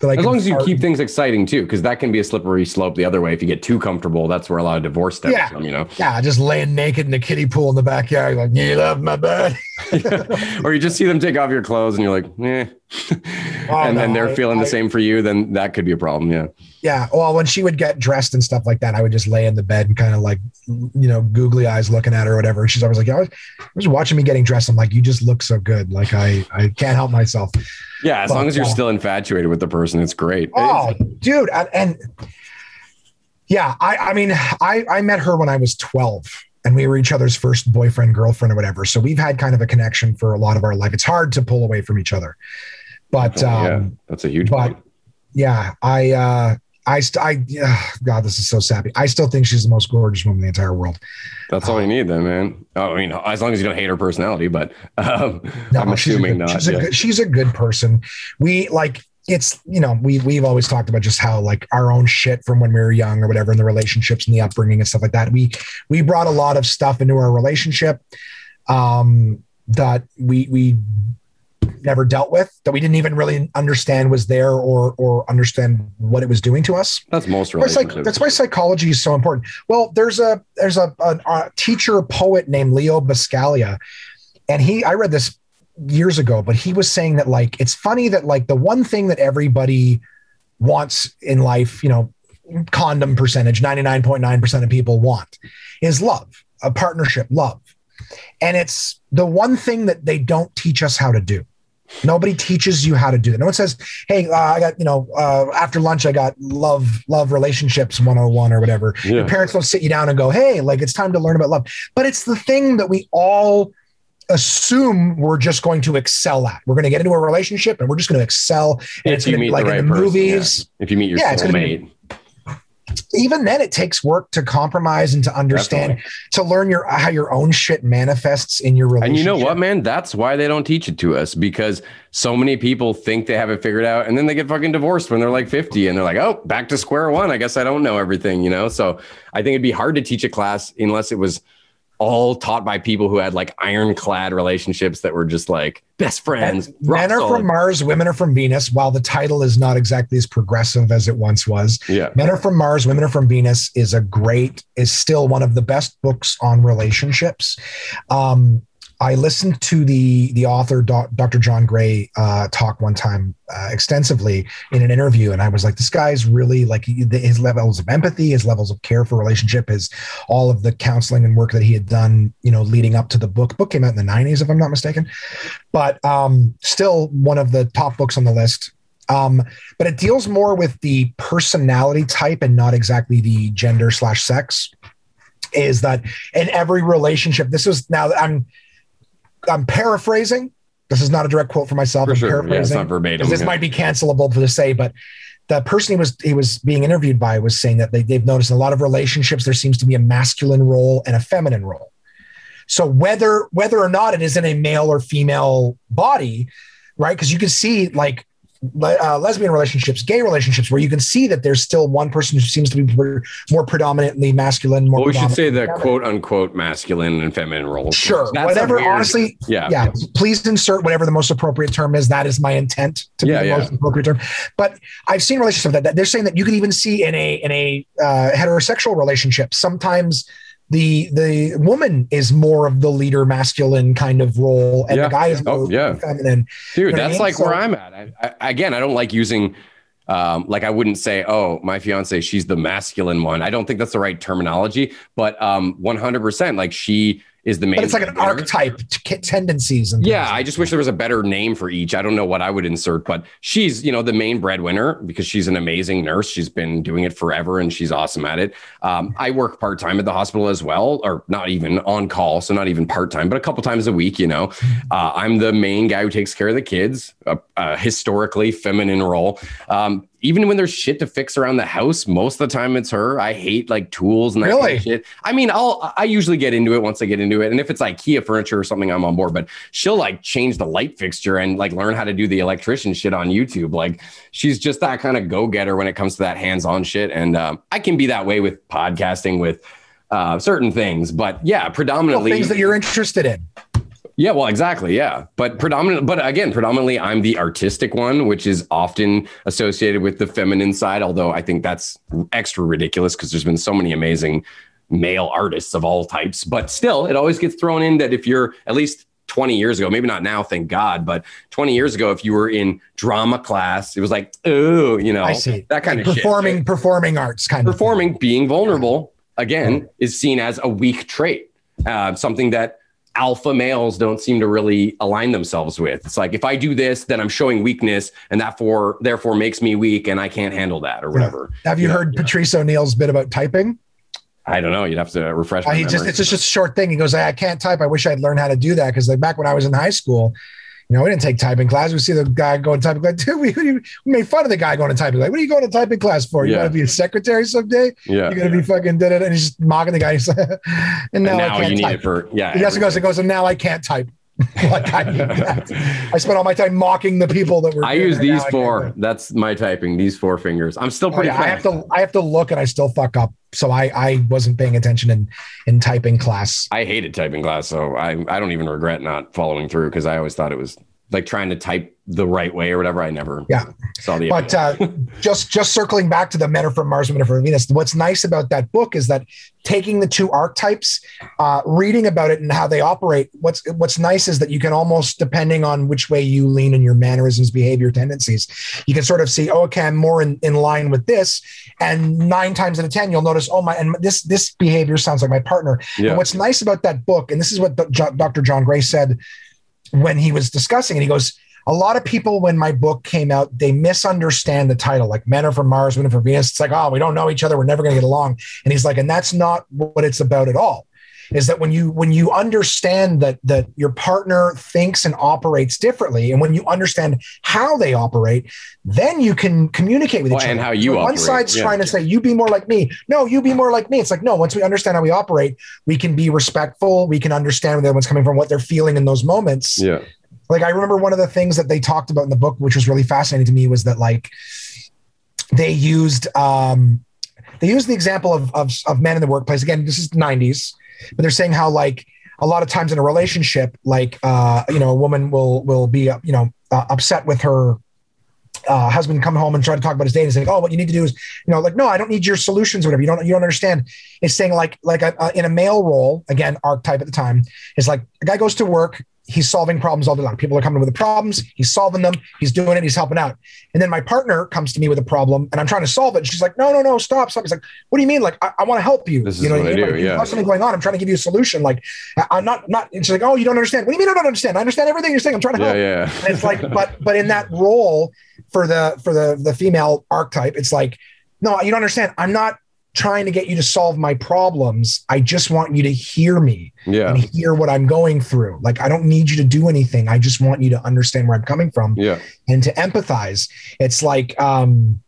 that I As long as you keep things exciting too, because that can be a slippery slope the other way. If you get too comfortable, that's where a lot of divorce stems Yeah. from, you know. yeah, just laying naked in the kiddie pool in the backyard, like you love my butt. or you just see them take off your clothes and you're like, eh. Oh, and then they're I- feeling I- the same for you, then that could be a problem. Yeah. Yeah. Well, when she would get dressed and stuff like that, I would just lay in the bed and kind of like, you know, googly eyes looking at her or whatever. And she's always like, yeah, I was, I was watching me getting dressed. I'm like, you just look so good. Like I, I can't help myself. Yeah. As But, long as you're uh, still infatuated with the person, it's great. Oh, dude. And, and yeah, I, I mean, I, I met her when I was 12 and we were each other's first boyfriend, girlfriend or whatever. So we've had kind of a connection for a lot of our life. It's hard to pull away from each other, but, um, yeah, that's a huge but point. yeah, I, uh, I, st- I, yeah, God, this is so sappy. I still think she's the most gorgeous woman in the entire world. That's all you need then, man. Oh, I mean, as long as you don't hate her personality, but um, No, I'm she's a assuming good- not. She's a, good, she's a good person. We like it's you know we we've always talked about just how like our own shit from when we were young or whatever in the relationships and the upbringing and stuff like that. We we brought a lot of stuff into our relationship um, that we we never dealt with that we didn't even really understand was there or or understand what it was doing to us. That's most That's, like, that's why psychology is so important. Well, there's a there's a, a, a teacher poet named Leo Buscaglia, and he I read this years ago, but he was saying that like it's funny that like the one thing that everybody wants in life, you know, condom percentage, 99.9% of people want is love, a partnership, love. And it's the one thing that they don't teach us how to do. Nobody teaches you how to do that. No one says, "Hey, uh, I got you know uh, after lunch I got love love relationships 101 or whatever." Yeah. Your parents don't sit you down and go, "Hey, like it's time to learn about love." But it's the thing that we all assume we're just going to excel at. We're going to get into a relationship and we're just going to excel. And it's if you going to be like the right in the person, movies. yeah. if you meet your Yeah, it's soulmate, Even then, it takes work to compromise and to understand, Definitely. to learn your how your own shit manifests in your relationship. And you know what, man? That's why they don't teach it to us because so many people think they have it figured out and then they get fucking divorced when they're like 50 and they're like, oh, back to square one. I guess I don't know everything, you know? So I think it'd be hard to teach a class unless it was all taught by people who had like ironclad relationships that were just like best friends. Men are solid. from Mars, women are from Venus. While the title is not exactly as progressive as it once was, Yeah. Men are from Mars, Women are from Venus is a great, is still one of the best books on relationships. Um, I listened to the the author Dr. John Gray uh, talk one time uh, extensively in an interview, and I was like, "This guy's really like his levels of empathy, his levels of care for relationship, his all of the counseling and work that he had done, you know, leading up to the book. Book came out in the '90s, if I'm not mistaken, but um, still one of the top books on the list. Um, but it deals more with the personality type and not exactly the gender slash sex. Is that in every relationship? This was now I'm I'm paraphrasing. This is not a direct quote for myself. For I'm sure. Yeah, paraphrasing it's not verbatim. this yeah. might be cancelable to say, but the person he was he was being interviewed by was saying that they, they've noticed in a lot of relationships there seems to be a masculine role and a feminine role. So whether whether or not it is in a male or female body, right? Because you can see like uh, lesbian relationships, gay relationships, where you can see that there's still one person who seems to be more, more predominantly masculine. More Well, we should say the predominantly quote unquote masculine and feminine roles. Sure, That's whatever. weird- Honestly, Yeah. yeah. Please insert whatever the most appropriate term is. That is my intent to Yeah, be the yeah. most appropriate term. But I've seen relationships that, that they're saying that you can even see in a in a uh, heterosexual relationship. Sometimes the the woman is more of the leader, masculine kind of role, and Yeah. the guy is Oh, more yeah. feminine. Dude, You know what I that's mean? like where I'm at. I, I, again, I don't like using, um, like I wouldn't say, oh, my fiance, she's the masculine one. I don't think that's the right terminology, but um, 100%, like she is the main. But it's like an archetype t- tendencies. And Yeah. I just wish there was a better name for each. I don't know what I would insert, but she's, you know, the main breadwinner because she's an amazing nurse. She's been doing it forever and she's awesome at it. Um, I work part time at the hospital as well, or not even on call, so not even part time, but a couple times a week. You know, uh, I'm the main guy who takes care of the kids. A, a historically feminine role. Um, even when there's shit to fix around the house, most of the time it's her. I hate like tools and that kind of shit. I mean, I'll I usually get into it once I get into it, and if it's like IKEA furniture or something, I'm on board. But she'll like change the light fixture and like learn how to do the electrician shit on YouTube. Like she's just that kind of go getter when it comes to that hands on shit. And um, I can be that way with podcasting with uh, certain things, but yeah, Well, predominantly things that you're interested in. Yeah, well, exactly. Yeah. But predominant, but again, predominantly I'm the artistic one, which is often associated with the feminine side, although I think that's extra ridiculous because there's been so many amazing male artists of all types. But still, it always gets thrown in that if you're at least 20 years ago, maybe not now, thank God, but 20 years ago, if you were in drama class, it was like, oh, you know, I see that kind Like of shit. performing performing arts kind of performing being vulnerable again is seen as a weak trait uh, something that alpha males don't seem to really align themselves with it's like if i do this then i'm showing weakness and that for therefore makes me weak and i can't handle that or whatever Have you Yeah, heard yeah. Patrice O'Neal's bit about typing? i don't know you'd have to refresh he just it's just a short thing. He goes, I can't type. I wish I'd learned how to do that because like back when I was in high school, you know, we didn't take typing class. We see the guy going to typing class. Dude, we, we made fun of the guy going to typing. Like, what are you going to typing class for? You Yeah. want to be a secretary someday? yeah You're gonna be fucking did it, and he's just mocking the guy. He's like, and and now, now I can't you need type. it for yeah he also goes and goes, and now I can't type. like I. I spent all my time mocking the people that were. i use it, and now these four that's my typing these four fingers i'm still Oh, pretty yeah, I have to. I have to look, and I still fuck up. So I I wasn't paying attention in in typing class. I hated typing class, so I I don't even regret not following through because I always thought it was like trying to type the right way or whatever. I never Yeah. saw the But uh, just just circling back to the Men Are from Mars, Women Are from Venus. What's nice about that book is that taking the two archetypes, uh, reading about it and how they operate. What's what's nice is that you can almost, depending on which way you lean in your mannerisms, behavior, tendencies, you can sort of see, oh, okay, I'm more in, in line with this. And nine times out of ten, you'll notice, oh my, and this this behavior sounds like my partner. yeah. And what's nice about that book, and this is what Dr. John Gray said when he was discussing it, he goes, a lot of people, when my book came out, they misunderstand the title, like men are from Mars, women are from Venus. It's like, oh, we don't know each other. We're never going to get along. And he's like, and that's not what it's about at all. Is that when you when you understand that that your partner thinks and operates differently, and when you understand how they operate, then you can communicate with Well, each other. and how you So one side's yeah. trying to say, "You be more like me." No, you be more like me. It's like, no. Once we understand how we operate, we can be respectful. We can understand where the other one's coming from, what they're feeling in those moments. yeah. Like I remember one of the things that they talked about in the book, which was really fascinating to me, was that like they used um they used the example of of, of men in the workplace. Again, this is the 90s, but they're saying how like a lot of times in a relationship, like uh, you know, a woman will will be uh, you know uh, upset with her uh, husband come home and try to talk about his day and say, "Oh, what you need to do is, you know, like, no, I don't need your solutions or whatever. You don't, you don't understand." It's saying like, like a, uh, in a male role, again, archetype at the time, is like a guy goes to work, he's solving problems all day long. People are coming with the problems, he's solving them, he's doing it, he's helping out. And then my partner comes to me with a problem, and I'm trying to solve it. And she's like, "No, no, no, stop, stop." He's like, "What do you mean? Like, I, I want to help you. This you know, what I mean? do, Like, yeah. something going on. I'm trying to give you a solution. Like, I- I'm not, not." And she's like, "Oh, you don't understand. What do you mean I don't understand? I understand everything you're saying. I'm trying to Yeah, help." yeah. And it's like, but but in that role for the for the the female archetype, it's like, no, you don't understand. I'm not trying to get you to solve my problems. I just want you to hear me Yeah. and hear what I'm going through. Like I don't need you to do anything. I just want you to understand where I'm coming from Yeah. and to empathize. It's like um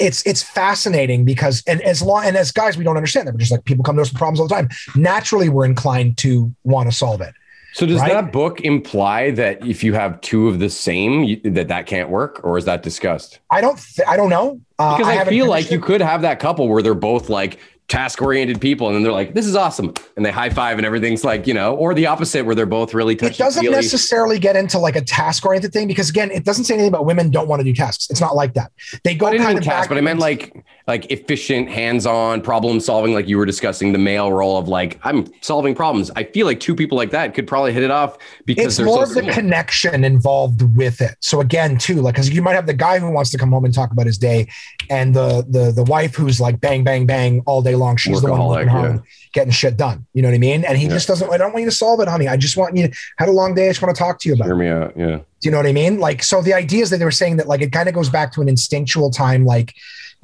it's it's fascinating because and as long and as guys we don't understand that. We're just like people come to us with problems all the time. Naturally, we're inclined to want to solve it. So does Right? that book imply that if you have two of the same, you, that that can't work, or is that discussed? I don't. Th- I don't know. Uh, Because I, haven't feel like finished you it. could have that couple where they're both like task oriented people, and then they're like, "This is awesome," and they high five, and everything's like you know, or the opposite where they're both really touchy. It doesn't necessarily get into like a task oriented thing because again, it doesn't say anything about women don't want to do tasks. It's not like that. They go I didn't kind mean of task, back but I meant like like efficient, hands-on problem solving, like you were discussing the male role of like I'm solving problems. I feel like two people like that could probably hit it off because it's more so of the connection involved with it. So again, too, like because you might have the guy who wants to come home and talk about his day, and the the the wife who's like bang bang bang all day long. She's the one Workaholic, working hard, getting shit done. You know what I mean? And he Yeah. just doesn't. I don't want you to solve it, honey. I just want you to had a long day. I just want to talk to you about. Hear it. me out, yeah. Do you know what I mean? Like, so the idea is that they were saying that like it kind of goes back to an instinctual time, like,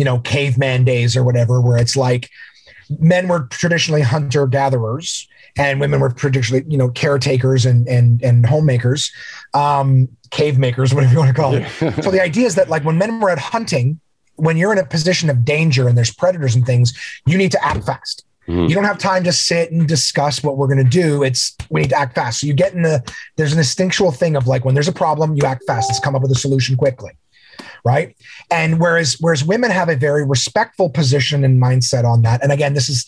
you know, caveman days or whatever, where it's like men were traditionally hunter gatherers and women were traditionally, you know, caretakers and and and homemakers, um, cave makers, whatever you want to call it. So the idea is that like when men were out hunting, when you're in a position of danger and there's predators and things, you need to act fast. Mhm. You don't have time to sit and discuss what we're going to do. It's we need to act fast. So you get in the there's an instinctual thing of like when there's a problem, you act fast. Let's come up with a solution quickly, right? And whereas whereas women have a very respectful position and mindset on that. And again, this is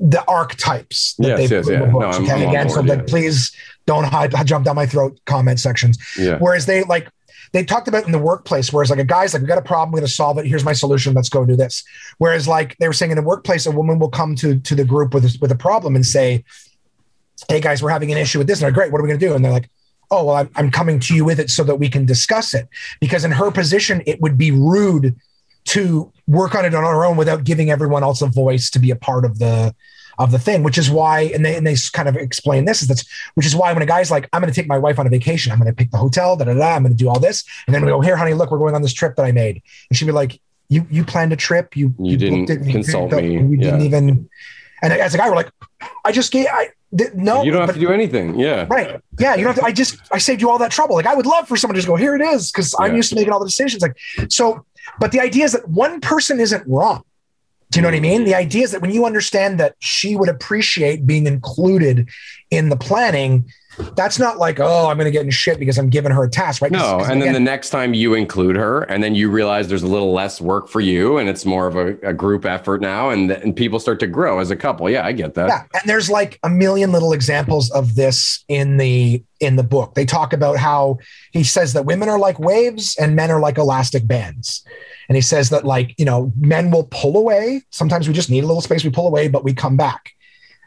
the archetypes that Yes, they've yes, put in yeah. the No, books. I'm- okay, again, so board, like yeah. please don't hide, jump down my throat comment sections. Yeah. Whereas they like they talked about in the workplace, whereas like a guy's like, we got a problem, we're gonna solve it. Here's my solution. Let's go do this. Whereas like they were saying in the workplace, a woman will come to to the group with with a problem and say, Hey guys, we're having an issue with this. And they're great. What are we gonna do? And they're like, Oh, well, I'm, I'm coming to you with it so that we can discuss it. Because in her position, it would be rude to work on it on our own without giving everyone else a voice to be a part of the of the thing, which is why, and they and they kind of explain this is that's which is why when a guy's like, I'm going to take my wife on a vacation, I'm going to pick the hotel, da da da, I'm going to do all this, and then we go, here, honey, look, we're going on this trip that I made, and she'd be like, you you planned a trip, you You didn't it, and you consult me, you didn't even, and as a guy, we're like, I just gave, I no, you don't have but- to do anything. Yeah. Right. Yeah. You don't have to, I just, I saved you all that trouble. Like I would love for someone to just go, here it is. Cause I'm used to making all the decisions. Like, so, but the idea is that one person isn't wrong. Do you know what I mean? The idea is that when you understand that she would appreciate being included in the planning, that's not like, oh, I'm going to get in shit because I'm giving her a task, right? No, 'cause and then the next time you include her, and then you realize there's a little less work for you, and it's more of a, a group effort now, and and people start to grow as a couple. Yeah, I get that. yeah, and there's like a million little examples of this in the in the book. They talk about how he says that women are like waves and men are like elastic bands. And he says that like, you know, men will pull away. Sometimes we just need a little space, we pull away, but we come back.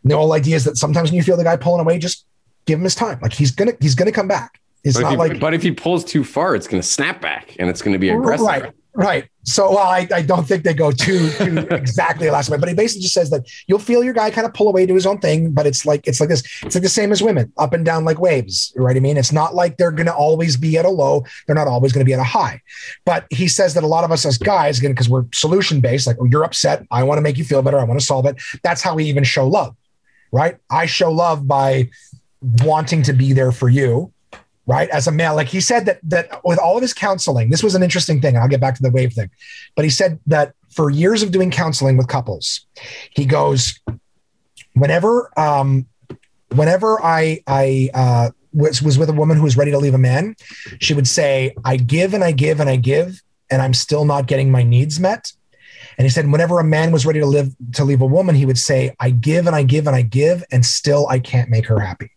And the whole idea is that sometimes when you feel the guy pulling away, just give him his time. Like he's gonna he's gonna come back. It's But if, not he, like but if he pulls too far, it's going to snap back, and it's going to be aggressive. Right, right. So well, I, I don't think they go too, too exactly the last way, but he basically just says that you'll feel your guy kind of pull away to his own thing, but it's like it's like this. It's like the same as women, up and down like waves, right? I mean, it's not like they're going to always be at a low. They're not always going to be at a high. But he says that a lot of us as guys, again, because we're solution based, like oh, you're upset, I want to make you feel better, I want to solve it. That's how we even show love, right? I show love by wanting to be there for you right? As a male like he said that that with all of his counseling this was an interesting thing i'll get back to the wave thing but he said that for years of doing counseling with couples he goes whenever um whenever i i uh was, was with a woman who was ready to leave a man she would say i give and i give and i give and i'm still not getting my needs met. And he said whenever a man was ready to live to leave a woman he would say i give and i give and i give and still i can't make her happy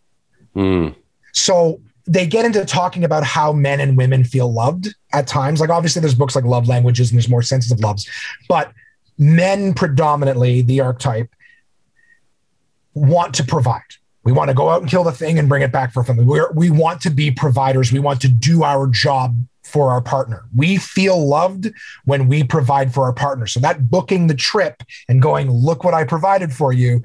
Mm. so they get into talking about how men and women feel loved at times. Like obviously there's books like Love Languages and there's more sensitive loves, but men predominantly, the archetype, want to provide. We want to go out and kill the thing and bring it back for family. We're, we want to be providers. We want to do our job for our partner. We feel loved when we provide for our partner. So that booking the trip and going, look what I provided for you.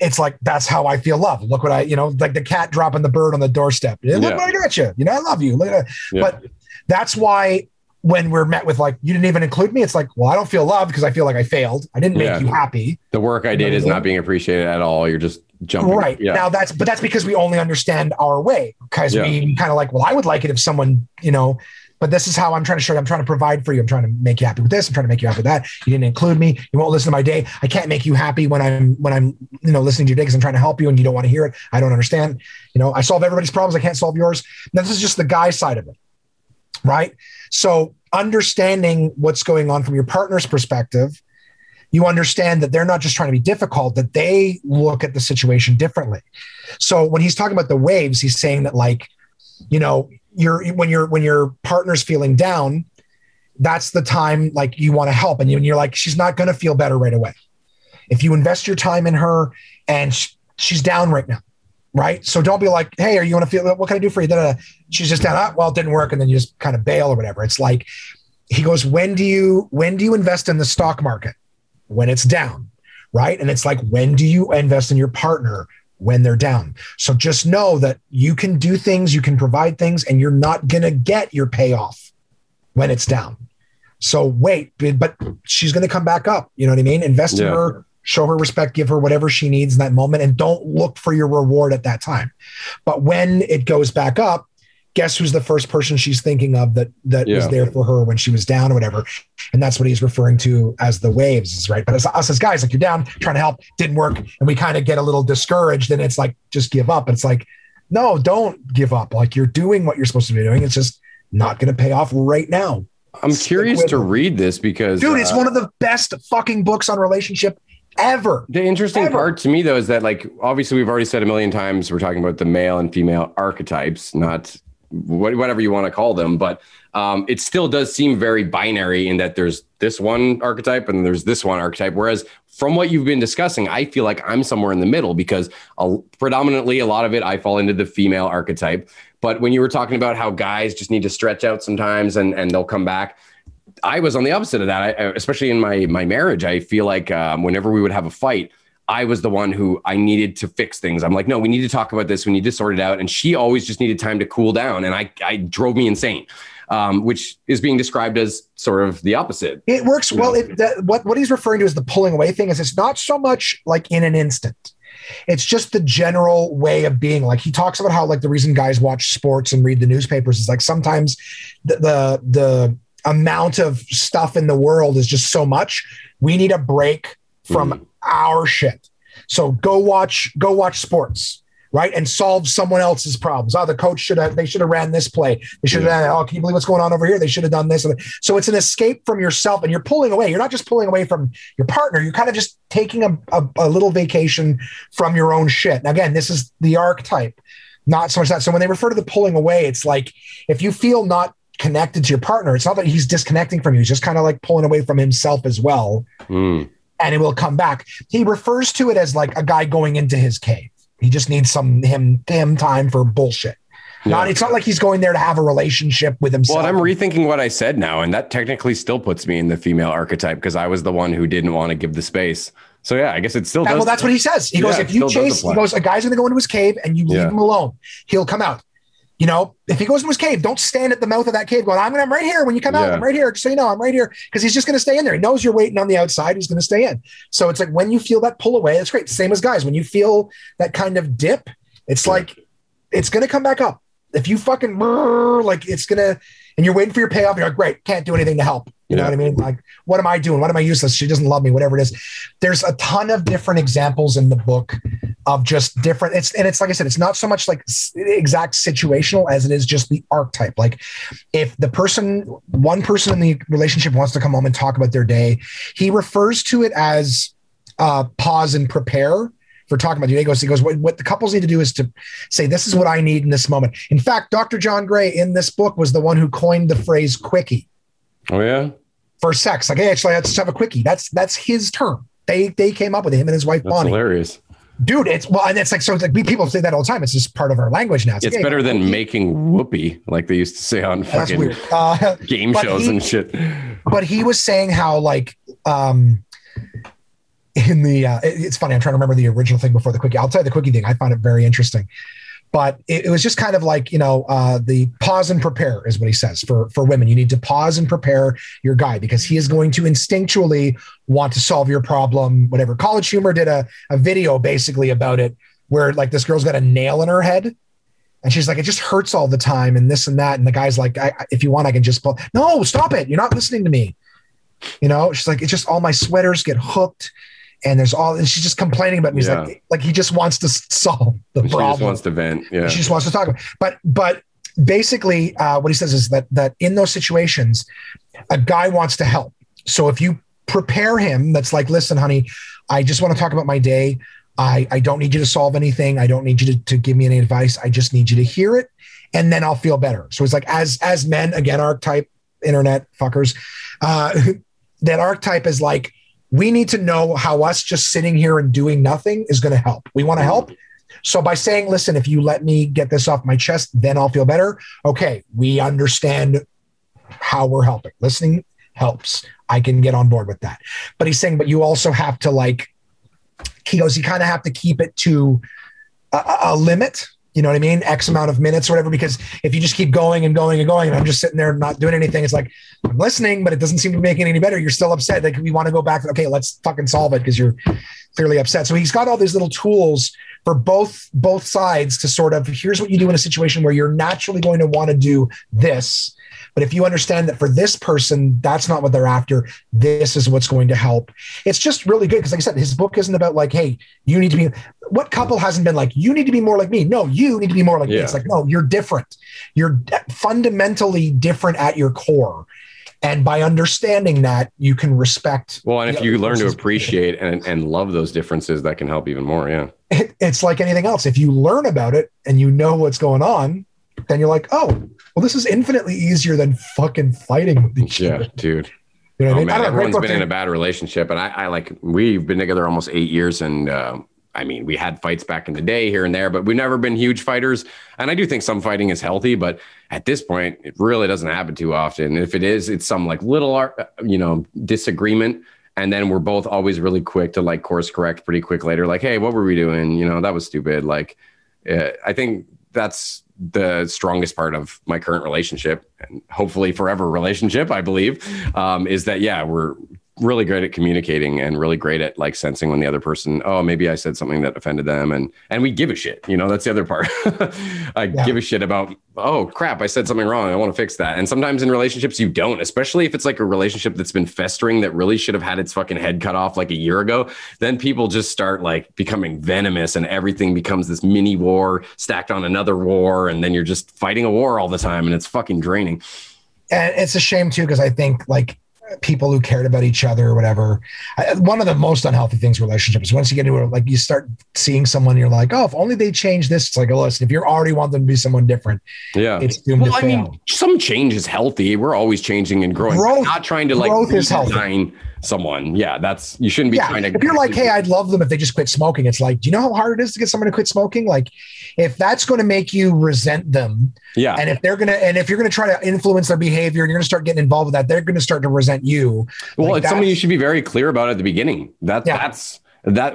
It's like that's how I feel love. Look what I, you know, like the cat dropping the bird on the doorstep. Look Yeah. what I got you. You know, I love you. Look at that. Yeah. But that's why when we're met with like, you didn't even include me, it's like, well, I don't feel loved because I feel like I failed. I didn't make Yeah. you happy. The work I did is not being appreciated at all. You're just jumping. Right. Now that's but that's because we only understand our way. Because we kind of like, well, I would like it if someone, you know, but this is how I'm trying to show you. I'm trying to provide for you. I'm trying to make you happy with this. I'm trying to make you happy with that. You didn't include me. You won't listen to my day. I can't make you happy when I'm when I'm you know listening to your day because I'm trying to help you and you don't want to hear it. I don't understand. You know, I solve everybody's problems. I can't solve yours. Now this is just the guy side of it, right? So understanding what's going on from your partner's perspective, you understand that they're not just trying to be difficult, that they look at the situation differently. So when he's talking about the waves, he's saying that like, you know, you're when you're when your partner's feeling down, that's the time like you want to help, and, you, and you're like, she's not going to feel better right away. If you invest your time in her and sh- she's down right now, right? So don't be like, hey, are you want to feel? What can I do for you? Da-da-da. She's just down. Ah, well, it didn't work, and then you just kind of bail or whatever. It's like he goes, when do you when do you invest in the stock market? When it's down, right? And it's like, when do you invest in your partner? When they're down. So just know that you can do things, you can provide things, and you're not gonna get your payoff when it's down. So wait, but she's gonna come back up. You know what I mean? Invest in her, show her respect, give her whatever she needs in that moment, and don't look for your reward at that time. But when it goes back up, guess who's the first person she's thinking of that that was there for her when she was down or whatever. And that's what he's referring to as the waves is right. But as us as guys like you're down trying to help didn't work and we kind of get a little discouraged and it's like just give up. It's like no don't give up. Like you're doing what you're supposed to be doing. It's just not going to pay off right now. I'm Stick curious to it. read this because dude it's uh, one of the best fucking books on relationship ever. The interesting Ever. part to me, though, is that like obviously we've already said a million times we're talking about the male and female archetypes, not whatever you want to call them, but um, it still does seem very binary in that there's this one archetype and there's this one archetype. Whereas from what you've been discussing, I feel like I'm somewhere in the middle because a, predominantly a lot of it I fall into the female archetype. But when you were talking about how guys just need to stretch out sometimes and and they'll come back, I was on the opposite of that. I, especially in my my marriage, I feel like um, whenever we would have a fight, I was the one who I needed to fix things. I'm like, no, we need to talk about this. We need to sort it out. And she always just needed time to cool down, and I I drove me insane, um, which is being described as sort of the opposite. It works well. It, that, what what he's referring to as the pulling away thing is it's not so much like in an instant. It's just the general way of being. Like he talks about how like the reason guys watch sports and read the newspapers is like sometimes the the, the amount of stuff in the world is just so much. We need a break from Mhm. Our shit. So go watch go watch sports. Right and solve someone else's problems. Oh, the coach should have. They should have ran this play. They should have. done Oh, can you believe what's going on over here? They should have done this. So it's an escape from yourself and you're pulling away. You're not just pulling away from your partner. You're kind of just taking a, a, a little vacation from your own shit. Now, again, this is the archetype, not so much that. So when they refer to the pulling away, it's like if you feel not connected to your partner, it's not that he's disconnecting from you. He's just kind of like pulling away from himself as well. Mm. And it will come back. He refers to it as like a guy going into his cave. He just needs some him him time for bullshit. Not, it's not like he's going there to have a relationship with himself. Well, I'm rethinking what I said now, and that technically still puts me in the female archetype because I was the one who didn't want to give the space. So yeah, I guess it still Yeah, does. well, that's what he says. He Yeah, goes, if you chase, he goes, a guy's going to go into his cave and you leave Yeah. him alone. He'll come out. You know, if he goes into his cave, don't stand at the mouth of that cave going, I'm, I'm right here. When you come out, Yeah. I'm right here. Just so you know, I'm right here. Because he's just going to stay in there. He knows you're waiting on the outside. He's going to stay in. So it's like when you feel that pull away, it's great. Same as guys. When you feel that kind of dip, it's like it's going to come back up. If you fucking like it's going to, and you're waiting for your payoff, you're like, great, can't do anything to help. You know what I mean? Like, what am I doing? What am I useless? She doesn't love me, whatever it is. There's a ton of different examples in the book of just different. It's and it's like I said, it's not so much like exact situational as it is just the archetype. Like if the person, one person in the relationship wants to come home and talk about their day, he refers to it as uh, pause and prepare for talking about your day. He goes, what, what the couples need to do is to say, this is what I need in this moment. In fact, Dr. John Gray in this book was the one who coined the phrase quickie Oh yeah, for sex. Like, hey, actually, let's have a quickie. That's that's his term. They they came up with it, him and his wife that's Bonnie. hilarious. Dude, it's well, and it's like so. It's like people say that all the time. It's just part of our language now. It's like, hey, better than making whoopee, like they used to say on fucking. Uh, game shows he- and shit. but he was saying how like um in the uh, it- it's funny i'm trying to remember the original thing before the quickie i'll tell you the quickie thing i found it very interesting but it, it was just kind of like you know uh, the pause and prepare is what he says for for women you need to pause and prepare your guy because he is going to instinctually want to solve your problem whatever college humor did a, a video basically about it where like this girl's got a nail in her head And she's like, it just hurts all the time and this and that. And the guy's like, if you want, I can just pull. No, stop it. You're not listening to me. You know, she's like, it's just all my sweaters get hooked and there's all, and she's just complaining about me. He's Yeah. like, like he just wants to solve the She problem. just wants to vent. Yeah. She just wants to talk about. It. But but basically, uh, what he says is that that in those situations, a guy wants to help. So if you prepare him, that's like, listen, honey, I just want to talk about my day. I I don't need you to solve anything. I don't need you to, to give me any advice. I just need you to hear it, and then I'll feel better. So it's like as as men, again, archetype, internet fuckers, uh, that archetype is like. We need to know how us just sitting here and doing nothing is going to help. We want to help. So by saying, listen, if you let me get this off my chest, then I'll feel better. Okay, we understand how we're helping. Listening helps. I can get on board with that. But he's saying, but you also have to like, he goes, you kind of have to keep it to a- a, limit. You know what I mean? X amount of minutes or whatever. Because if you just keep going and going and going, and I'm just sitting there not doing anything, it's like I'm listening, but it doesn't seem to be making any better. You're still upset. Like we want to go back. Okay, let's fucking solve it because you're clearly upset. So he's got all these little tools for both both sides to sort of here's what you do in a situation where you're naturally going to want to do this but if you understand that for this person that's not what they're after this is what's going to help it's just really good because like i said his book isn't about like hey you need to be what couple hasn't been like you need to be more like me no you need to be more like me it's like no you're different you're fundamentally different at your core and by understanding that you can respect well, and if you learn to appreciate and, and love those differences, that can help even more. Yeah. it, it's like anything else. If you learn about it and you know what's going on, then you're like, oh, well, this is infinitely easier than fucking fighting with each Yeah, other. dude. You know what I Oh mean? Man, great everyone's been in a bad relationship, and I, I like we've been together almost eight years, and uh, I mean we had fights back in the day here and there, but we've never been huge fighters. And I do think some fighting is healthy, but at this point, it really doesn't happen too often. If it is, it's some like little, ar- you know, disagreement, and then we're both always really quick to like course correct pretty quick later, like, hey, what were we doing? You know, that was stupid. Like, uh, I think that's the strongest part of my current relationship and hopefully forever relationship i believe um, is that yeah we're really great at communicating and really great at like sensing when the other person oh maybe i said something that offended them and and we give a shit you know that's the other part. I Yeah. give a shit about oh crap i said something wrong i want to fix that. And sometimes in relationships you don't especially if it's like a relationship that's been festering that really should have had its fucking head cut off like a year ago then people just start like becoming venomous and everything becomes this mini war stacked on another war and then you're just fighting a war all the time and it's fucking draining. And it's a shame too because I think like people who cared about each other or whatever. I- One of the most unhealthy things relationships once you get into it, like you start seeing someone, you're like, oh, if only they change this. It's like, oh, listen, if you already want them to be someone different, yeah it's doomed well to i fail. mean some change is healthy we're always changing and growing Growth- not trying to like growth is healthy. Someone yeah that's you shouldn't be yeah, trying to if you're like, hey, I'd love them if they just quit smoking. It's like, do you know how hard it is to get someone to quit smoking? Like, if that's going to make you resent them, yeah and if they're gonna, and if you're gonna try to influence their behavior, and you're gonna start getting involved with that, they're gonna start to resent you. Well, Like it's something you should be very clear about at the beginning. That Yeah. that's that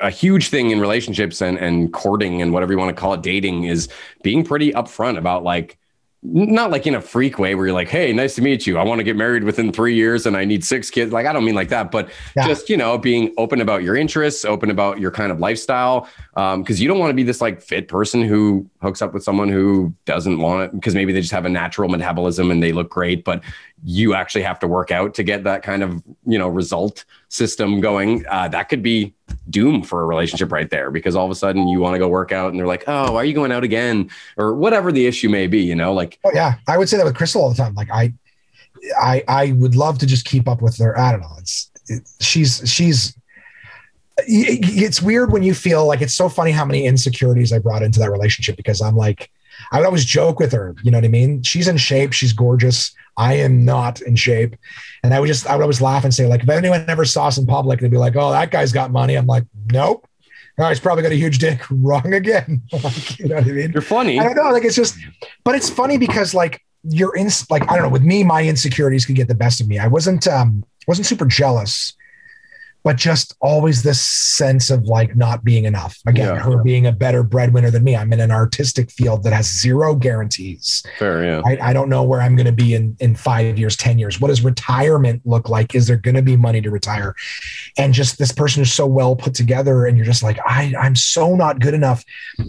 a huge thing in relationships and and courting and whatever you want to call it, dating is being pretty upfront about like not like in a freak way where you're like, hey, nice to meet you. I want to get married within three years and I need six kids. Like I don't mean like that, but Yeah. just you know, being open about your interests, open about your kind of lifestyle. Um, because you don't want to be this like fit person who hooks up with someone who doesn't want it because maybe they just have a natural metabolism and they look great, but you actually have to work out to get that kind of you know result system going uh, that could be doom for a relationship right there because all of a sudden you want to go work out and they're like oh why are you going out again or whatever the issue may be you know like Oh yeah, I would say that with Crystal all the time. Like I, I, I would love to just keep up with her. I don't know. It's it, she's she's. It's weird when you feel like it's so funny how many insecurities I brought into that relationship because I'm like, I would always joke with her. You know what I mean? She's in shape. She's gorgeous. I am not in shape, and I would just I would always laugh and say like, if anyone ever saw us in public, they'd be like, oh, that guy's got money. I'm like, nope. Oh, he's probably got a huge dick. Wrong again. you know what I mean? you're funny I don't know. Like it's just, but it's funny because like you're in, like I don't know. With me, my insecurities could get the best of me. I wasn't, um, wasn't super jealous, but just always this sense of like not being enough. Again, Yeah. her being a better breadwinner than me. I'm in an artistic field that has zero guarantees. Fair, yeah. I, I don't know where I'm going to be in, in five years, 10 years. What does retirement look like? Is there going to be money to retire? And just this person is so well put together, and you're just like, I, I'm so not good enough.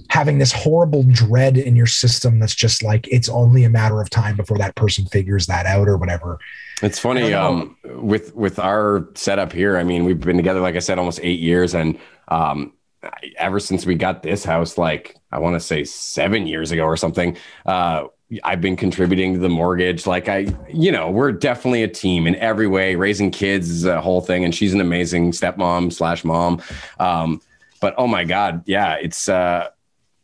Having this horrible dread in your system that's just like, it's only a matter of time before that person figures that out or whatever. It's funny um, with with our setup here. I mean, we've been together, like I said, almost eight years, and um, ever since we got this house, like I want to say seven years ago or something, uh, I've been contributing to the mortgage. Like I, you know, we're definitely a team in every way. Raising kids is a whole thing, and she's an amazing stepmom slash mom. Um, but oh my god, yeah, it's. Uh,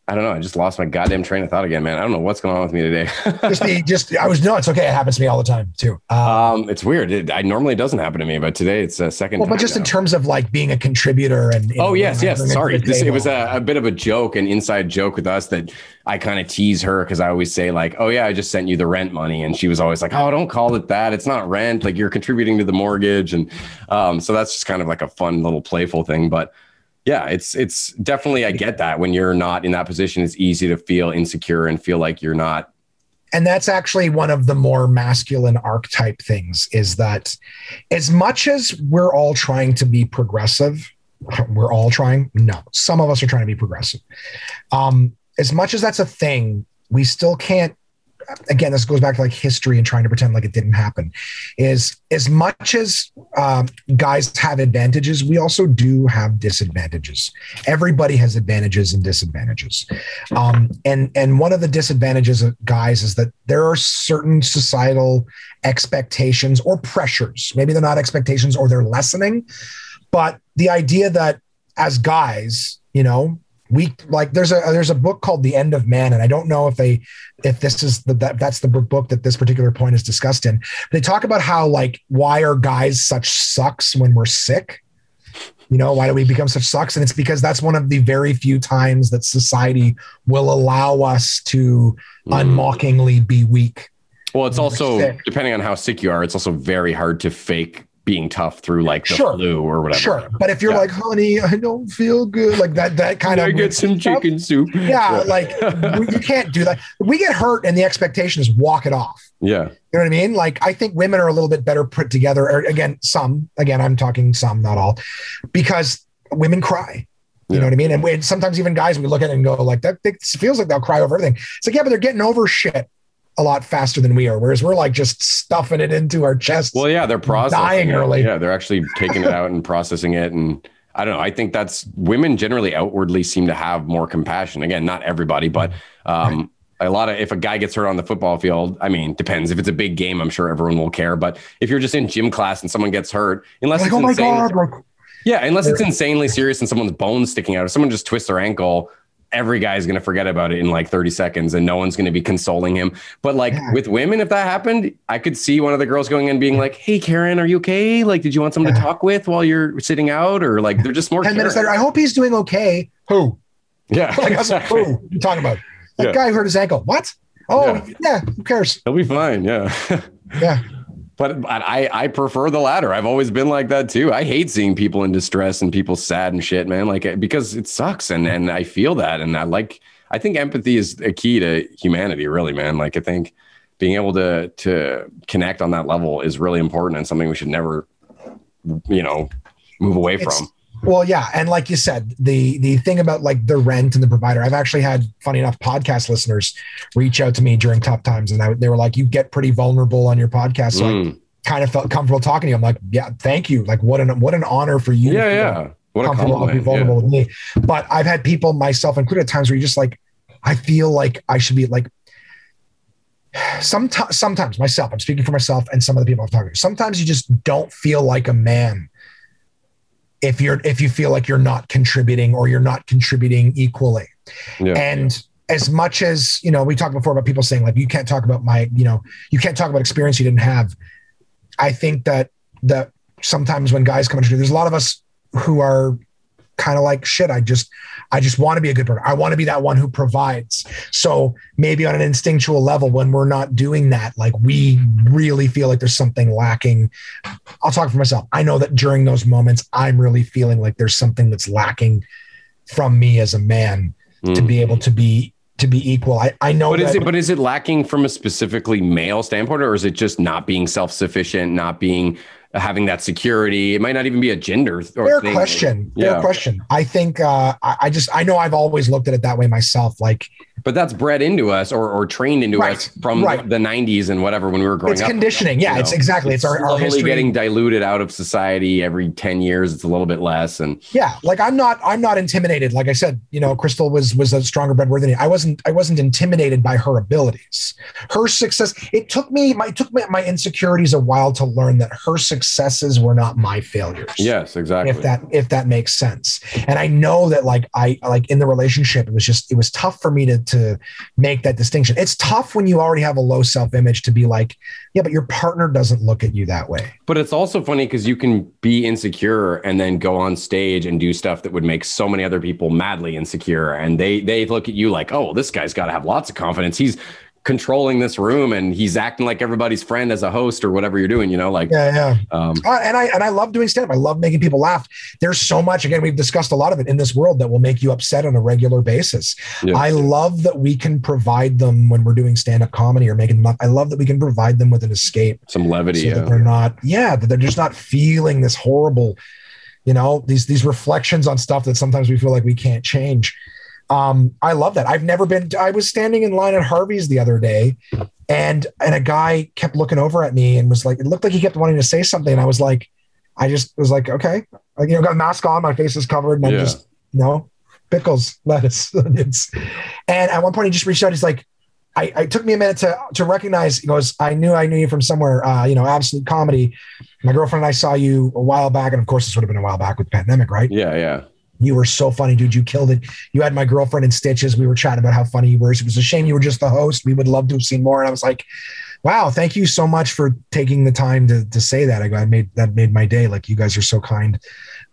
I don't know. I just lost my goddamn train of thought again, man. I don't know what's going on with me today. Just the, just, I was, no, it's okay. It happens to me all the time too. Um, um, it's weird. It, I normally it doesn't happen to me, but today it's a second. well, but just in terms of like being a contributor and, Oh know, yes, yes. Sorry, this, it was a, a bit of a joke, an inside joke with us that I kind of tease her because I always say like, "Oh yeah, I just sent you the rent money," and she was always like, "Oh, don't call it that. It's not rent. Like you're contributing to the mortgage." And um, so that's just kind of like a fun little playful thing. But yeah, it's it's definitely I get that when you're not in that position, it's easy to feel insecure and feel like you're not. and that's actually one of the more masculine archetype things is that as much as we're all trying to be progressive we're all trying no some of us are trying to be progressive um, as much as that's a thing we still can't again this goes back to like history and trying to pretend like it didn't happen is as much as um, guys have advantages we also do have disadvantages. Everybody has advantages and disadvantages. Um, and and one of the disadvantages of guys is that there are certain societal expectations or pressures. Maybe they're not expectations or they're lessening but the idea that as guys you know we like there's a there's a book called the end of man and i don't know if they if this is the that, that's the book that this particular point is discussed in. They talk about how like why are guys such sucks when we're sick? You know why do we become such sucks? And it's because that's one of the very few times that society will allow us to Mm. unmockingly be weak. Well, it's also depending on how sick you are, it's also very hard to fake being tough through like the Sure. flu or whatever. sure but if you're Yeah. like honey i don't feel good like that that kind Can I get some stuff, chicken soup. yeah, like we- you can't do that we get hurt and the expectation is walk it off yeah. You know what I mean? Like I think women are a little bit better put together. Or again, some. Again, I'm talking some, not all, because women cry. You Yeah. know what I mean? And we, sometimes even guys, we look at it and go like, "That it feels like they'll cry over everything." It's like, yeah, but they're getting over shit a lot faster than we are. Whereas we're like just stuffing it into our chest. Well, yeah, they're processing dying it. early. Yeah, they're actually taking it out and processing it. And I don't know. I think that's women generally outwardly seem to have more compassion. Again, not everybody, but um, a lot of if a guy gets hurt on the football field, I mean, depends. If it's a big game, I'm sure everyone will care. But if you're just in gym class and someone gets hurt, unless like, it's oh my insane, god, like yeah, unless it's insanely serious and someone's bones sticking out, if someone just twists their ankle, every guy's going to forget about it in like 30 seconds and no one's going to be consoling him. But like Yeah. with women, if that happened, I could see one of the girls going in and being like, Hey, Karen, are you okay? Like, did you want someone to talk with while you're sitting out? Or like, they're just more ten minutes later, I hope he's doing okay. Who? Yeah. Like, I was like, exactly. who? What you talking about? That Yeah. guy hurt his ankle. What? Oh Yeah. yeah. Who cares? He'll be fine. Yeah. Yeah. But but I, I prefer the latter. I've always been like that too. I hate seeing people in distress and people sad and shit, man. Like eh, because it sucks and and I feel that and I like I think empathy is a key to humanity, really, man. Like I think being able to to connect on that level is really important and something we should never, you know, move away It's- from. Well, yeah, and like you said, the the thing about like the rent and the provider, I've actually had funny enough podcast listeners reach out to me during tough times, and I, they were like, "You get pretty vulnerable on your podcast," so I Mm. kind of felt comfortable talking to you. I'm like, "Yeah, thank you. Like, what an what an honor for you." Yeah, yeah. What a comfortable to be vulnerable Yeah. with me. But I've had people, myself included, at times where you just like, I feel like I should be like. Sometimes, sometimes myself, I'm speaking for myself and some of the people I'm talking to. Sometimes you just don't feel like a man if you're if you feel like you're not contributing or you're not contributing equally. Yeah. And as much as you know, we talked before about people saying like you can't talk about my, you know, you can't talk about experience you didn't have. I think that that sometimes when guys come into there's a lot of us who are kind of like shit. I just, I just want to be a good partner. I want to be that one who provides. So maybe on an instinctual level, when we're not doing that, like we really feel like there's something lacking. I'll talk for myself. I know that during those moments, I'm really feeling like there's something that's lacking from me as a man mm. to be able to be to be equal. I, I know but is it but is it lacking from a specifically male standpoint or is it just not being self-sufficient, not being having that security. It might not even be a gender. Fair thing. question. Fair yeah. question. I think uh, I, I, just I know I've always looked at it that way myself. Like but that's bred into us or, or trained into right, us from right. the, 90s and whatever when we were growing it's up. It's conditioning. Yeah, it's exactly. It's, it's our, our history. getting diluted out of society every 10 years. It's a little bit less. And yeah, like I'm not I'm not intimidated. Like I said, you know, Crystal was was a stronger breadwinner than me. I wasn't I wasn't intimidated by her abilities. Her success. It took me my it took me, my insecurities a while to learn that her successes were not my failures. Yes, exactly. If that if that makes sense. And I know that like I like in the relationship, it was just it was tough for me to to make that distinction. It's tough when you already have a low self image to be like, yeah, but your partner doesn't look at you that way. But it's also funny because you can be insecure and then go on stage and do stuff that would make so many other people madly insecure. And they they look at you like, oh, this guy's got to have lots of confidence. He's controlling this room and he's acting like everybody's friend as a host or whatever you're doing you know like yeah yeah. um, uh, and i and i love doing stand up i love making people laugh. There's so much again we've discussed a lot of it in this world that will make you upset on a regular basis. Yeah. i love that we can provide them when we're doing stand up comedy or making them up i love that we can provide them with an escape. Some levity so yeah. they're not yeah that they're just not feeling this horrible you know these these reflections on stuff that sometimes we feel like we can't change um, I love that. I've never been. I was standing in line at Harvey's the other day, and and a guy kept looking over at me and was like, it looked like he kept wanting to say something. And I was like, I just was like, okay, like, you know, got a mask on, my face is covered, and I'm yeah. just, you know, pickles, lettuce, onions. And at one point, he just reached out. He's like, I, I took me a minute to to recognize. He goes, I knew I knew you from somewhere. Uh, you know, absolute comedy. My girlfriend and I saw you a while back, and of course, this would have been a while back with the pandemic, right? Yeah, yeah. You were so funny, dude. You killed it. You had my girlfriend in stitches. We were chatting about how funny you were. It was a shame you were just the host. We would love to have seen more. And I was like, wow, thank you so much for taking the time to, to say that. I, I made that made my day. Like you guys are so kind.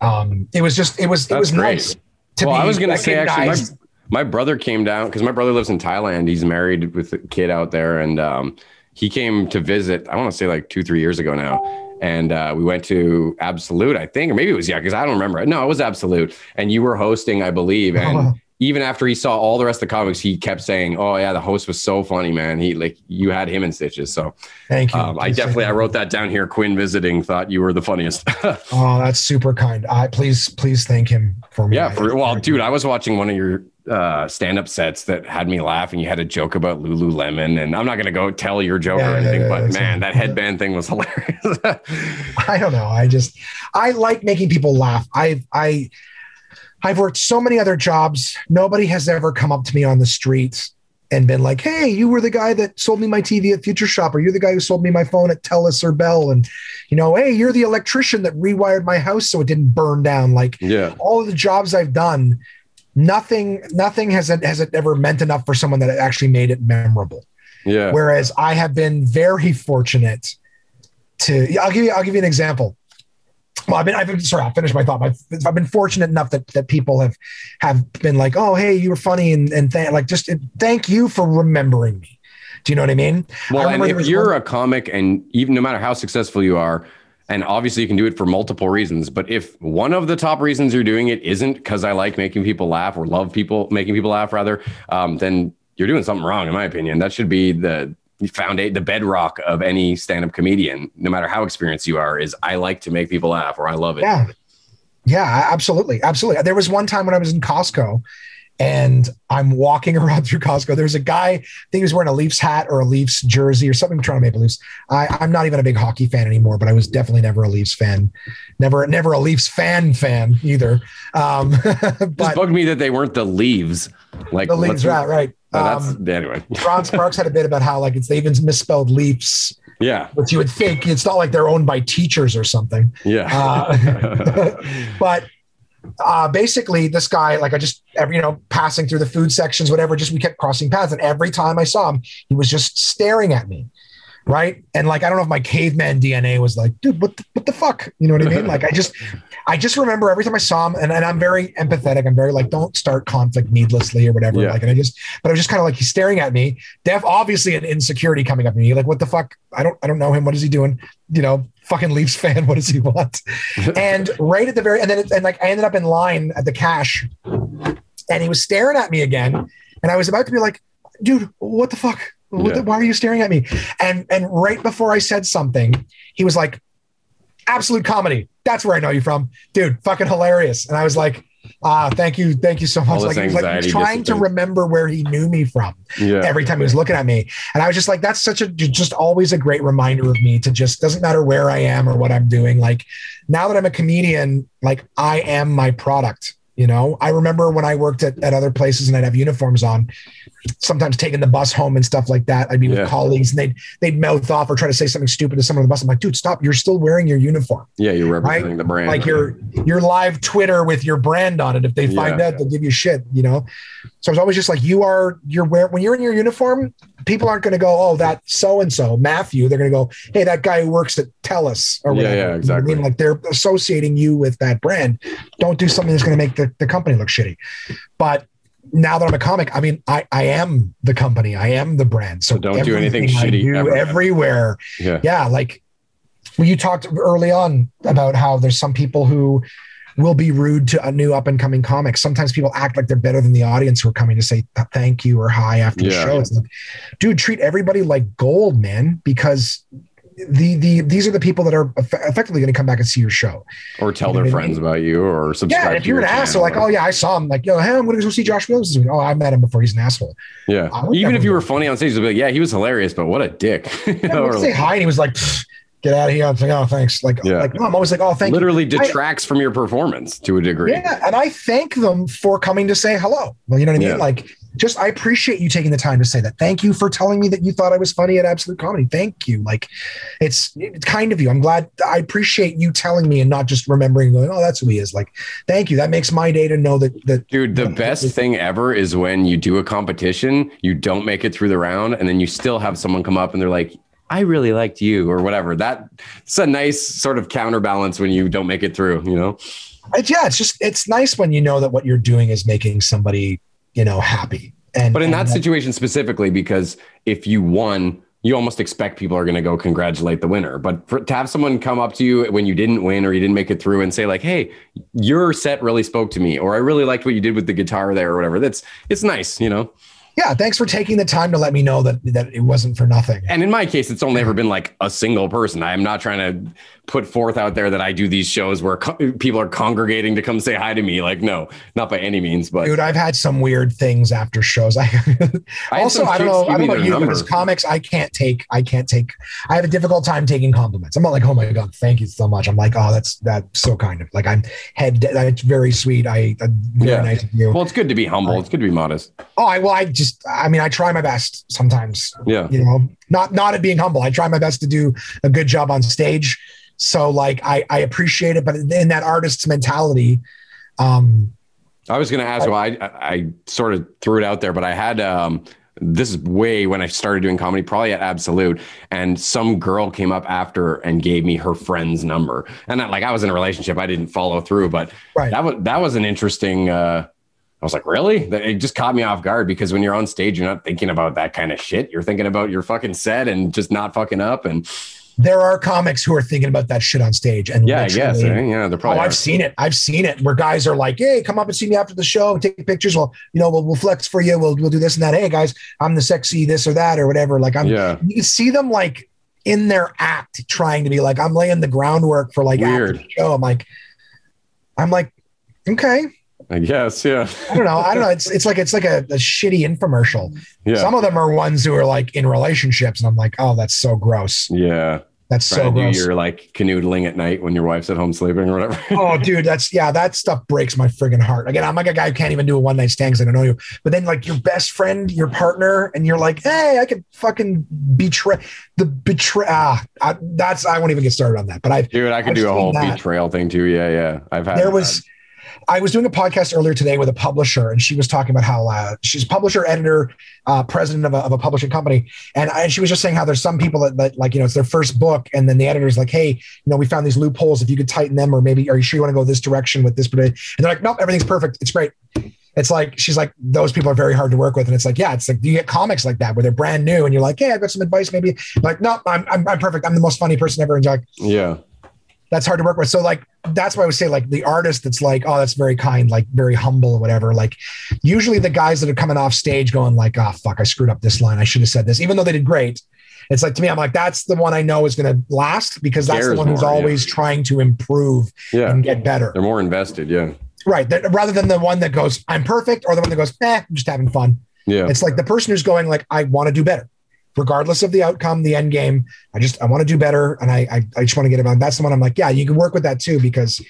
Um, it was just, it was, That's it was great. nice to well, I was going to say actually, my, my brother came down because my brother lives in Thailand. He's married with a kid out there. And, um, he came to visit, I want to say like two, three years ago now and uh, we went to Absolute, I think, or maybe it was yeah, because I don't remember. No, it was Absolute, and you were hosting, I believe, and. Oh, even after he saw all the rest of the comics, he kept saying, "Oh yeah, the host was so funny, man. He like you had him in stitches." So thank you. Um, I definitely I wrote that down here. Quinn visiting thought you were the funniest. oh, that's super kind. I please please thank him for me. Yeah, for, well, dude, I was watching one of your uh, stand-up sets that had me laugh, and You had a joke about Lululemon, and I'm not gonna go tell your joke yeah, or anything, yeah, yeah, but man, that headband thing was hilarious. I don't know. I just I like making people laugh. I've I I've worked so many other jobs. Nobody has ever come up to me on the streets and been like, "Hey, you were the guy that sold me my TV at Future Shop, or you're the guy who sold me my phone at Telus or Bell, and you know, hey, you're the electrician that rewired my house so it didn't burn down." Like, yeah, all of the jobs I've done, nothing nothing has it has it ever meant enough for someone that it actually made it memorable. Yeah. Whereas I have been very fortunate to I'll give you I'll give you an example. Well, I've been I've been sorry, I'll finish my thought. I've, I've been fortunate enough that that people have have been like, oh hey, you were funny and and th- like just thank you for remembering me. Do you know what I mean? Well, I and if you're one- a comic and even no matter how successful you are, and obviously, you can do it for multiple reasons. But if one of the top reasons you're doing it isn't because I like making people laugh or love people making people laugh, rather, um, then you're doing something wrong, in my opinion. That should be the foundation, the bedrock of any stand-up comedian, no matter how experienced you are. Is I like to make people laugh or I love it. Yeah, yeah, absolutely, absolutely. There was one time when I was in Costco and I'm walking around through Costco. There's a guy, I think he was wearing a Leafs hat or a Leafs jersey or something Toronto Maple Leafs. I, I'm not even a big hockey fan anymore, but I was definitely never a Leafs fan. Never, never a Leafs fan fan either. Um, but it bugged me that they weren't the Leaves. Like the Leaves, right, right. That's um, anyway. Ron Sparks had a bit about how like it's they even misspelled Leafs. Yeah. Which you would think it's not like they're owned by teachers or something. Yeah. Uh, but uh, basically this guy, like I just every, you know, passing through the food sections, whatever, just we kept crossing paths. And every time I saw him, he was just staring at me. right? And like I don't know if my caveman DNA was like, dude, what the, what the fuck? You know what I mean? Like I just I just remember every time I saw him, and, and I'm very empathetic. I'm very like, don't start conflict needlessly or whatever. Yeah. Like, and I just, but I was just kind of like, he's staring at me. Def, obviously, an insecurity coming up to me. Like, what the fuck? I don't, I don't know him. What is he doing? You know, fucking Leafs fan. What does he want? and right at the very, and then, it, and like, I ended up in line at the cash, and he was staring at me again, and I was about to be like, dude, what the fuck? What the- why are you staring at me? And and right before I said something, he was like, absolute comedy. That's where I know you from, dude. Fucking hilarious. And I was like, ah, thank you, thank you so much. Like, this he was like he was anxiety trying to remember where he knew me from Yeah. every time he was looking at me. And I was just like, that's such a just always a great reminder of me to just doesn't matter where I am or what I'm doing. Like now that I'm a comedian, like I am my product. You know, I remember when I worked at, at other places and I'd have uniforms on, sometimes taking the bus home and stuff like that. I'd be with Yeah. colleagues and they'd they'd mouth off or try to say something stupid to someone on the bus. I'm like, dude, stop! You're still wearing your uniform. yeah, you're representing the brand. Like your your live Twitter with your brand on it. If they find Yeah. out, they'll give you shit. You know. So I was always just like, you are you're wearing when you're in your uniform. People aren't going to go, oh, that so and so Matthew. They're going to go, hey, that guy who works at Telus or Yeah, whatever. yeah, You know what I mean, like they're associating you with that brand. Don't do something that's going to make the, the company look shitty. But now that I'm a comic, I mean, I, I am the company. I am the brand. So So don't do anything shitty do ever. everywhere yeah. yeah like well, you talked early on about how there's some people who will be rude to a new up and coming comic sometimes people act like they're better than the audience who are coming to say th- thank you or hi after the show it's like dude treat everybody like gold man because the the these are the people that are effectively going to come back and see your show Or tell You know their I friends about you or subscribe. yeah if you're your an asshole channel like oh yeah i saw him like yo hey i'm going to go see josh williams oh i met him before he's an asshole Yeah. Even if you were funny on stage, they'd be like, yeah, he was hilarious, but what a dick. Yeah, I or say hi and he was like get out of here i'm like oh thanks like, Yeah. like no, i'm always like oh thank you literally detracts from your performance to a degree. Yeah, and I thank them for coming to say hello. Well, you know what I mean? Yeah. Like, just I appreciate you taking the time to say that. Thank you for telling me that you thought I was funny at Absolute Comedy. Thank you. Like, it's it's kind of you. I'm glad. I appreciate you telling me and not just remembering going, oh, that's who he is. Like, thank you. That makes my day to know that that. Dude, the Yeah. best thing ever is when you do a competition, you don't make it through the round, and then you still have someone come up and they're like, I really liked you, or whatever. That it's a nice sort of counterbalance when you don't make it through, you know? It's, yeah, it's just it's nice when you know that what you're doing is making somebody you know happy. And But in and that situation specifically, because if you won, you almost expect people are going to go congratulate the winner. But for, to have someone come up to you when you didn't win or you didn't make it through and say like, "Hey, your set really spoke to me," or "I really liked what you did with the guitar there," or whatever. That's it's nice, you know. Yeah, thanks for taking the time to let me know that that it wasn't for nothing. And in my case, it's only ever been like a single person. I am not trying to put forth out there that I do these shows where co- people are congregating to come say hi to me. Like, no, not by any means. But Dude, I've had some weird things after shows. I I also I don't know I don't know you, but as comics, I can't take I can't take I have a difficult time taking compliments. I'm not like, oh my god, thank you so much. I'm like, oh, that's that's so kind of like I'm head. That's very sweet. I very Yeah. nice of you. well, it's good to be humble. It's good to be modest. oh, I well, I just I mean, I try my best sometimes. Yeah. You know, not not at being humble. I try my best to do a good job on stage. So like I I appreciate it, but in that artist's mentality, um, I was going to ask. Well, I, I I sort of threw it out there, but I had um. This is way when I started doing comedy, probably at Absolute, and some girl came up after and gave me her friend's number. And I, like I was in a relationship, I didn't follow through, but Right. that was that was an interesting. uh I was like, really? It just caught me off guard because when you're on stage, you're not thinking about that kind of shit. You're thinking about your fucking set and just not fucking up. And there are comics who are thinking about that shit on stage. And yeah, I guess. eh? Yeah, they're Oh, probably. are. I've seen it. I've seen it where guys are like, "Hey, come up and see me after the show and take pictures." Well, you know, we'll, we'll flex for you. We'll we'll do this and that. Hey, guys, I'm the sexy this or that or whatever. Like I'm. Yeah. You see them like in their act trying to be like, I'm laying the groundwork for like after the show. I'm like, I'm like, okay. I guess. Yeah. I don't know. I don't know. It's it's like it's like a, a shitty infomercial. Yeah. Some of them are ones who are like in relationships, and I'm like, oh, that's so gross. yeah. That's so Trying to do gross. your like canoodling at night when your wife's at home sleeping or whatever. oh, dude, that's yeah, that stuff breaks my friggin' heart. Again, I'm like a guy who can't even do a one night stand because I don't know you. But then, like your best friend, your partner, and you're like, hey, I could fucking betray the betray. Ah, I, that's I won't even get started on that. But I've Dude, I could I've do a whole that. betrayal thing too. Yeah, yeah. I've had there that. I was doing a podcast earlier today with a publisher, and she was talking about how uh, she's publisher, editor, uh, president of a, of a publishing company, and, I, and she was just saying how there's some people that, that like you know it's their first book, and then the editor's like, hey, you know, we found these loopholes. If you could tighten them, or maybe are you sure you want to go this direction with this? And they're like, nope, everything's perfect. It's great. It's like she's like those people are very hard to work with, and it's like yeah, it's like you get comics like that where they're brand new, and you're like, hey, I've got some advice, maybe like no, I'm, I'm I'm perfect. I'm the most funny person ever, and you're like Yeah. That's hard to work with. So like that's why I would say like the artist that's like, oh, that's very kind, like very humble or whatever. Like usually the guys that are coming off stage going like, oh fuck, I screwed up this line. I should have said this, even though they did great. It's like to me, I'm like, that's the one I know is gonna last because that's the one who's more, yeah. always trying to improve Yeah. and get better. They're more invested. Yeah. Right. That, rather than the one that goes, I'm perfect, or the one that goes, eh, I'm just having fun. Yeah. It's like the person who's going like, I want to do better, regardless of the outcome, the end game. I just I want to do better, and I I, I just want to get about. That's the one I'm like, yeah, you can work with that too because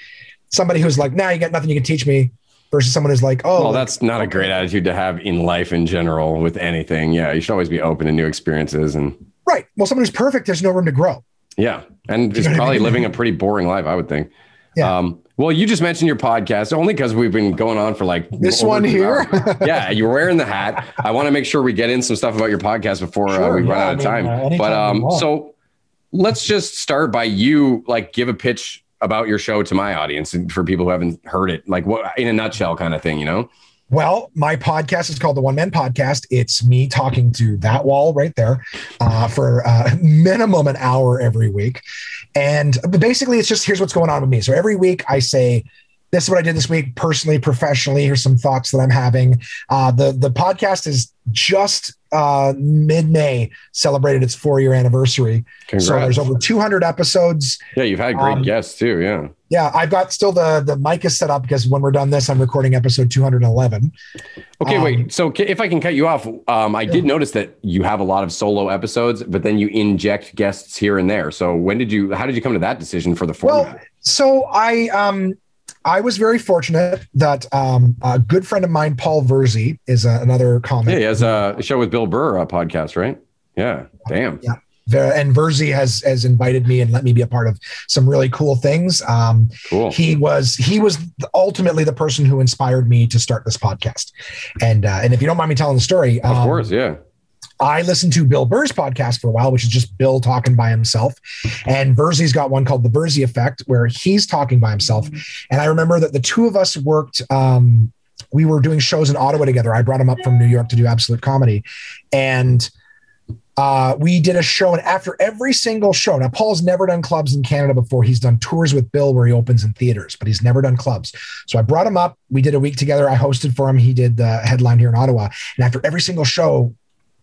somebody who's like, nah, you got nothing you can teach me, versus someone who's like, oh, well, that's not a great attitude to have in life in general with anything. Yeah. You should always be open to new experiences and right. Well, someone who's perfect, there's no room to grow. yeah. And You know what I probably mean? living a pretty boring life, I would think. Yeah. Um, well, you just mentioned your podcast only because we've been going on for like This one here? yeah, you're wearing the hat. I want to make sure we get in some stuff about your podcast before uh, Sure, we run yeah, out I of mean, time. uh, but um, so let's just start by you like give a pitch about your show to my audience and for people who haven't heard it, like what in a nutshell kind of thing, you know? Well, my podcast is called the One Man Podcast. It's me talking to that wall right there uh, for uh, minimum an hour every week. And basically, it's just here's what's going on with me. So every week I say, this is what I did this week, personally, professionally. Here's some thoughts that I'm having. Uh, the the podcast is just uh, mid May celebrated its four year anniversary. Congrats. So there's over 200 episodes. yeah, you've had great um, guests too. Yeah. Yeah, I've got still the the mic is set up because when we're done this, I'm recording episode 211. Okay, Um, wait. So if I can cut you off, um, I did notice that you have a lot of solo episodes, but then you inject guests here and there. So when did you? How did you come to that decision for the format? Well, so I um I was very fortunate that um a good friend of mine, Paul Verzi, is uh, another comic. yeah, he has a show with Bill Burr, a podcast, right? Yeah. Damn. Yeah. And Verzi has has invited me and let me be a part of some really cool things. Um, Cool. he was he was ultimately the person who inspired me to start this podcast. And uh, and if you don't mind me telling the story, of um, course. Yeah. I listened to Bill Burr's podcast for a while, which is just Bill talking by himself. And Verzi's got one called The Verzi Effect, where he's talking by himself. And I remember that the two of us worked, um, we were doing shows in Ottawa together. I brought him up from New York to do absolute comedy. And uh, we did a show, and after every single show, now Paul's never done clubs in Canada before. He's done tours with Bill where he opens in theaters, but he's never done clubs. So I brought him up. We did a week together. I hosted for him. He did the headline here in Ottawa. And after every single show,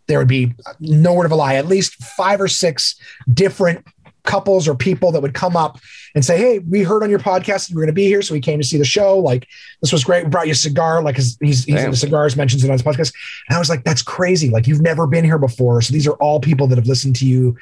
there would be no word of a lie, at least five or six different couples or people that would come up and say, Hey, we heard on your podcast that you were going to be here. So we came to see the show. Like, this was great. We brought you a cigar. Like, his, he's, he's Damn. into cigars, mentions it on his podcast. And I was like, That's crazy. Like, you've never been here before. So these are all people that have listened to you,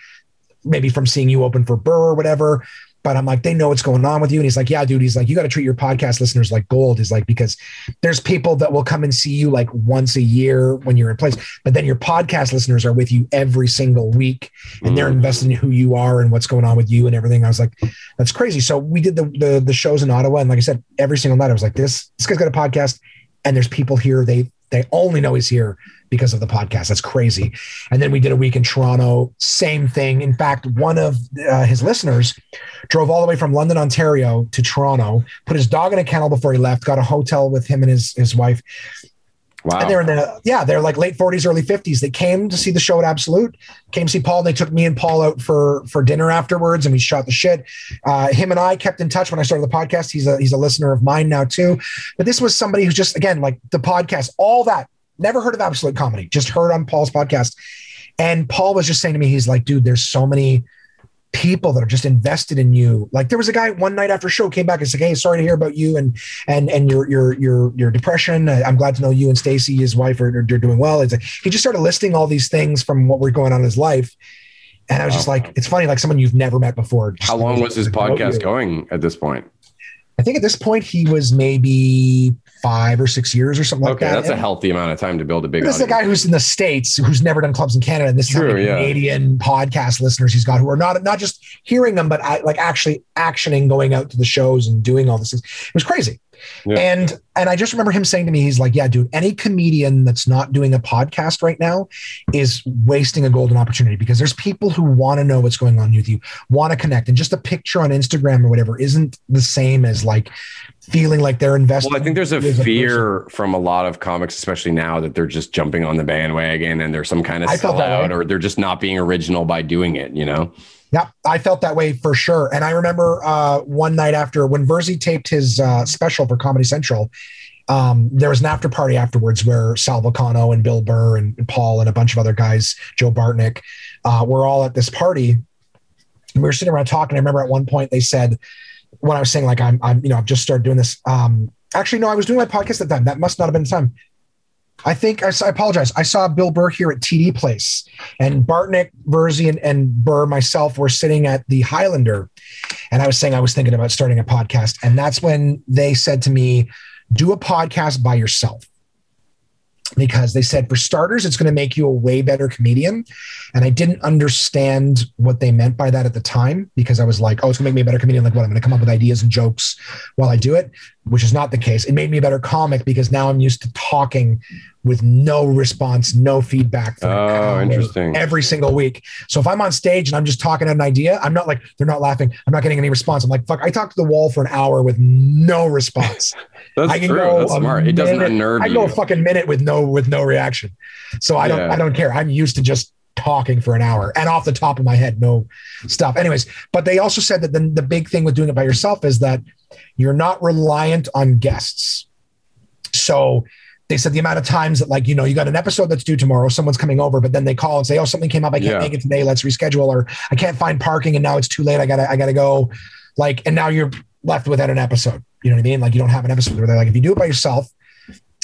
maybe from seeing you open for Burr or whatever. But I'm like, they know what's going on with you. And he's like, yeah, dude. He's like, you got to treat your podcast listeners like gold. He's like, because there's people that will come and see you like once a year when you're in place, but then your podcast listeners are with you every single week and they're Mhm. invested in who you are and what's going on with you and everything. I was like, that's crazy. So we did the the, the shows in Ottawa, and like I said, every single night I was like, this this guy's got a podcast, and there's people here. They they only know he's here because of the podcast. That's crazy. And then we did a week in Toronto, same thing. In fact, one of uh, his listeners drove all the way from London, Ontario to Toronto, put his dog in a kennel before he left, got a hotel with him and his his wife. Wow. And they're in the yeah, they're like late 40s, early 50s. They came to see the show at Absolute, came to see Paul. They took me and Paul out for for dinner afterwards, and we shot the shit. Uh, him and I kept in touch when I started the podcast. He's a he's a listener of mine now too. But this was somebody who's just again like the podcast, all that. Never heard of Absolute Comedy, just heard on Paul's podcast. And Paul was just saying to me, he's like, dude, there's so many people that are just invested in you. Like there was a guy one night after show came back and said, "Hey, sorry to hear about you and and and your your your your depression. I'm glad to know you and Stacy, his wife, are, are doing well." It's like, he just started listing all these things from what were going on in his life, and I was just like, "It's funny, like someone you've never met before." How long was his podcast going at this point? I think at this point he was maybe five or six years or something like Okay, that. that's a healthy amount of time to build a big This is a guy who's in the states who's never done clubs in Canada, and this True, is how many yeah. Canadian podcast listeners he's got who are not not just hearing them, but I, like actually actioning, going out to the shows and doing all this. It was crazy. Yeah. And and I just remember him saying to me, he's like, Yeah, dude, any comedian that's not doing a podcast right now is wasting a golden opportunity because there's people who want to know what's going on with you, want to connect. And just a picture on Instagram or whatever isn't the same as like feeling like they're invested. Well, I think there's a in you person. fear from a lot of comics, especially now, that they're just jumping on the bandwagon and they're some kind of I sellout or they're just not being original by doing it, you know? Yeah, I felt that way for sure. And I remember uh, one night after when Verzi taped his uh, special for Comedy Central, um, there was an after party afterwards where Sal Vulcano and Bill Burr and Paul and a bunch of other guys, Joe Bartnick, uh, were all at this party. And we were sitting around talking. I remember at one point they said, when I was saying like I'm, I'm, you know, I've just started doing this. Um, actually, no, I was doing my podcast at the time. That must not have been the time. I think I apologize. I saw Bill Burr here at TD Place, and Bartnick, Verzi, and, and Burr, myself, were sitting at the Highlander, and I was saying I was thinking about starting a podcast, and that's when they said to me, "Do a podcast by yourself." Because they said, for starters, it's going to make you a way better comedian. And I didn't understand what they meant by that at the time because I was like, oh, it's going to make me a better comedian. Like, what? I'm going to come up with ideas and jokes while I do it, which is not the case. It made me a better comic because now I'm used to talking with no response, no feedback. Oh, interesting. Every single week. So if I'm on stage and I'm just talking at an idea, I'm not like, they're not laughing. I'm not getting any response. I'm like, fuck, I talked to the wall for an hour with no response. That's I can true. go That's smart. It doesn't minute- unnerve I you. go a fucking minute with no with no reaction. So I don't Yeah. I don't care. I'm used to just talking for an hour and off the top of my head, no stuff. Anyways, but they also said that the, the big thing with doing it by yourself is that you're not reliant on guests. So they said the amount of times that like you know you got an episode that's due tomorrow someone's coming over but then they call and say oh something came up i can't Yeah. make it today let's reschedule or i can't find parking and now it's too late i gotta i gotta go like and now you're left without an episode you know what i mean like you don't have an episode where they're like if you do it by yourself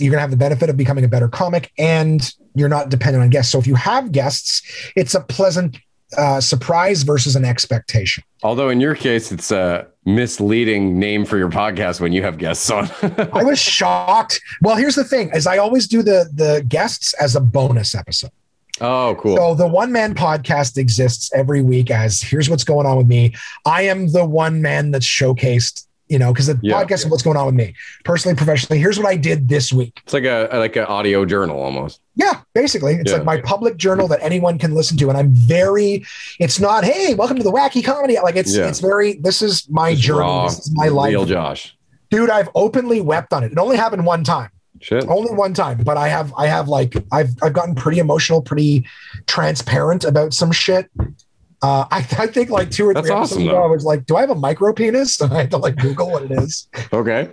you're going to have the benefit of becoming a better comic and you're not dependent on guests so if you have guests it's a pleasant uh, surprise versus an expectation Although in your case, it's a misleading name for your podcast when you have guests on. i was shocked well here's the thing is i always do the the guests as a bonus episode oh, cool. So the one man podcast exists every week as here's what's going on with me. I am the one man that's showcased, you know, because the Yeah. podcast is what's going on with me personally, professionally. Here's what I did this week. it's like a like an audio journal almost. Yeah, basically, it's Yeah. like my public journal that anyone can listen to, and I'm very. It's not, hey, welcome to the wacky comedy. Like it's Yeah. it's very. This is my Just journey. raw, This is my life, Real Josh. dude. I've openly wept on it. It only happened one time. Shit. only one time but i have i have like i've i've gotten pretty emotional pretty transparent about some shit uh, I, I think like two or That's three episodes awesome, ago. I was like, "Do I have a micro penis?" And I had to like Google what it is. Okay.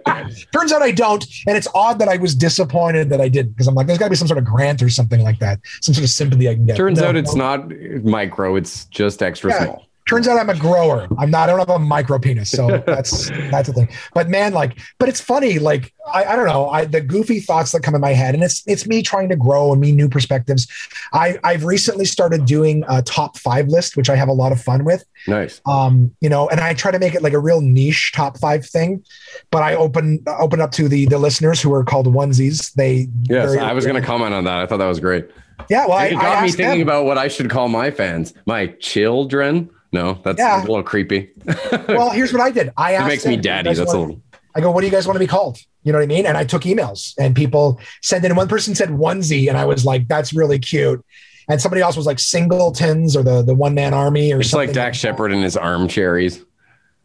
Turns out I don't, and it's odd that I was disappointed that I didn't because I'm like, "There's got to be some sort of grant or something like that, some sort of sympathy I can get." Turns No, out it's no. not micro. It's just extra Yeah. small. Turns out I'm a grower. I'm not. I don't have a micro penis, so that's that's the thing. But man, like, but it's funny. Like, I, I don't know. I the goofy thoughts that come in my head, and it's it's me trying to grow and me new perspectives. I I've recently started doing a top five list, which I have a lot of fun with. Nice. Um, you know, and I try to make it like a real niche top five thing. But I open open up to the the listeners who are called onesies. They Yes, very- I was going to comment on that. I thought that was great. Yeah, well, it I got me thinking them. about what I should call my fans. My children. No, that's Yeah. a little creepy. Well, here's what I did. I asked. it makes me them, "Do you daddy. That's a little. I go, what do you guys want to be called? You know what I mean? And I took emails and people sent in. One person said onesie, and I was like, that's really cute. And somebody else was like singletons or the the one man army or It's something. like Dax that. Shepard and his armcherries.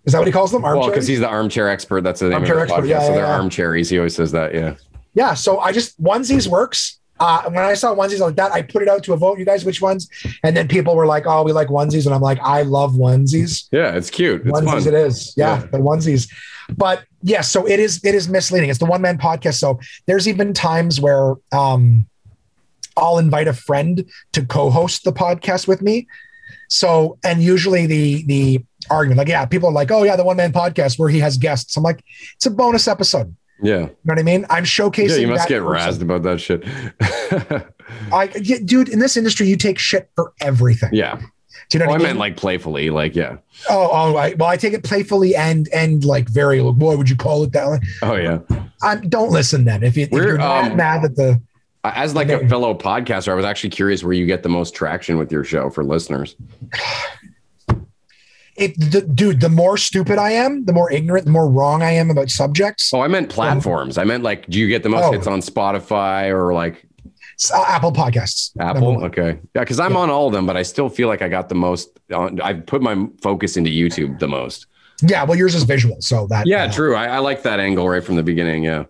Is that what he calls them? Well, because he's the armchair expert. That's the name Armchair of the expert, podcast. yeah, so yeah, they're yeah. armcherries. He always says that. Yeah. yeah. So I just onesies works. Uh, when I saw onesies like that, I put it out to a vote. You guys, which ones? And then people were like, "Oh, we like onesies," and I'm like, "I love onesies." Yeah. It's cute. It's onesies fun. it is yeah, Yeah. the onesies but yes so it is it is misleading it's the one man podcast so there's even times where um i'll invite a friend to co-host the podcast with me so and usually the the argument like yeah people are like oh yeah the one man podcast where he has guests i'm like it's a bonus episode Yeah. you know what i mean i'm showcasing Yeah. You must that get person. razzed about that shit. I, yeah, dude in this industry you take shit for everything yeah. do you know what I I mean? meant like playfully. Like, yeah. oh, all right. Well, I take it playfully and and like very. Boy, would you call it that? Way? Oh, yeah. I'm, don't listen then. If, you, if you're mad, um, mad that the As like a fellow podcaster, I was actually curious where you get the most traction with your show for listeners. it, the, dude, the more stupid I am, the more ignorant, the more wrong I am about subjects. Oh, I meant platforms. I meant like, do you get the most Oh. hits on Spotify or like Uh, Apple Podcasts. Apple? Okay. Yeah, because I'm on all of them, but I still feel like I got the most. On, I put my focus into YouTube the most. Yeah, well, yours is visual, so that. Yeah, uh, true. I, I like that angle right from the beginning. Yeah.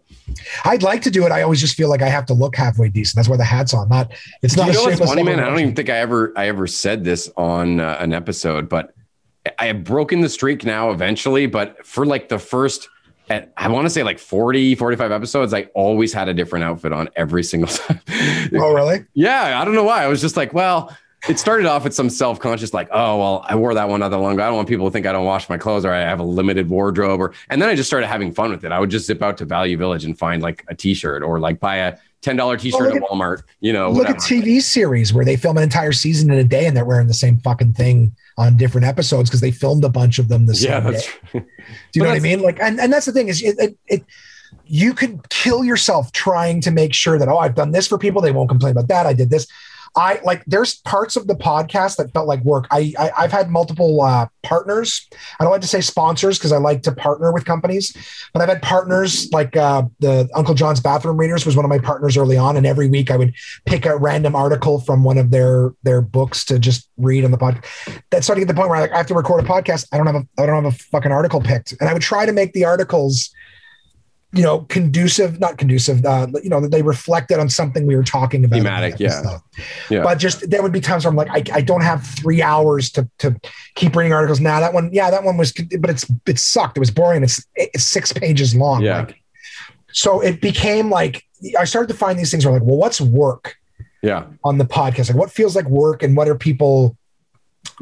I'd like to do it. I always just feel like I have to look halfway decent. That's why the hat's on. Not. It's not. you a know what's funny, man? I don't even think I ever I ever said this on uh, an episode, but I have broken the streak now eventually. But for like the first, at, I want to say like 40, 45 episodes, I always had a different outfit on every single time. Oh, really? yeah, I don't know why. I was just like, well, it started off with some self conscious, like, oh, well, I wore that one not that long ago. I don't want people to think I don't wash my clothes or I have a limited wardrobe. Or, and then I just started having fun with it. I would just zip out to Value Village and find like a t shirt or like buy a $10 t shirt look at Walmart, you know, Look at. TV series where they film an entire season in a day and they're wearing the same fucking thing on different episodes because they filmed a bunch of them the same Yeah, day. Do you know what I mean? Like, and, and that's the thing is, it, it, it you could kill yourself trying to make sure that oh, I've done this for people, they won't complain about that. I did this. I like. There's parts of the podcast that felt like work. I, I I've had multiple uh, partners. I don't like to say sponsors because I like to partner with companies, but I've had partners like uh, the Uncle John's Bathroom Readers was one of my partners early on, and every week I would pick a random article from one of their their books to just read on the podcast. That started to get the point where I, like, I have to record a podcast. I don't have a I don't have a fucking article picked, and I would try to make the articles, you know, conducive, not conducive, uh, you know, that they reflected on something we were talking about. Thematic, yeah. Yeah. But just there would be times where I'm like, I, I don't have three hours to to keep reading articles. Now that one, yeah, that one was, but it's it sucked. It was boring. It's it's six pages long. Yeah. Like, so it became like I started to find these things where I'm like, well, what's work yeah. on the podcast? Like, what feels like work, and what are people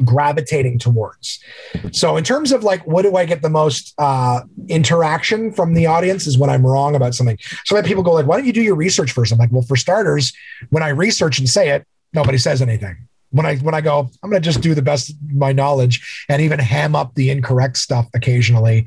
gravitating towards? So, in terms of like, what do I get the most uh, interaction from the audience? Is when I'm wrong about something. So, when people go like, "Why don't you do your research first? I'm like, "Well, for starters, when I research and say it, nobody says anything." When I when I go, I'm going to just do the best of my knowledge and even ham up the incorrect stuff occasionally.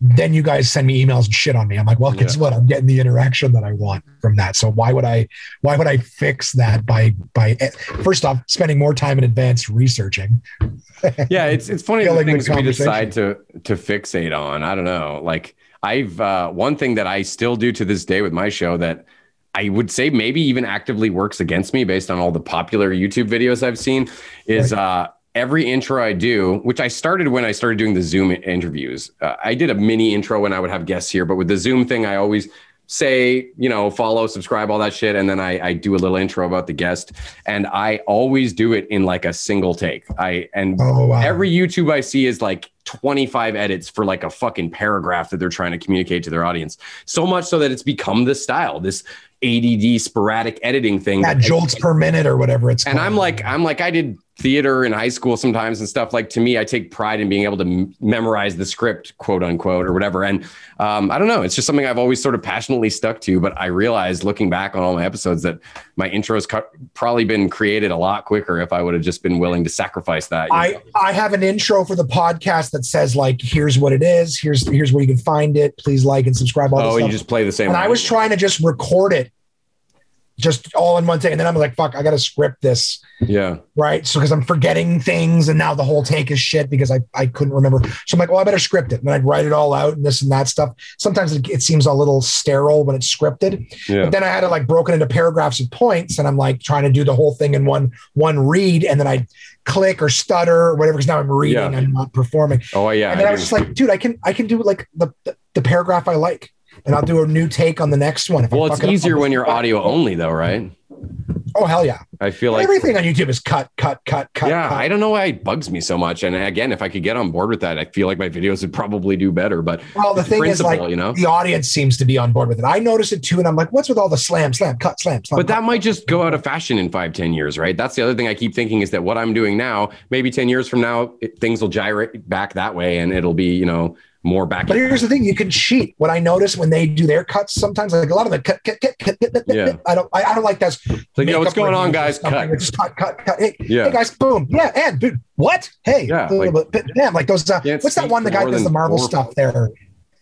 Then you guys send me emails and shit on me. I'm like, well, guess what? I'm getting the interaction that I want from that. So why would I why would I fix that by by first off spending more time in advance researching? yeah, it's it's funny the things we decide to to fixate on. I don't know. Like I've uh, one thing that I still do to this day with my show that I would say maybe even actively works against me based on all the popular YouTube videos I've seen is uh, every intro I do, which I started when I started doing the Zoom interviews. Uh, I did a mini intro when I would have guests here, but with the Zoom thing, I always say, you know, follow, subscribe, all that shit. And then I, I do a little intro about the guest. And I always do it in like a single take. I and Oh wow. every YouTube I see is like 25 edits for like a fucking paragraph that they're trying to communicate to their audience. So much so that it's become the style, this ADD sporadic editing thing. yeah, that- jolts per minute or whatever it's and called. I'm like, I'm like, I did theater in high school sometimes and stuff. Like to me, I take pride in being able to m- memorize the script, quote unquote, or whatever. And um, I don't know, it's just something I've always sort of passionately stuck to. But I realized looking back on all my episodes that my intros cut, probably been created a lot quicker if I would have just been willing to sacrifice that. I, know? I have an intro for the podcast that says like here's what it is here's here's where you can find it please like and subscribe all oh, and stuff. you just play the same. and I was trying to just record it just all in one take and then I'm like fuck I got to script this yeah. right so because I'm forgetting things and now the whole take is shit because I I couldn't remember so I'm like well I better script it and I'd write it all out and this and that stuff sometimes it, it seems a little sterile when it's scripted Yeah. but then I had it like broken into paragraphs of points, and I'm like trying to do the whole thing in one one read, and then I click or stutter or whatever because now I'm reading, Yeah. I'm not performing. Oh, yeah. and then I I was just like, dude, I can I can do like the the, the paragraph I like, and I'll do a new take on the next one. Well, it's it easier when you're audio only, though, right? Oh hell yeah! I feel like Everything on YouTube is cut, cut, cut, cut. yeah, cut. I don't know why it bugs me so much. And again, if I could get on board with that, I feel like my videos would probably do better. But Well, the thing is, like, you know. the audience seems to be on board with it. I notice it too, and I'm like, what's with all the slam, slam, cut, slam, slam? But that might just go out of fashion in five, ten years, right? That's the other thing I keep thinking is that what I'm doing now, maybe 10 years from now, it, things will gyrate back that way and it'll be, you know, more back. But here's the thing: you can cheat. What I notice when they do their cuts, sometimes like a lot of the cut, cut, cut, cut, cut, cut, Yeah. I don't, I, I don't like that. like, yo, what's going on, guys? Cut. Just cut, cut, cut. Hey, Yeah. hey, guys, boom, yeah, and dude, what? Hey, Yeah, like- bit, damn, like those. Uh, what's that one? The guy does the Marvel four- stuff there.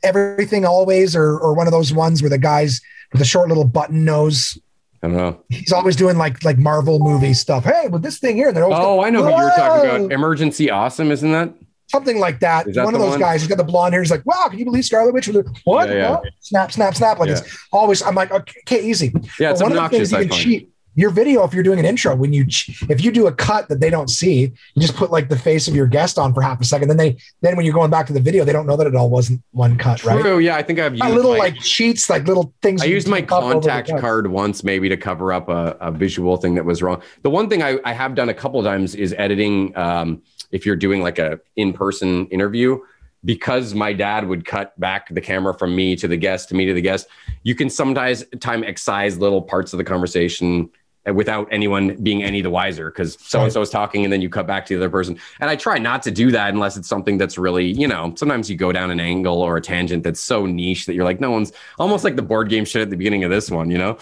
Everything always, or or one of those ones where the guys with the short little button nose. I don't know. He's always doing like like Marvel movie stuff. Hey, with this thing here, and they're always Oh, I know who you were talking about. Emergency Awesome, isn't that? Something like that. That one of those one? guys. He's got the blonde hair. He's like, "Wow, can you believe Scarlet Witch?" Was what? Yeah, yeah. What? Snap, snap, snap. Like Yeah. it's always. I'm like, okay, easy. Yeah, it's But one of the things you can cheat your video if you're doing an intro when you if you do a cut that they don't see you just put like the face of your guest on for half a second then they then when you're going back to the video they don't know that it all wasn't one cut right True. Yeah, I think I've used Got little my- like cheats like little things I used my tape up over the contact card once, maybe to cover up a, a visual thing that was wrong. The one thing I, I have done a couple of times is editing. Um, if you're doing like a in-person interview, because my dad would cut back the camera from me to the guest, to me to the guest, you can sometimes time excise little parts of the conversation uh, without anyone being any the wiser because so and so is talking and then you cut back to the other person. And I try not to do that unless it's something that's really, you know, sometimes you go down an angle or a tangent that's so niche that you're like, no one's almost like the board game shit at the beginning of this one, you know?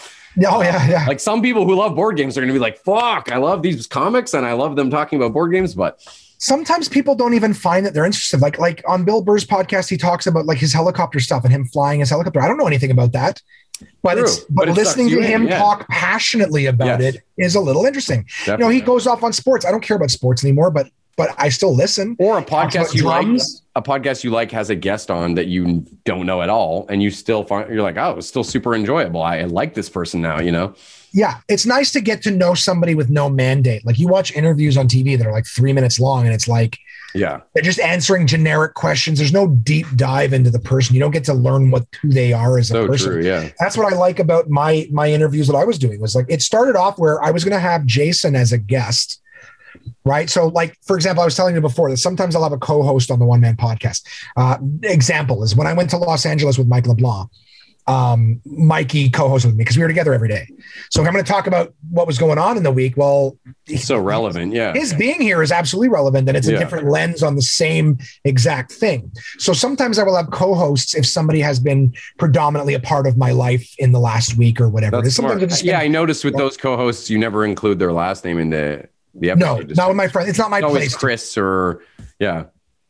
oh yeah yeah Like some people who love board games are going to be like, fuck, I love these comics and I love them talking about board games, but sometimes people don't even find that they're interested like like on bill burr's podcast he talks about like his helicopter stuff and him flying his helicopter i don't know anything about that but True, it's but but, listening to you in, him yeah. talk passionately about Yes. it is a little interesting you know he goes off on sports i don't care about sports anymore but but i still listen or a podcast you like, a podcast you like has a guest on that you don't know at all, and you still find you're like, oh, it's still super enjoyable. I, I like this person now, you know? Yeah it's nice to get to know somebody with no mandate like you watch interviews on tv that are like three minutes long and it's like Yeah, they're just answering generic questions there's no deep dive into the person you don't get to learn what who they are as a so person true. Yeah, that's what I like about my my interviews that I was doing was like it started off where I was going to have Jason as a guest, right? So like for example, I was telling you before that sometimes I'll have a co-host on the one man podcast. Uh, example is when I went to Los Angeles with Mike LeBlanc. Um, Mikey co-hosted with me because we were together every day. So I'm going to talk about what was going on in the week, well, it's so relevant. Yeah, his being here is absolutely relevant and it's a Yeah. different lens on the same exact thing. So sometimes I will have co-hosts if somebody has been predominantly a part of my life in the last week or whatever. that's smart. Just Yeah, I noticed with those co-hosts, you never include their last name in the the episode. no, not with my friend. It's not my It's always place. Chris or yeah.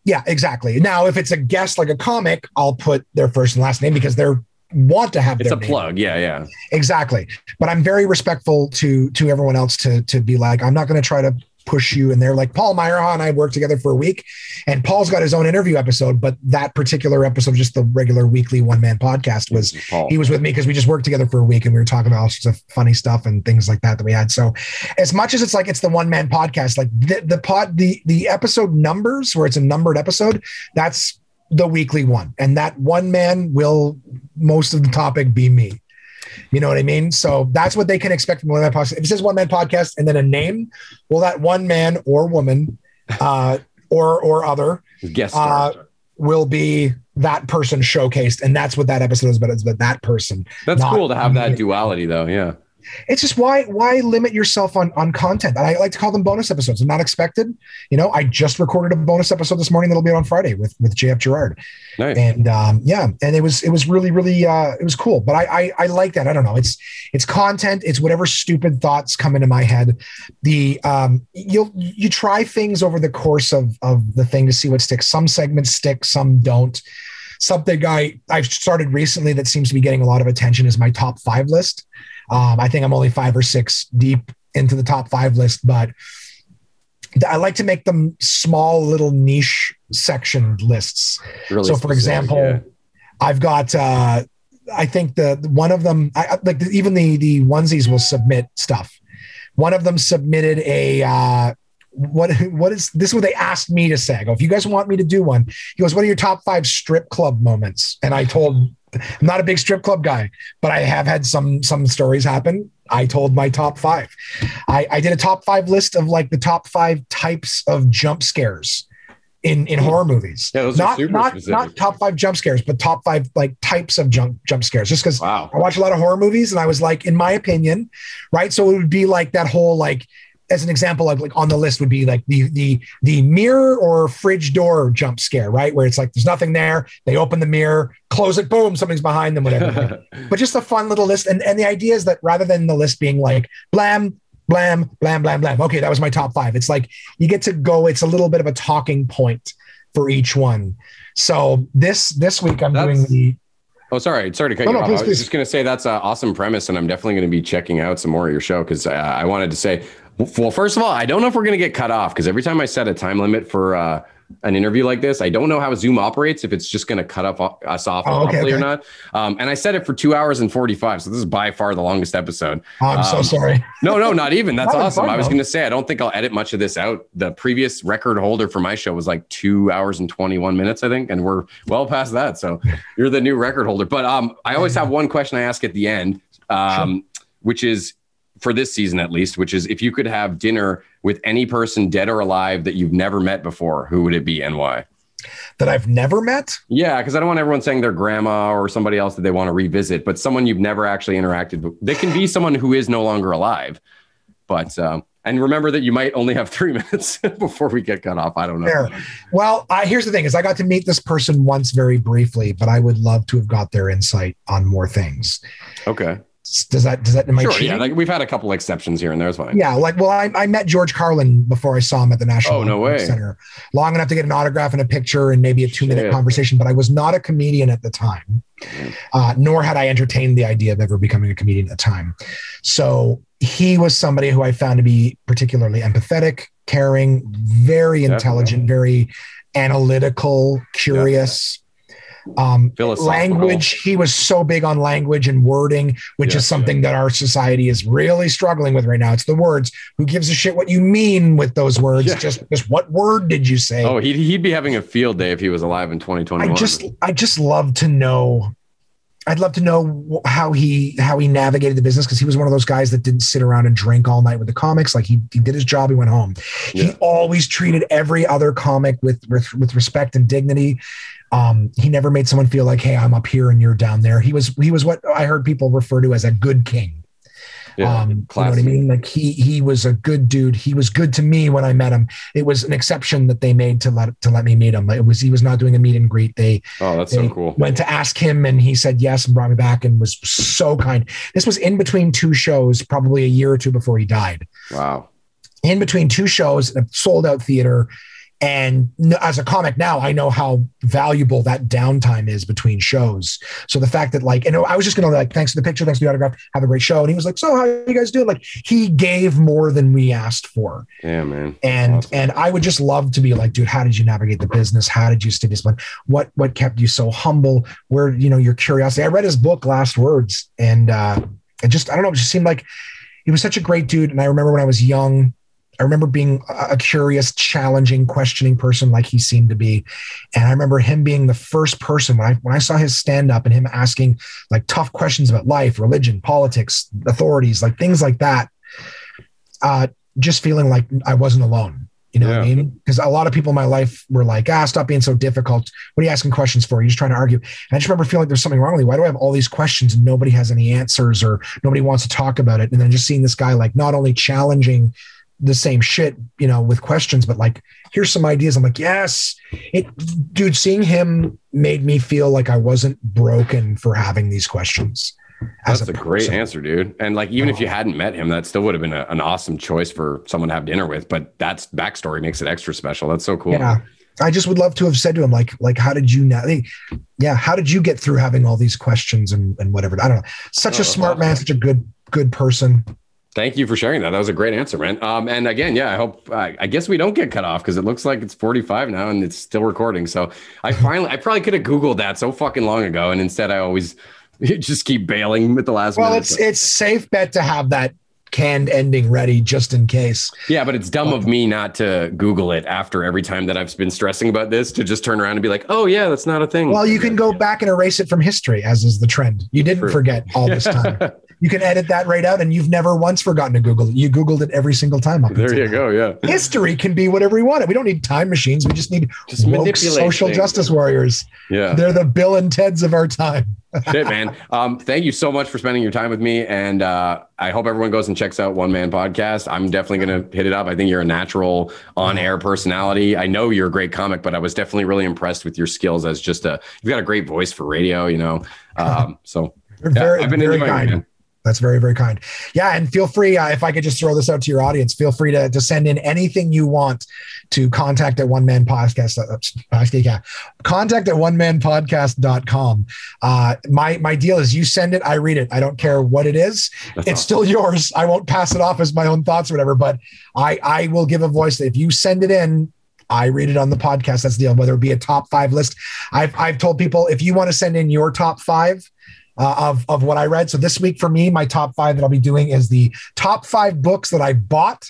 Yeah, exactly. Now, if it's a guest like a comic, I'll put their first and last name because they're want to have It's a plug. Yeah, yeah. Exactly. But I'm very respectful to to everyone else to to be like, I'm not going to try to push you. And they're like, Paul Meyerha and I worked together for a week, and Paul's got his own interview episode, but that particular episode, just the regular weekly one man podcast, was Paul. he was with me because we just worked together for a week and we were talking about all sorts of funny stuff and things like that that we had. So as much as it's like it's the one man podcast, like the, the pod, the, the episode numbers where it's a numbered episode, that's the weekly one. And that one man will most of the topic be me. You know what I mean? So that's what they can expect from one man podcast. If it says one man podcast and then a name, well, that one man or woman, uh, or or other guest uh, will be that person showcased, and that's what that episode is about. It's about that person. That's cool to have that duality, though. Yeah. It's just why why limit yourself on on content? I like to call them bonus episodes. I'm not expected. You know, I just recorded a bonus episode this morning that'll be on Friday with with JF Gerard, Nice. and um, yeah, and it was it was really really uh, it was cool. But I, I I like that. I don't know. It's it's content. It's whatever stupid thoughts come into my head. The um you'll you try things over the course of of the thing to see what sticks. Some segments stick, some don't. Something I I've started recently that seems to be getting a lot of attention is my top five list. Um, I think I'm only five or six deep into the top five list, but I like to make them small, little niche sectioned lists. Really so, for example, yeah. I've got uh, I think the one of them I I- like even the the onesies will submit stuff. One of them submitted a uh, what what is this? Is what they asked me to say? I go, if you guys want me to do one, he goes, "What are your top five strip club moments?" And I told, I'm not a big strip club guy, but I have had some some stories happen. I told my top five. I, I did a top five list of like the top five types of jump scares in in horror movies. Yeah, not super not specific. not top five jump scares, but top five like types of jump jump scares. Just because Wow. I watch a lot of horror movies, and I was like, in my opinion, right? So it would be like that whole like, as an example, like like on the list would be like the the the mirror or fridge door jump scare, right? Where it's like there's nothing there, they open the mirror, close it, boom, something's behind them, whatever. but just a fun little list. And and the idea is that rather than the list being like blam. Blam, blam, blam, blam. Okay, that was my top five. It's like you get to go, it's a little bit of a talking point for each one. So this this week I'm doing the Oh, sorry. Sorry to cut No, you no, off. please, I was please. just going to say that's an awesome premise, and I'm definitely going to be checking out some more of your show because uh, I wanted to say, well, first of all, I don't know if we're going to get cut off because every time I set a time limit for uh, an interview like this. I don't know how Zoom operates, if it's just going to cut off us off Oh, okay, abruptly or not. Um, and I said it for two hours and 45. So this is by far the longest episode. I'm so Um, sorry. No, no, not even. That's Having awesome. fun, I was going to say, I don't think I'll edit much of this out. The previous record holder for my show was like two hours and 21 minutes, I think. And we're well past that. So you're the new record holder. But um, I always have one question I ask at the end, um, which is for this season at least, which is if you could have dinner with any person dead or alive that you've never met before, who would it be and why? That I've never met. Yeah, because I don't want everyone saying their grandma or somebody else that they want to revisit, but someone you've never actually interacted with. They can be someone who is no longer alive. But um, and remember that you might only have three minutes before we get cut off. I don't know. Fair. Well, I, here's the thing: is I got to meet this person once very briefly, but I would love to have got their insight on more things. Okay. Does that does that am I Sure. cheating? Yeah. Like we've had a couple exceptions here and there. It's fine. Yeah, like well, I, I met George Carlin before I saw him at the National Oh, no way. Center, long enough to get an autograph and a picture and maybe a two minute conversation. But I was not a comedian at the time, uh, nor had I entertained the idea of ever becoming a comedian at the time. So he was somebody who I found to be particularly empathetic, caring, very Definitely. intelligent, very analytical, curious. Um, language he was so big on language and wording which Yeah, is something that our society is really struggling with right now. It's the words. Who gives a shit what you mean with those words? Yeah. just just what word did you say? Oh, he'd, he'd be having a field day if he was alive in 2021. i just i just love to know i'd love to know how he how he navigated the business because he was one of those guys that didn't sit around and drink all night with the comics. Like he, he did his job he went home. He always treated every other comic with, with with respect and dignity um, he never made someone feel like, "Hey, I'm up here and you're down there." He was he was what I heard people refer to as a good king. yeah, um, you know what I mean? Like he he was a good dude. He was good to me when I met him. It was an exception that they made to let to let me meet him. It was he was not doing a meet and greet. They Oh, that's they so cool. went to ask him and he said yes and brought me back and was so kind. This was in between two shows, probably a year or two before he died Wow. in between two shows, in a sold out theater. And as a comic now, I know how valuable that downtime is between shows. So the fact that like, and I was just gonna like, thanks for the picture, thanks for the autograph, have a great show. And he was like, so how are you guys doing? Like he gave more than we asked for. Yeah, man. And Awesome. and I would just love to be like, dude, how did you navigate the business? How did you stay disciplined? What what kept you so humble? Where you know your curiosity? I read his book, Last Words, and uh, it just I don't know, it just seemed like he was such a great dude. And I remember when I was young, I remember being a curious, challenging, questioning person like he seemed to be. And I remember him being the first person when I when I saw his stand up and him asking like tough questions about life, religion, politics, authorities, like things like that. Uh, just feeling like I wasn't alone. You know what I mean? Because a lot of people in my life were like, ah, stop being so difficult. What are you asking questions for? You're just trying to argue. And I just remember feeling like there's something wrong with me. Why do I have all these questions and nobody has any answers or nobody wants to talk about it? And then just seeing this guy like not only challenging the same shit, you know, with questions, but like, here's some ideas. I'm like, yes. It dude, seeing him made me feel like I wasn't broken for having these questions. That's a, great answer, dude. And like, even if you oh. hadn't met him, that still would have been a, an awesome choice for someone to have dinner with. But that's backstory makes it extra special. That's so cool. Yeah. I just would love to have said to him, like, like, how did you now? Yeah, how did you get through having all these questions and, and whatever? I don't know. Such Oh, a smart awesome. man, such a good, good person. Thank you for sharing that. That was a great answer, man. Um, and again, yeah, I hope. Uh, I guess we don't get cut off because it looks like it's 45 now and it's still recording. So I finally, I probably could have googled that so fucking long ago, and instead I always just keep bailing at the last Well, minute. it's it's safe bet to have that canned ending ready just in case. yeah, but it's dumb of me not to Google it after every time that I've been stressing about this to just turn around and be like, oh yeah, that's not a thing. Well, you can go back and erase it from history, as is the trend. You didn't True. forget all this time. You can edit that right out, and you've never once forgotten to Google it. You Googled it every single time. Up there you now. go. Yeah. History can be whatever we want it. We don't need time machines. We just need Just woke social things. justice warriors. Yeah. They're the Bill and Teds of our time. Shit, man. Um, thank you so much for spending your time with me. And uh, I hope everyone goes and checks out One Man Podcast. I'm definitely going to hit it up. I think you're a natural on air personality. I know you're a great comic, but I was definitely really impressed with your skills as just a, you've got a great voice for radio, you know? Um, so yeah, very, I've been very kind. man. That's very, very kind. Yeah. And feel free, uh, if I could just throw this out to your audience, feel free to, to send in anything you want to contact at one man podcast. Uh, podcast, yeah. Contact at one man podcast.com. Uh, my, my deal is you send it, I read it. I don't care what it is. That's it's awesome. still yours. I won't pass it off as my own thoughts or whatever, but I, I will give a voice. If you send it in, I read it on the podcast. That's the deal. Whether it be a top five list, I've I've told people if you want to send in your top five. Uh, of of what I read. So this week for me, my top five that I'll be doing is the top five books that I bought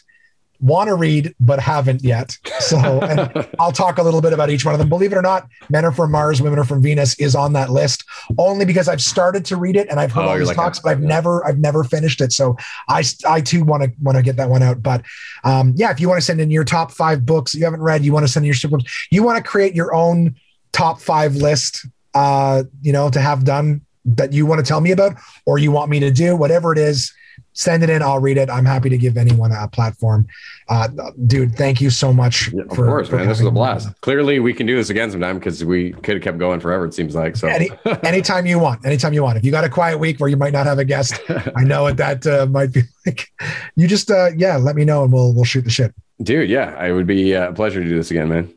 want to read but haven't yet. So I'll talk a little bit about each one of them. Believe it or not, Men Are From Mars, Women Are From Venus is on that list only because I've started to read it and I've heard Oh, all these like talks, that. but I've never I've never finished it. So I I too want to want to get that one out. But um, yeah, if you want to send in your top five books you haven't read, you want to send in your super, you want to create your own top five list, uh, you know, to have done that you want to tell me about or you want me to do, whatever it is send it in. I'll read it. I'm happy to give anyone a platform. Uh, dude, thank you so much. Yeah, of course, man. This is a blast. Clearly, we can do this again sometime because we could have kept going forever. It seems like so. Any, anytime you want, anytime you want. If you got a quiet week where you might not have a guest, I know what that uh, might be like. You just, uh, yeah, let me know and we'll we'll shoot the shit. Dude, yeah, it would be uh, a pleasure to do this again, man.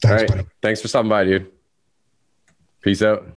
Thanks, All right, buddy. thanks for stopping by, dude. Peace out.